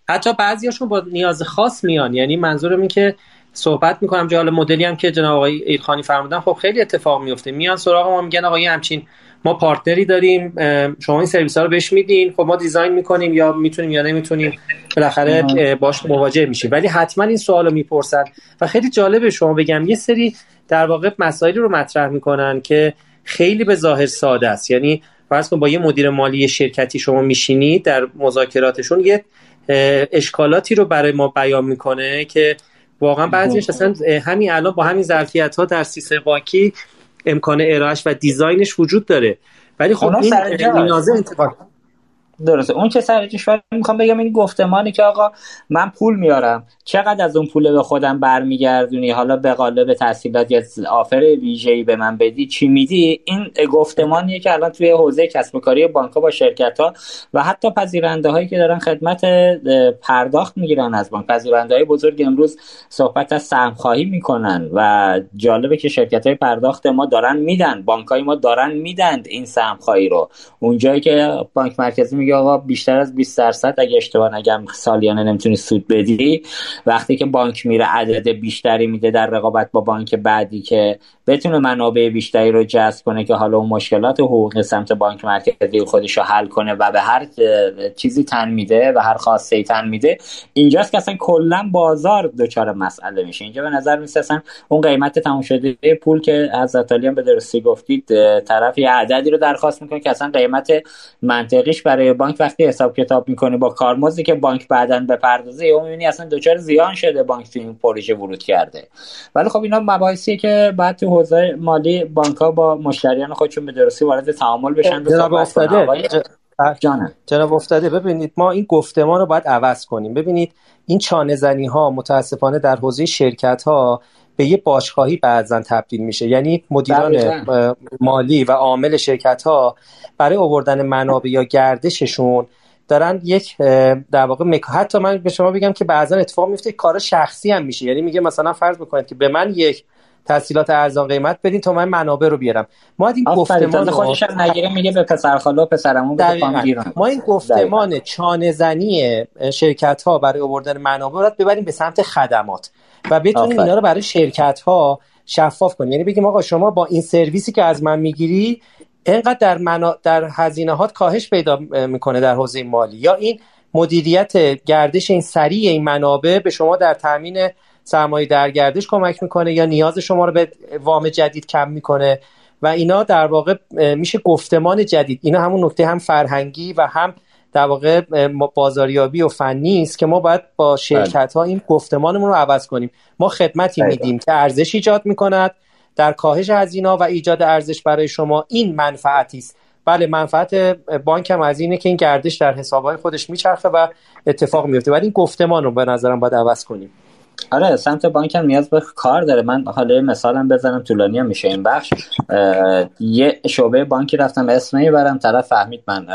حتی بعضیاشون با نیاز خاص میان. یعنی منظورم این که صحبت می‌کنم جال مدلی هم که جناب آقای ایدخانی فرمودن خب خیلی اتفاق میفته میان سراغ ما میگن آقا همچین ما پارتنری داریم شما این سرویس ها رو بهش میدین خب ما دیزاین می‌کنیم یا می‌تونیم یا نمی‌تونیم بالاخره باش مواجه میشیم. ولی حتما این سوال رو می‌پرسن. و خیلی جالبه شما بگم یه سری در واقع مسائلی رو مطرح می‌کنن که خیلی به ظاهر ساده است. یعنی فرض کن با یه مدیر مالی شرکتی شما میشینید در مذاکراتشون یه اشکالاتی رو برای ما بیان می‌کنه که واقعا بعضیش اصلا همین الان با همین ظرفیت ها در سیستم بانکی امکان ارائهش و دیزاینش وجود داره. ولی خب این نیازه انتقال درسته. اون چه سرجش می‌خوام بگم این گفتمانی که آقا من پول میارم. چقدر از اون پول به خودم برمیگردونی؟ حالا به قالب تحصیلات یا آفر ویژه‌ای به من بدی چی میدی؟ این گفتمانیه که الان توی حوزه کسب و کاری بانک با شرکت ها و حتی پذیرنده هایی که دارن خدمت پرداخت می‌گیرن از بانک. پذیرنده های بزرگ امروز صحبت از سهم خواهی می‌کنن و جالبه که شرکت های پرداخت ما دارن میدن. بانک های ما دارن میدن این سهم خواهی رو. اونجایی که بانک مرکزی میگه آقا بیشتر از 20 درصد اگه اشتباه نگم سالیانه نمی‌تونی سود بدی. وقتی که بانک میره عدد بیشتری میده در رقابت با بانک بعدی که بتونه منابع بیشتری رو جذب کنه که حالا اون مشکلات حقوقی سمت بانک مرکزی خودش رو حل کنه و به هر چیزی تن میده و هر خواسته ای تن میده اینجاست که اصلا کلا بازار دچار مسئله میشه. اینجا به نظر میسه اون قیمت تموم شده پول که از هم به درستی گفتید طرف یه عددی رو درخواست می‌کنه که اصلا قیمت منطقیش برای بانک وقتی حساب کتاب می‌کنی با کارمزدی که بانک بعدا بپردازه یا می‌بینی اصلا دچار زیان شده بانک تو این پروژه ورود کرده. ولی خب اینا مباحثیه که بعد تو حوزه مالی بانک ها با مشتریان خودشون به درستی وارد تعامل بشن جناب افتاده جناب افتاده ببینید ما این گفتمان رو باید عوض کنیم. ببینید این چانه زنی ها متاسفانه در حوزه شرکت ها به یه باشگاهی بعضا تبدیل میشه. یعنی مدیران مالی و عامل شرکت ها برای آوردن منابع یا گردششون دارن یک در واقع مک... حتی من به شما بگم که بعضا اتفاق میفته کار شخصی هم میشه. یعنی میگه مثلا فرض بکنید که به من یک تسهیلات ارزان قیمت بدین تا من منابع رو بیارم. ما این گفتمان خودش هم نگیره میگه به پسر خاله و پسرمون ما این گفتمان چانه زنی شرکت ها برای آوردن منابع رو ببریم به سمت خدمات. و بتونیم اینا رو برای شرکت ها شفاف کنیم یعنی بگیم آقا شما با این سرویسی که از من می‌گیری اینقدر در منا... در هزینه هات کاهش پیدا می‌کنه در حوزه مالی. یا این مدیریت گردش این سریع این منابع به شما در تامین سرمایه در گردش کمک می‌کنه یا نیاز شما رو به وام جدید کم می‌کنه. و اینا در واقع میشه گفتمان جدید. اینا همون نکته هم فرهنگی و هم در واقع بازاریابی و فنی است که ما باید با بله. شرکت ها این گفتمانمون رو عوض کنیم. ما خدمتی میدیم که ارزش ایجاد می‌کند در کاهش هزینه و ایجاد ارزش برای شما. این منفعتی است. بله منفعت بانک هم از اینه که این گردش در حسابهای خودش میچرخه و اتفاق میفته ولی این گفتمان رو به نظرم باید عوض کنیم. آره سمت بانک هم نیاز به کار داره. من حالا مثالم بزنم طولانی هم میشه این بخش. یه شعبه بانکی رفتم اسم می‌برم طرف فهمید من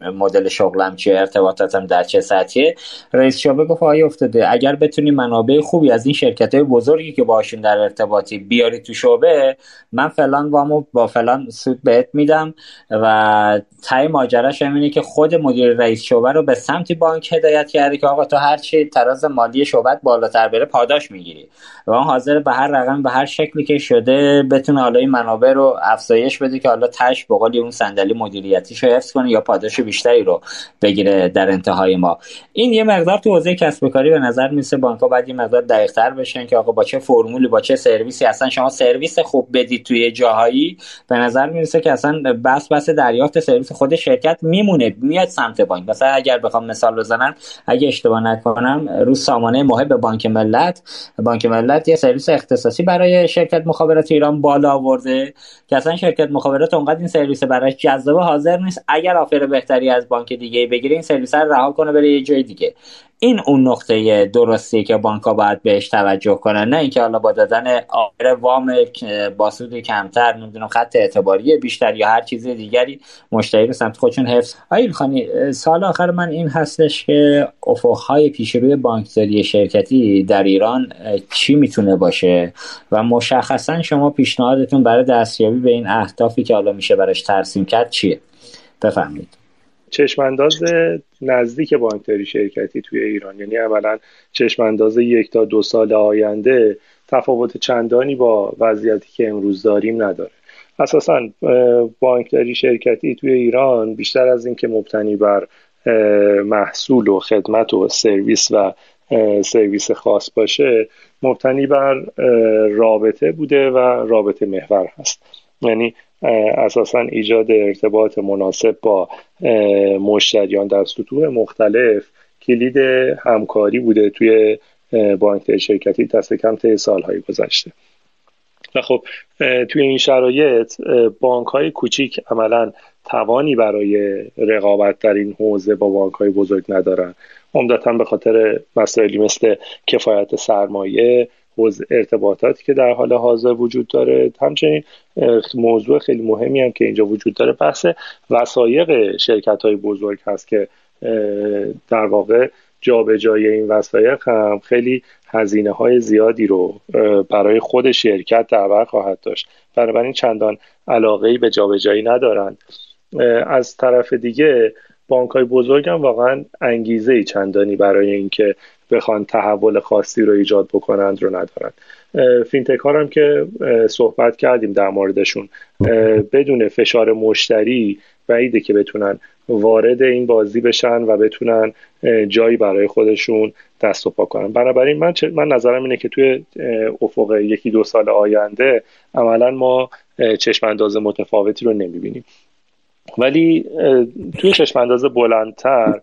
مدل شغلم چیه ارتباطاتم در چه سطحیه. رئیس شعبه گفت آیا افتاده اگر بتونی منابع خوبی از این شرکت های بزرگی که باشون در ارتباطی بیاری تو شعبه من فلان وامو با فلان سود بهت میدم. و تای ماجراش اینه که خود مدیر رئیس شعبه رو به سمتی بانک هدایت کرده که آقا تو هر چی تراز مالی شعبت بالاتر بره پاداش می‌گیری. و اون حاضر به هر رقم به هر شکلی که شده بتونه حالا این منابع رو افزایش بده که حالا تش بقالی اون صندلی مدیریتیش رو حفظ کنه یا پاداش بیشتری رو بگیره در انتهای ما. این یه مقدار تو حوزه کسب و کاری به نظر میسه بانک باید یه مقدار دقیق‌تر بشن که آقا با چه فرمولی با چه سرویسی. اصلا شما سرویس خوب بدید توی جاهایی. به نظر می‌رسه که اصلا بس بس دریافت سرویس خود شرکت میمونه میاد سمت بانک. مثلا اگر بخوام مثال بزنم اگه اشتباه نکنم رو سامانه محب بانک بانک ملت یه سرویس اختصاصی برای شرکت مخابرات ایران بالا آورده که اصلا شرکت مخابرات اونقدر این سرویس براش جذاب حاضر نیست. اگر آفر بهتری از بانک دیگه بگیره این سرویس رو رها کنه بره یه جای دیگه. این اون نقطه درستی که بانک باید بهش توجه کنن. نه اینکه حالا با دادن آخر وام با سود کمتر نمی‌دونم خط اعتباری بیشتر یا هر چیز دیگری مشتری رو سمت خودشون حفظ. آیل خانی سال آخر من این هستش که افقهای پیش روی بانکداری شرکتی در ایران چی می‌تونه باشه؟ و مشخصا شما پیشنهادتون برای دستیابی به این اهدافی که حالا میشه براش ترسیم کرد چیه؟ بفهمید چشمانداز نزدیک بانکداری شرکتی توی ایران. یعنی اولا چشمانداز یک تا دو سال آینده تفاوت چندانی با وضعیتی که امروز داریم نداره. اساسا بانکداری شرکتی توی ایران بیشتر از اینکه مبتنی بر محصول و خدمت و سرویس و سرویس خاص باشه مبتنی بر رابطه بوده و رابطه محور هست. یعنی اساسا ایجاد ارتباط مناسب با مشتریان در سطوح مختلف کلید همکاری بوده توی بانک شرکتی دست کم طی سالهای گذشته. و خب توی این شرایط بانک های کوچیک عملا توانی برای رقابت در این حوزه با بانک های بزرگ ندارن. عمدتا به خاطر مسائلی مثل کفایت سرمایه حوز ارتباطاتی که در حال حاضر وجود داره. همچنین موضوع خیلی مهمی هم که اینجا وجود داره بحث وسایق شرکت های بزرگ هست که در واقع جابجایی این وسایق هم خیلی هزینه های زیادی رو برای خود شرکت در بر خواهد داشت. بنابراین چندان علاقه به جابجایی ندارند. از طرف دیگه بانک های بزرگ هم واقعا انگیزه چندانی برای اینکه بخوان تحول خاصی رو ایجاد بکنند رو ندارن. فینتک هم که صحبت کردیم در موردشون. بدون فشار مشتری بعیده که بتونن وارد این بازی بشن و بتونن جایی برای خودشون دست و پا کنن. بنابراین من, من نظرم اینه که توی افق یکی دو سال آینده عملا ما چشم انداز متفاوتی رو نمی‌بینیم. ولی توی چشم انداز بلندتر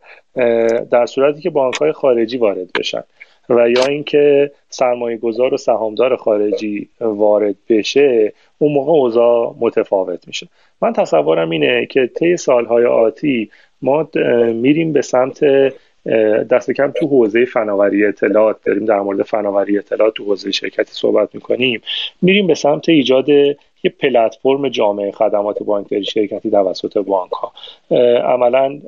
در صورتی که بانک های خارجی وارد بشن و یا اینکه سرمایه گذار و سهامدار خارجی وارد بشه اون موقع اوضاع متفاوت میشه. من تصورم اینه که طی سالهای آتی ما میریم به سمت دست کم تو حوزه فناوری اطلاعات داریم در مورد فناوری اطلاعات تو حوزه شرکتی صحبت می‌کنیم. میریم به سمت ایجاد یه پلتفرم جامعه خدمات بانکداری شرکتی توسط بانک ها عملا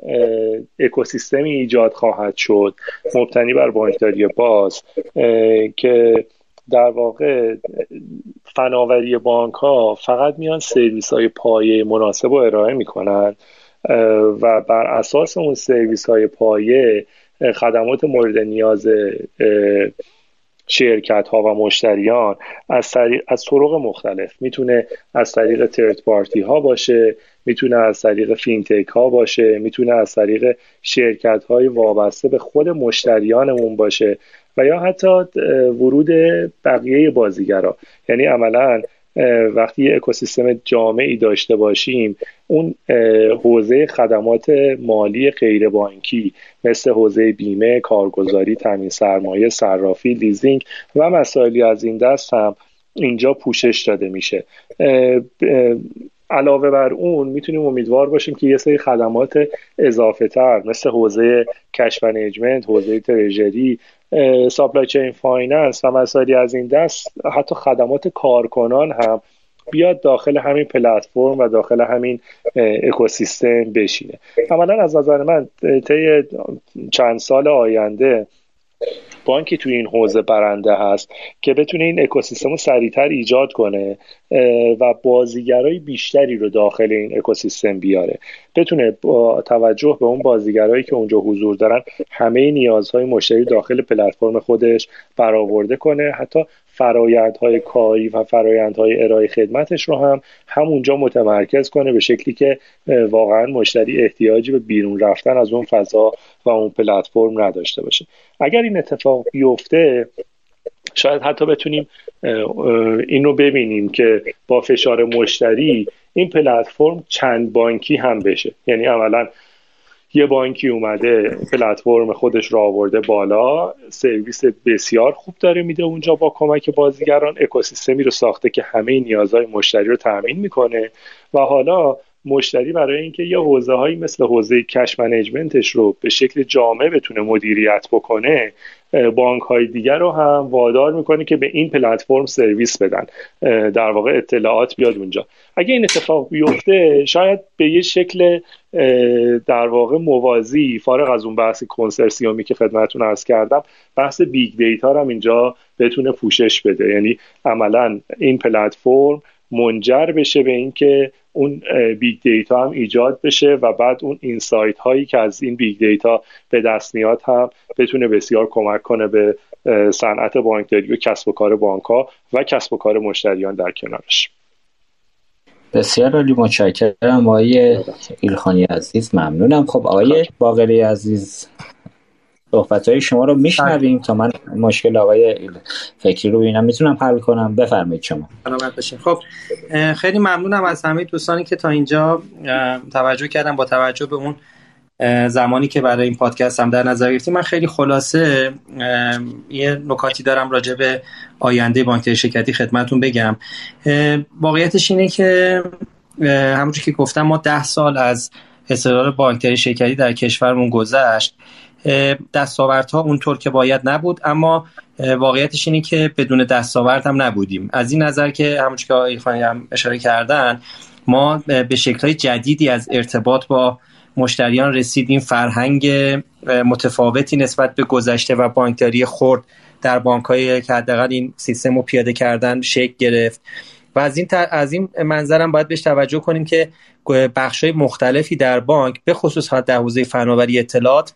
اکوسیستمی ایجاد خواهد شد مبتنی بر بانکداری باز که در واقع فناوری بانک ها فقط میان سرویس های پایه مناسب رو ارائه می‌کنن و بر اساس اون سرویس های پایه خدمات مورد نیاز شرکت ها و مشتریان از, طریق، از طرق مختلف. می‌تونه از طریق ترد پارتی ها باشه می‌تونه از طریق فینتک ها باشه می‌تونه از طریق شرکت های وابسته به خود مشتریانمون باشه و یا حتی ورود بقیه بازیگرا. یعنی عملا وقتی یه اکوسیستم جامعی داشته باشیم اون حوزه خدمات مالی غیر بانکی مثل حوزه بیمه، کارگزاری، تامین سرمایه، صرافی، لیزینگ و مسائلی از این دست هم اینجا پوشش داده میشه. علاوه بر اون می‌تونیم امیدوار باشیم که یه سری خدمات اضافه تر مثل حوزه cash management، حوزه treasury، supply chain finance و مسائلی از این دست حتی خدمات کارکنان هم بیاد داخل همین پلتفرم و داخل همین اکوسیستم بشینه. عملا از نظر من طی چند سال آینده بانکی توی این حوزه برنده هست که بتونه این اکوسیستم رو سریعتر ایجاد کنه و بازیگرای بیشتری رو داخل این اکوسیستم بیاره. بتونه با توجه به اون بازیگرایی که اونجا حضور دارن همه نیازهای مشتری داخل پلتفرم خودش برآورده کنه. حتی فرایندهای کاری و فرایندهای ارائه خدمتش رو هم همونجا متمرکز کنه به شکلی که واقعا مشتری احتیاجی به بیرون رفتن از اون فضا و اون پلتفرم نداشته باشه. اگر این اتفاق بیفته شاید حتی بتونیم این رو ببینیم که با فشار مشتری این پلتفرم چند بانکی هم بشه. یعنی اولا یه بانکی اومده پلتفرم خودش را آورده بالا سرویس بسیار خوب داره میده اونجا با کمک بازیگران اکوسیستمی رو ساخته که همه نیازهای مشتری رو تامین می‌کنه. و حالا مشتری برای اینکه یه حوزه هایی مثل حوزه cash management ش رو به شکل جامع بتونه مدیریت بکنه بانک های دیگر رو هم وادار می‌کنه که به این پلتفرم سرویس بدن. در واقع اطلاعات بیاد اونجا. اگه این اتفاق بیفته شاید به یه شکل در واقع موازی فارغ از اون بحث کنسرسیومی که خدمتتون عرض کردم بحث big data هم اینجا بتونه پوشش بده. یعنی عملا این پلتفرم منجر بشه به اینکه اون big data هم ایجاد بشه و بعد اون insight هایی که از این big data به دست میاد هم بتونه بسیار کمک کنه به صنعت بانکداری و کسب و کار بانک ها و کسب و کار مشتریان در کنارش. بسیار عالی متشکرم. آقای ایلخانی عزیز ممنونم. خب آقای باقری عزیز صحبت های شما رو میشنویم تا من مشکل آقای فکری رو ببینم می‌تونم حل کنم. بفرمایید شما. خب خیلی ممنونم از همه دوستانی که تا اینجا توجه کردم با توجه به اون زمانی که برای این پادکست هم در نظر گرفتیم. من خیلی خلاصه یه نکاتی دارم راجع به آینده بانک شرکتی خدمتون بگم. واقعیتش اینه که همونجور که گفتم ما ده سال از استقرار بانکداری شرکتی در کشورمون گذشت. دستاوردها اونطور که باید نبود اما واقعیتش اینه که بدون دستاورد هم نبودیم. از این نظر که همونجور که آقای هم اشاره کردن ما به شکلهای جدیدی از ارتباط با مشتریان رسیدیم. فرهنگ متفاوتی نسبت به گذشته و بانکداری خورد در بانک که حداقل این سیستم رو پیاده کردن شکل گرفت. و از این, از این منظرم باید بهش توجه کنیم که بخش مختلفی در بانک به خصوص در حوزه فناوری اطلاعات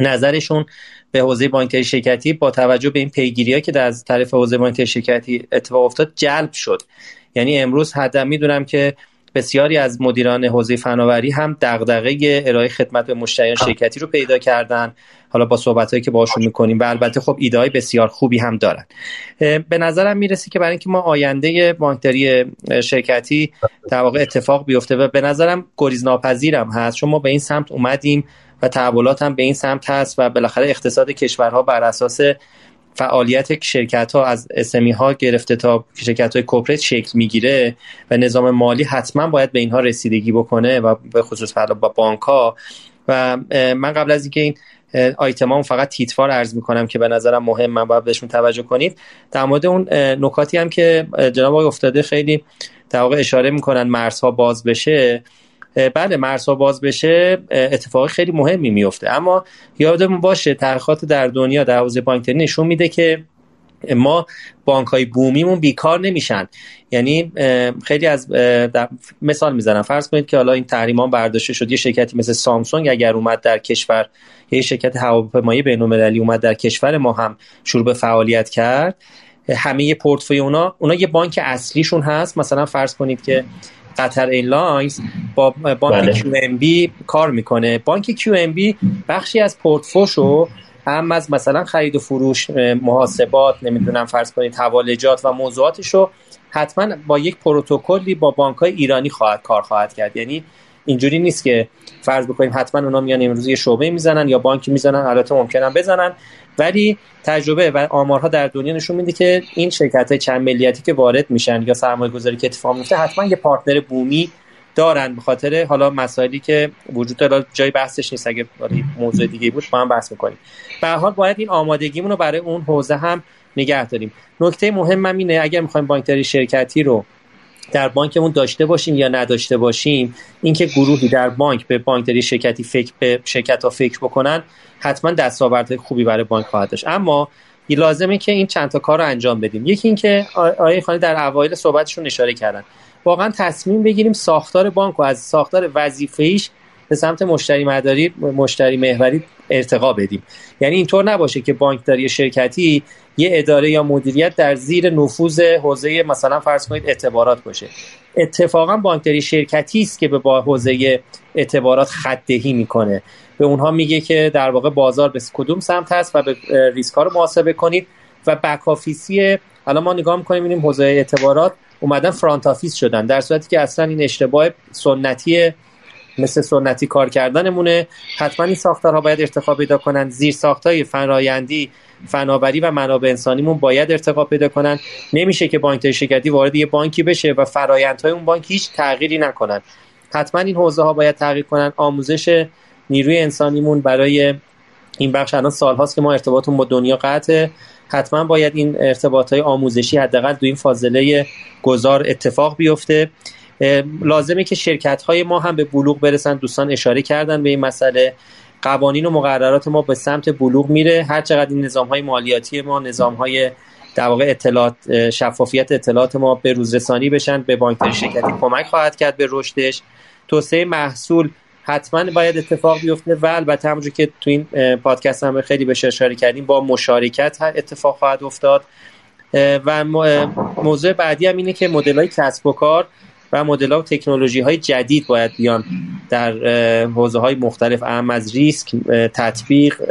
نظرشون به حوزه بانکداری شرکتی با توجه به این پیگیری که در از طرف حوزه بانکداری شرکتی اتفاق افتاد جلب شد. یعنی امروز حتی می‌دونم که بسیاری از مدیران حوزه فناوری هم دغدغه ارائه خدمت به مشتریان شرکتی رو پیدا کردن. حالا با صحبت که باشون می‌کنیم و البته خب ایده های بسیار خوبی هم دارن. به نظرم می‌رسه که برای اینکه ما آینده بانکداری شرکتی در واقع اتفاق بیفته و به نظرم گریز ناپذیرم هست. چون ما به این سمت اومدیم. و تحولات هم به این سمت هست و بالاخره اقتصاد کشورها بر اساس فعالیت شرکت ها از اسمی ها گرفته تا شرکت های کوپریت شکل می‌گیره و نظام مالی حتما باید به اینها رسیدگی بکنه و به خصوص با بانک ها و من قبل از اینکه این آیتما فقط تیتوار عرض می‌کنم که به نظرم مهم من باید بهشون توجه کنید. در مورد اون نکاتی هم که جناب آقای افتاده خیلی در واقع اشاره می‌کنن مرزها باز بشه. بله مرزها باز بشه اتفاق خیلی مهمی میفته اما یادمون باشه تحقیقات در دنیا در حوزه بانکداری نشون میده که ما بانک های بومیمون بیکار نمیشن. یعنی خیلی از مثال می‌زنم. فرض کنید که حالا این تحریمان برداشته شد. یه شرکتی مثل سامسونگ اگر اومد در کشور یه شرکت هواپیمایی بین‌المللی اومد در کشور ما هم شروع به فعالیت کرد. همه پورتفوی اونا اونا یه بانک اصلیشون هست. مثلا فرض کنید که Qatar Airlines با بانک QNB کار می‌کنه. بانک QNB بخشی از پورتفوشو هم از مثلا خرید و فروش محاسبات نمی‌دونم فرض کنید حوالجات و موضوعاتش رو حتما با یک پروتکلی با بانک های ایرانی خواهد کار خواهد کرد. یعنی اینجوری نیست که فرض بکنیم حتما اونا میان امروز یه شعبه می‌زنن یا بانکی می‌زنن البته ممکنن بزنن. ولی تجربه و آمارها در دنیا نشون میده که این شرکت های چند ملیتی که وارد میشن یا سرمایه گذاری که اتفاق میفته حتما یه پارتنر بومی دارن. به خاطر حالا مسائلی که وجود داره جای بحثش نیست. اگه موضوع دیگه بود با هم بحث می‌کنیم. به حال باید این آمادگیمون رو برای اون حوزه هم نگه داریم. نکته مهمم اینه اگر می‌خوایم بانکداری شرکتی رو در بانکمون داشته باشیم یا نداشته باشیم اینکه گروهی در بانک به بانکداری شرکتی فکر به شرکت ها فکر بکنن حتما دستاوردهای خوبی برای بانک خواهد داشت. اما لازمه که این چند تا کار رو انجام بدیم. یکی اینکه آقای خانی در اوایل صحبتشون اشاره کردن. واقعا تصمیم بگیریم ساختار بانک و از ساختار وظیفه‌ایش به سمت مشتری مداری مشتری محوری ارتقا بدیم. یعنی اینطور نباشه که بانکداری شرکتی یه اداره یا مدیریت در زیر نفوذ حوزه مثلا فرض کنید اعتبارات باشه. اتفاقا بانکداری شرکتی است که به با حوزه اعتبارات خطدهی می‌کنه. به اونها میگه که در واقع بازار به کدوم سمت هست و به ریسک ها رو محاسبه کنید و back office ی حالا ما نگاه می‌کنیم ببینیم حوزه اعتبارات اومدن front office شدن در صورتی که اصلا این اشتباه سنتی مثل سنتی کار کردنمونه. حتما این ساختارها باید ارتقا پیدا کنن زیر ساختای فنایندی فناوری و منابع انسانیمون باید ارتقا پیدا کنن نمیشه که بانک شرکتی وارد یه بانکی بشه و فرایندهای اون بانک هیچ تغییری نکنن حتما این حوزه ها باید تغییر کنن آموزش نیروی انسانیمون برای این بخش. الان سالهاست که ما ارتباطمون با دنیا قطعه. حتما باید این ارتباط های آموزشی حداقل دو این فاضله گذار اتفاق بیفته. لازمه که شرکت های ما هم به بلوغ برسن. دوستان اشاره کردن به این مسئله. قوانین و مقررات ما به سمت بلوغ میره. هر چقدر این نظام های مالیاتی ما نظام های در واقع اطلاعات شفافیت اطلاعات ما به روزرسانی بشن به بانک شرکتی کمک خواهد کرد به رشدش. توسعه محصول حتما باید اتفاق بیفته و البته همونجور که تو این پادکست هم خیلی بهش اشاره کردیم با مشارکت اتفاق خواهد افتاد. و موضوع بعدی هم اینه که مدل های کسب و کار. و مدل ها و تکنولوژی های جدید باید بیان در حوزه های مختلف اهم از ریسک تطبیق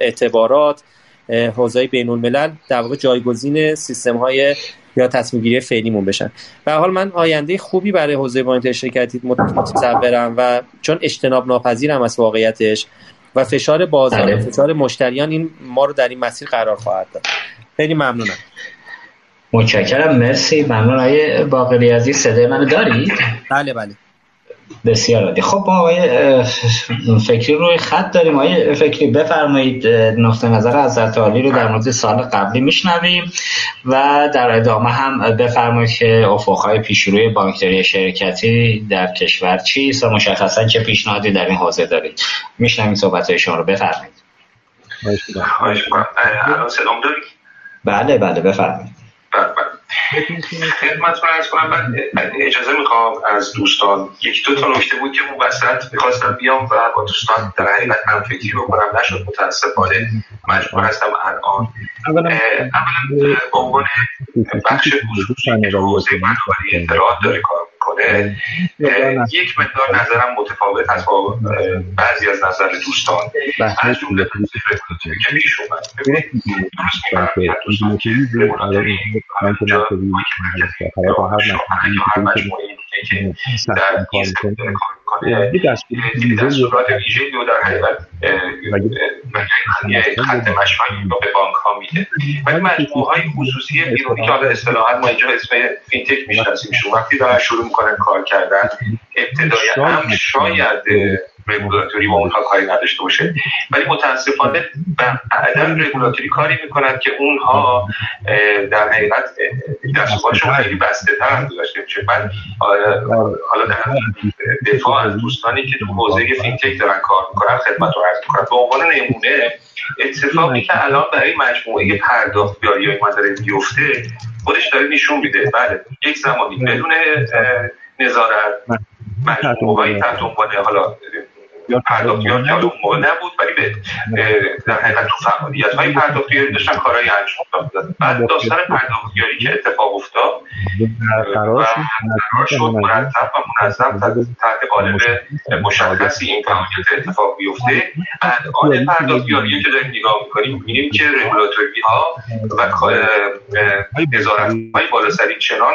اعتبارات حوزه های بین الملل در واقع جایگزین سیستم های یا تصمیم گیری فعلیمون بشن. به حال من آینده خوبی برای حوزه بانک شرکتی متصورم و چون اجتناب ناپذیرم از واقعیتش و فشار بازار و فشار مشتریان این ما رو در این مسیر قرار خواهد داد. خیلی ممنونم. متشکرم مرسی. ممنون آقای باقری عزیز صدای منو دارید؟ بله بله. بسیار عالی. خب ما آقای فکری روی خط داریم. آقای فکری بفرمایید نقطه نظر از عالی رو در مورد سال قبلی میشنویم و در ادامه هم بفرمایید که افقهای پیشروی بانکداری شرکتی در کشور چیست و مشخصا چه پیشنهادی در این حوزه دارید. میشنویم صحبت های شما رو. بفرمایید. بله بله. بفرمایید. بله، بله. خدمت ارز کنم من اجازه می‌خوام از دوستان یک دو تا نکته بود که اون وسط می‌خواستم بیام و با دوستان در حقیقت هم فکری بکنم نشد متاسفانه مجبور هستم الان. اولا به عنوان بخش خصوصی که حوزه منخوری اطلاعات داره کار می‌کنه. یک مقدار نظرم متفاوت از با بعضی از نظر دوستان. از جمله که پیش اومد ببینید درست دوستان. که در این صورت ویژه رو در حقیقت خط مشمعی رو به بانک ها میده؟ ولی مجموعه های خصوصی بیرونی که حالا اصطلاحا ما اینجا اسم فینتک میشناسیمشون وقتی دارن شروع می‌کنن کار کردن ابتدای هم شاید رگولاتوری با اونها کاری نداشته باشه. ولی متاسفانه بعدا رگولاتوری کاری می‌کنند که اونها در حقیقت دستگاهشون خیلی بسته تر گذاشته میشه من حالا در دفاع از دوستانی که تو حوزه فینتک دارن کار می‌کنن خدمت رو عرض می‌کنن به عنوان نمونه اتفاقی که الان برای مجموعه پرداخت بیاری ما داره بیفته خودش داره نشون میده. بله یک زمانی بدون نظارت مجموعه تحت عنوان حالا که اون موقع نبود ولی به در حقیقت تو فعالیت های پرداختیاری داشتن کارهای انجام دادن بعد داستان پرداختیاری که اتفاق افتاد قرار شد مرتب و منظم تحت قالب مشخصی این فعالیت اتفاق بیفته. الان پرداختیاری که داریم نگاه می‌کنیم می‌بینیم که رگولاتوری ها و نظارت های بالاسری چنان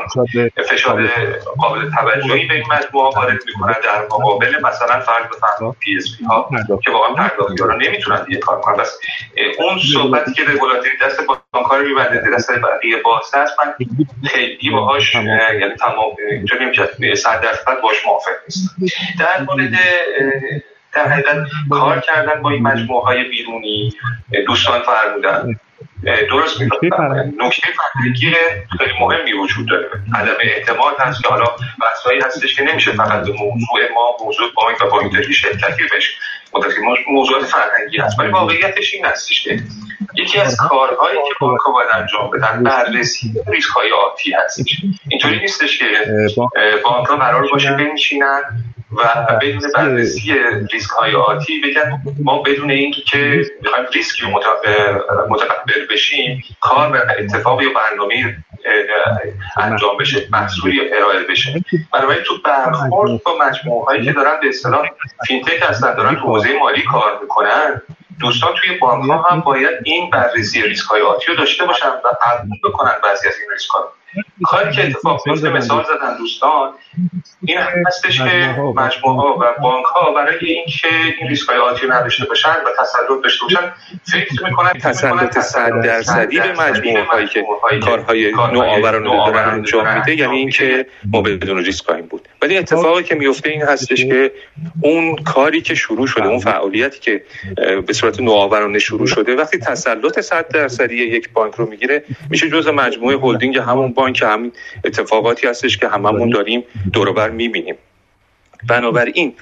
فشار قابل توجهی به این مجموعه وارد می‌کنن در مقابل مثلا فرد به پی اس پی ها که واقعا پرداختیارا نمی‌تونن دیگه کار کنن. پس اون صحبتی که رگولاتوری دست بانک‌ها رو میبنده دست بقیه باز هست من خیلی باهاش یعنی تمام اینطوری نمیشه صد درصد باش موافق نیستم. در مورد در حقیقت کار کردن با این مجموعه های بیرونی دوستان فرمودن. درست نکته فرهنگی. خیلی مهمی وجود داره. عدم اعتماد هست که حالا بحثایی هستش که نمیشه فقط به موضوع ما موضوع بانک و بانکداری شرکتی بشه. موضوعات فرهنگی هست. ولی واقعیتش این هستش که یکی از کارهایی که بانک باید انجام بدن بررسی ریسک های آتی هستش. اینطوری نیستش که بانک. ها قرار باشه بنشینن. و بدون بررسی ریسک های آتی بگن ما بدون اینکه که بخوایم ریسکی رو متقبل بشیم کار به اتفاق یا برنامه انجام بشه محصولی ارائه بشه. بنابراین تو برخورد با مجموعه هایی که دارن به اصطلاح فینتک هستن دارن تو حوزه مالی کار می‌کنن دوستان توی بانک ها هم باید این بررسی ریسک های آتی رو داشته باشن و قبول بکنن بعضی از این ریسک ها کاری که اتفاق میفته مثال زدن دوستان این هستش که مجموعه ها و بانک ها برای اینکه این ریسک های آتی نداشته باشن و تسلط داشته باشن فکر می‌کنن تسلط صد درصدی به مجموعه هایی که کارهای نوآورانه دارن انجام میده یعنی اینکه ما بدون ریسک خواهیم بود. ولی اتفاقی که میفته این هستش که اون کاری که شروع شده اون فعالیتی که به صورت نوآورانه شروع شده وقتی تسلط صد درصدی یک بانک رو می‌گیره میشه جزء مجموعه هلدینگ همون بانک همین اتفاقاتی هستش که هممون داریم. دور می‌بینیم. بنابراین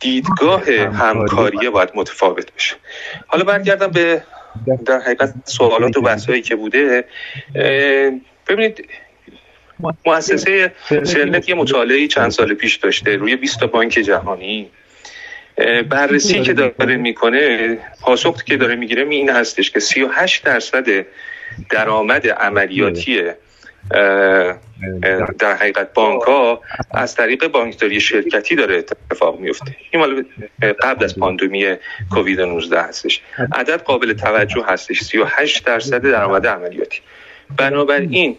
دیدگاه همکاریه باید متفاوت بشه حالا برگردم به در حقیقت سوالات و بحثایی که بوده. ببینید مؤسسه سلنت یه مطالعه چند سال پیش داشته روی 20 بانک جهانی. بررسی که داره می‌کنه پاسخ که داره می‌گیره این هستش که 38 درصد درآمد عملیاتی در حقیقت بانک ها از طریق بانکداری شرکتی داره اتفاق میفته این مال قبل از پاندمی کووید 19 هستش. عدد قابل توجه هستش. 38 درصد درآمد عملیاتی. بنابراین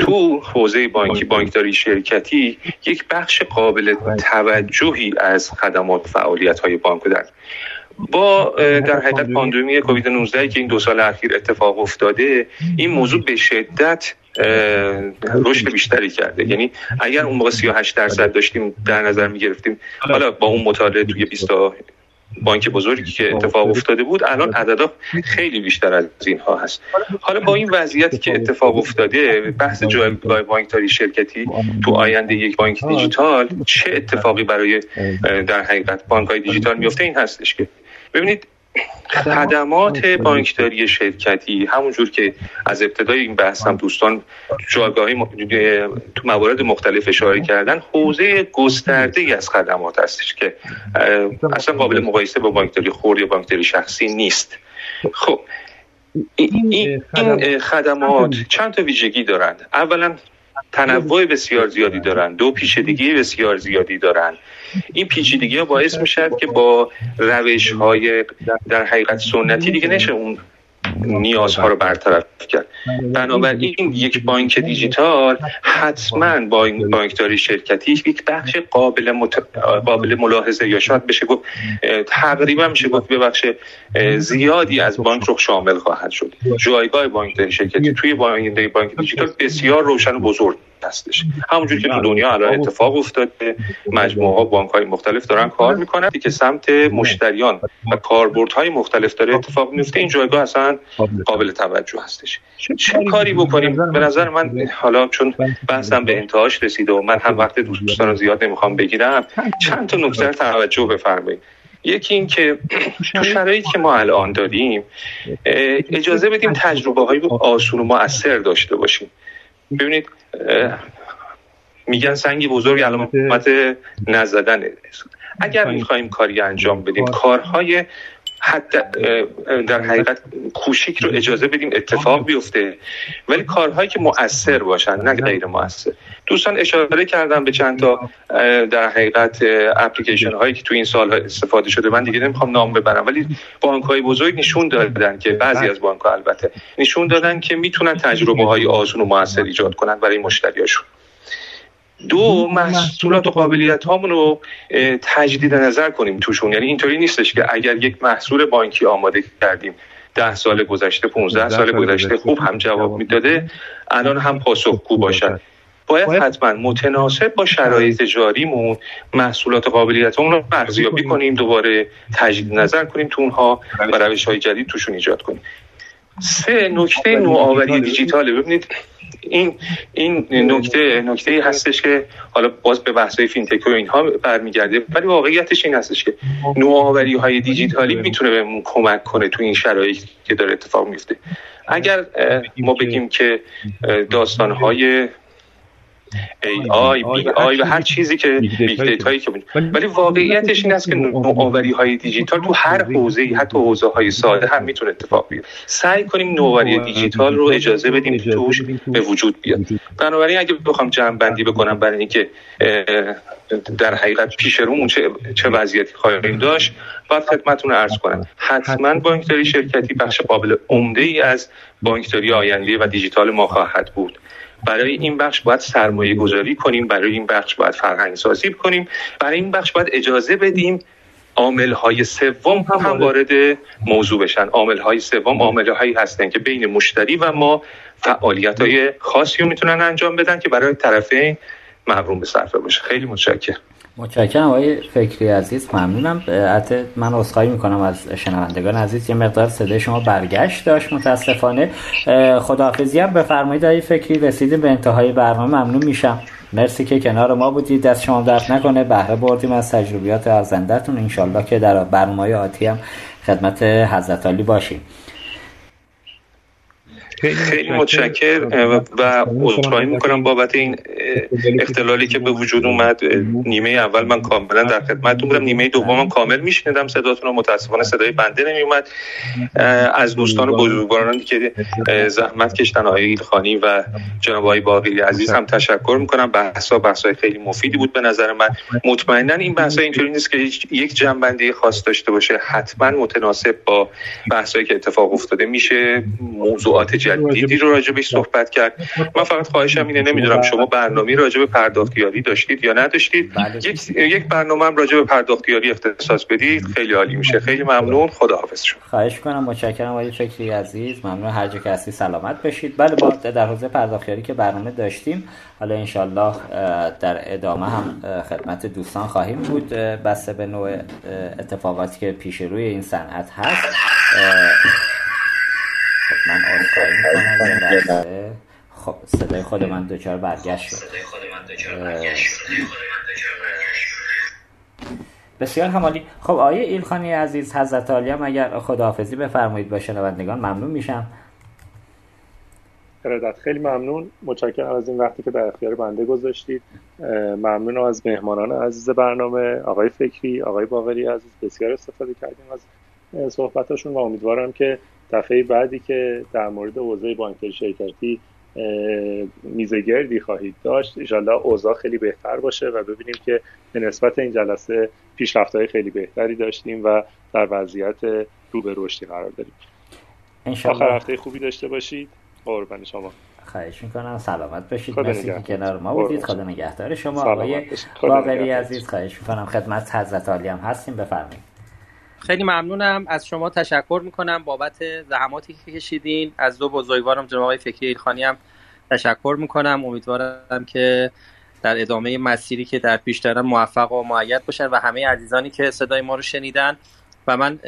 تو حوزه بانکی بانکداری شرکتی یک بخش قابل توجهی از خدمات فعالیت های بانک در با در حقیقت پاندمی کووید 19 که این دو سال اخیر اتفاق افتاده این موضوع به شدت رشد بیشتری کرده. یعنی اگر اون موقع 38 درصد داشتیم در نظر می گرفتیم حالا با اون مطالعه توی 20 بانک بزرگی که اتفاق افتاده بود الان عددا خیلی بیشتر از اینها هست. حالا با این وضعیتی که اتفاق افتاده بحث جایگاه بانکداری شرکتی تو آینده یک بانک دیجیتال چه اتفاقی برای در حقیقت بانک های دیجیتال میفته این هستش که ببینید خدمات بانکداری شرکتی همونجور که از ابتدای این بحث هم دوستان جایگاهی تو موارد مختلف اشاره کردن حوزه گسترده ای از خدمات هستش که اصلا قابل مقایسه با بانکداری خورد یا بانکداری شخصی نیست. خب این خدمات چند تا ویژگی دارند؟ اولا تنوع بسیار زیادی دارن دو پیچیدگی بسیار زیادی دارن این پیچیدگی ها باعث میشه که با روش های در حقیقت سنتی دیگه نشه اون نیازها رو برطرف کرد. بنابراین یک بانک دیجیتال حتما با بانکداری شرکتی یک بخش قابل, مت... قابل ملاحظه یا شاید بشه گفت تقریبا میشه گفت به بخش زیادی از بانک رو شامل خواهد شد. جایگاه بانکداری شرکتی توی بانک بانک دیجیتال بسیار روشن و بزرگ. هستش. همونجور که تو دنیا الان اتفاق افتاده مجموعه ها بانک های مختلف دارن کار می‌کنن که سمت مشتریان و کاربردهای مختلف داره اتفاق میفته این جایگاه اصلا قابل توجه هستش. چه کاری بکنیم؟ به نظر من حالا چون بحثم به انتهاش رسیده و من هم وقت دوستان رو زیاد. نمی‌خوام بگیرم چند تا نکته توجه بفرمایید. یکی این که تو شرایطی که ما الان داریم اجازه بدیم تجربه های آسون و مؤثر داشته باشیم. ببینید میگن سنگ بزرگ علامت نزدن اگر می‌خوایم کاری انجام بدیم کارهای حتی در حقیقت کوشیک رو اجازه بدیم اتفاق بیفته. ولی کارهایی که مؤثر باشن نه. غیر مؤثر. دوستان اشاره کردم به چند تا در حقیقت اپلیکیشن هایی که تو این سال استفاده شده. من دیگه نمی‌خوام نام ببرم ولی بانک های بزرگ نشون دادن که بعضی از بانک ها البته نشون دادن که می‌تونن تجربه های آسون و موثر ایجاد کنن برای مشتریاشون. دو محصولات و قابلیت هامون رو تجدید نظر کنیم توشون. یعنی اینطوری نیستش که اگر یک محصول بانکی آماده کردیم ده سال گذشته 15 سال گذشته خوب هم جواب می‌داده الان هم پاسخگو باشد. باید حتما متناسب با شرایط جاریمون محصولات قابلیت رو ارزیابی کنیم دوباره تجدید نظر کنیم تو اونها و روش های جدید توشون ایجاد کنیم. سه نکته نوآوری دیجیتاله. ببینید این این نکته نکته هستش که حالا باز به بحث فینتک و اینها برمیگرده ولی واقعیتش این هستش که نوآوری های دیجیتالی می‌تونه بهمون کمک کنه تو این شرایطی که داره اتفاق میفته اگر ما بگیم که داستان های AI BI و هر چیزی که big data یی که ولی واقعیتش این است که نوآوری های دیجیتال تو هر حوزه حتی حوزه های ساده هم می‌تونه اتفاق بیفته. سعی کنیم نوآوری دیجیتال رو اجازه بدیم توش به وجود بیاد. بنابراین اگه بخوام جمع بندی بکنم برای اینکه در حقیقت پیش رومون چه, چه وضعیتی خواهیم داشت باید خدمتتون عرض کنم. حتما بانکداری شرکتی بخش قابل عمده ای از بانکداری آینده و دیجیتال ما خواهد بود. برای این بخش باید سرمایه گذاری کنیم برای این بخش باید فرهنگ سازی کنیم. برای این بخش باید اجازه بدیم عامل های سوم هم وارد موضوع بشن. عامل های سوم عامل هایی هستن که بین مشتری و ما فعالیت های خاصی رو می‌تونن انجام بدن که برای طرفین محروم به صرفه باشه. خیلی متشکرم. متشکرم آقای فکری عزیز ممنونم. من عذرخواهی می‌کنم از شنوندگان عزیز. یه مقدار صدای شما برگشت داشت متاسفانه. خداحافظی هم بفرمایید آقای فکری. رسیدیم به انتهای برنامه. ممنون میشم. مرسی که کنار ما بودید. دست شما درد نکنه. بهره بردیم از تجربیات ارزندهتون. انشالله که در برنامه آتی هم خدمت حضرت علی باشیم. خیلی متشکر و عذرخواهی می‌کنم بابت این اختلالی که به وجود اومد نیمه اول من کاملا در خدمتتون بودم. نیمه دومم کامل میشنیدم. صداتون رو متاسفانه صدای بنده نمیومد از دوستان بزرگوارانی که زحمت کشتن آقای ایلخانی و جناب آقای باقری عزیز هم تشکر می‌کنم. بحثا بحثای خیلی مفیدی بود به نظر من. مطمئنا این بحثا اینطوری نیست که یک جنبندی خاص داشته باشه. حتما متناسب با بحثایی که اتفاق افتاده میشه. موضوعات جدیدی رو راجبش صحبت. کرد. من فقط خواهشم اینه نمی‌دونم شما برنامه راجب پرداختیاری داشتید یا نداشتید. یک یک برنامه هم راجب پرداختیاری اختصاص بدید. خیلی عالی میشه. خیلی ممنون. خداحافظ شما. خواهش کنم متشکرم آقای فکری عزیز. ممنون. هر جا که هستی سلامت باشید. بله ما در حوزه پرداختیاری که برنامه داشتیم حالا انشالله در ادامه هم خدمت دوستان خواهیم بود. بسته به نوع اتفاقاتی که پیش روی این صنعت هست. خب من عذرخواهی می‌کنم خب صدای خود من دوچار برگشت شد. بسیار همالی خب آیه ایلخانی عزیز حضرت عالی هم اگر خداحافظی بفرمایید با شنوندگان ممنون میشم. ارادت خیلی ممنون. متشکرم از این وقتی که در اختیار بنده گذاشتید. ممنون از مهمانان عزیز برنامه آقای فکری آقای باقری عزیز بسیار استفاده کردیم از صحبتاشون و امیدوارم که دفعه بعدی که در مورد حوزه بانکداری شرکتی میزگردی خواهید داشت انشالله اوضاع خیلی بهتر باشه و ببینیم که به نسبت این جلسه پیشرفت های خیلی بهتری داشتیم و در وضعیت رو به رشدی قرار داریم. آخر هفته خوبی داشته باشید. قربان شما. خواهش می‌کنم. سلامت باشید. مرسی که کنار ما بودید. خدا نگهدار شما. آقای باقری عزیز خواهش می‌کنم. خدمت حضرت عالی هم هستیم. بفرمایید. خیلی ممنونم. از شما تشکر می‌کنم بابت زحماتی که کشیدین. از دو بزرگوارم جناب آقای فکری ایلخانی هم تشکر می‌کنم. امیدوارم که در ادامه مسیری که در پیش دارن موفق و معید باشن و همه عزیزانی که صدای ما رو شنیدن. و من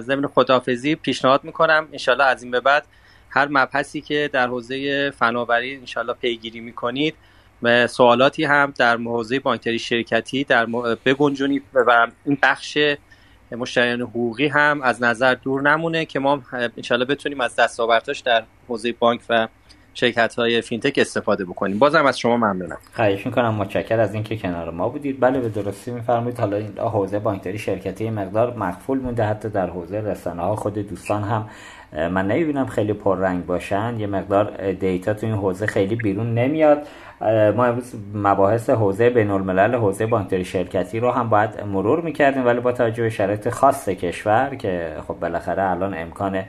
ضمن خداحافظی پیشنهاد می‌کنم. انشالله از این به بعد هر مبحثی که در حوزه فناوری انشالله پیگیری می‌کنید سوالاتی هم در حوزه بانکداری شرکتی در بگنجونید و این بخش مشتریان حقوقی هم از نظر دور نمونه که ما انشالله بتونیم از دستاورداش در حوزه بانک و شرکت های فینتک استفاده بکنیم. بازم از شما ممنونم. خواهش می‌کنم. متشکر از اینکه کنار ما بودید. بله به درستی میفرمایید. حالا این حوزه بانکداری شرکتی مقدار مقفول مونده حتی در حوزه رسانه ها خود دوستان هم من نمی‌بینم خیلی پررنگ باشن. یه مقدار دیتا تو این حوزه خیلی بیرون نمیاد. ما امروز مباحث حوزه بین الملل حوزه بانکداری شرکتی رو هم باید مرور می‌کردیم ولی با توجه به شرایط خاص کشور که خب بالاخره الان امکان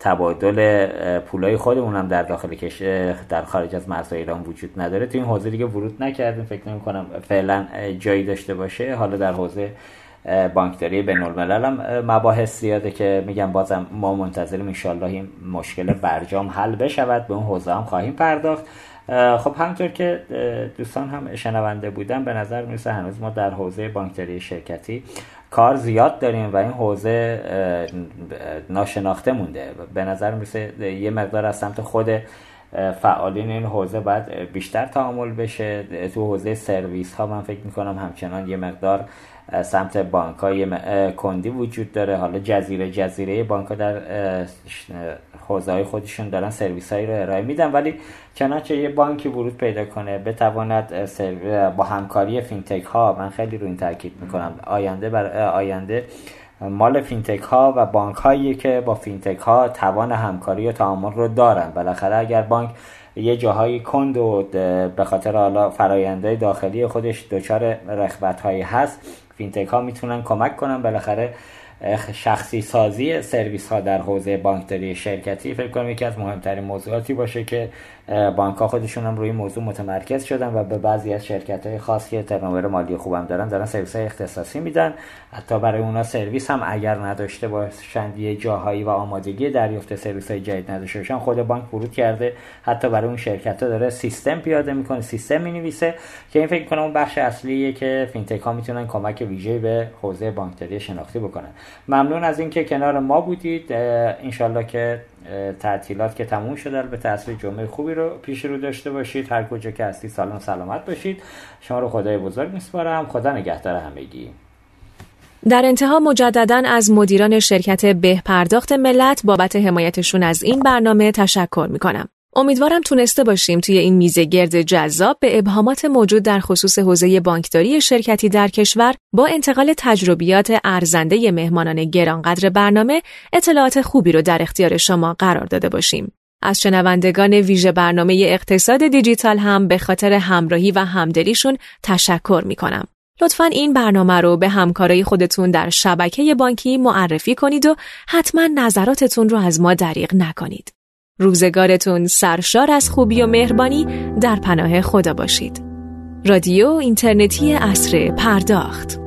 تبادل پولای خودمون هم در داخل کش در خارج از مرزهای ایران وجود نداره. تو این حوزه دیگه ورود نکردیم. فکر نمی کنم فعلا جایی داشته باشه. حالا در حوزه بانکداری بین الملل هم مباحث زیاده که میگم بازم ما منتظریم انشالله این مشکل برجام حل بشود. به اون حوزه هم خواهیم پرداخت. خب همطور که دوستان هم شنونده بودن به نظر می‌رسه هنوز ما در حوزه بانکداری شرکتی کار زیاد داریم و این حوزه ناشناخته مونده. به نظر می‌رسه یه مقدار از سمت خود فعالین این حوزه باید بیشتر تعامل بشه. تو حوزه سرویس ها من فکر می‌کنم همچنان یه مقدار سمت بانک های کندی وجود داره. حالا جزیره جزیره بانک ها در حوزه های خودشون دارن سرویس هایی رو ارائه میدن. ولی چنانچه یه بانکی ورود پیدا کنه بتواند با همکاری فینتک ها من خیلی رو این تاکید می‌کنم آینده بر آینده مال فینتک ها و بانک هایی که با فینتک ها توان همکاری و تعامل رو دارن. بالاخره اگر بانک یه جاهایی کند و به خاطر حالا فرایندهای داخلی خودش دچار رخوت هایی هست فینتک ها می‌تونن کمک کنن. بالاخره شخصی سازی سرویس ها در حوزه بانکداری شرکتی فکر کنم یکی از مهمترین موضوعاتی باشه که بانک ها خودشون هم روی موضوع متمرکز شدن و به بعضی از شرکت های خاص که turnover مالی خوبم دارن دارن سرویس های اختصاصی میدن. حتی برای اونا سرویس هم اگر نداشته باشند یه جاهایی و آمادگی دریافت سرویس های جدید نداشته باشن خود بانک ورود کرده. حتی برای اون شرکت ها داره سیستم پیاده می‌کنه سیستم می‌نویسه که این فکر کنم اون بخش اصلیه که فینتک ها می‌تونن کمک ویژه به حوزه بانکداری شرکتی بکنن. ممنون از اینکه کنار ما بودید. انشالله که تعطیلات که تموم شده. البته اصل جمعه خوبی رو پیش رو داشته باشید. هر کجا که هستی سالم سلامت باشید. شما رو خدای بزرگ میسپارم. خدا نگهدار همگی. در انتها مجددا از مدیران شرکت به پرداخت ملت بابت حمایتشون از این برنامه تشکر می‌کنم. امیدوارم تونسته باشیم توی این میزه گرد جذاب به ابهامات موجود در خصوص حوزه بانکداری شرکتی در کشور با انتقال تجربیات ارزنده مهمانان گرانقدر برنامه اطلاعات خوبی رو در اختیار شما قرار داده باشیم. از شنوندگان ویژه برنامه اقتصاد دیجیتال هم به خاطر همراهی و همدلیشون تشکر می کنم. لطفا این برنامه رو به همکارای خودتون در شبکه بانکی معرفی کنید و حتما نظراتتون رو از ما دریغ نکنید. روزگارتون سرشار از خوبی و مهربانی در پناه خدا باشید. رادیو اینترنتی اصر پرداخت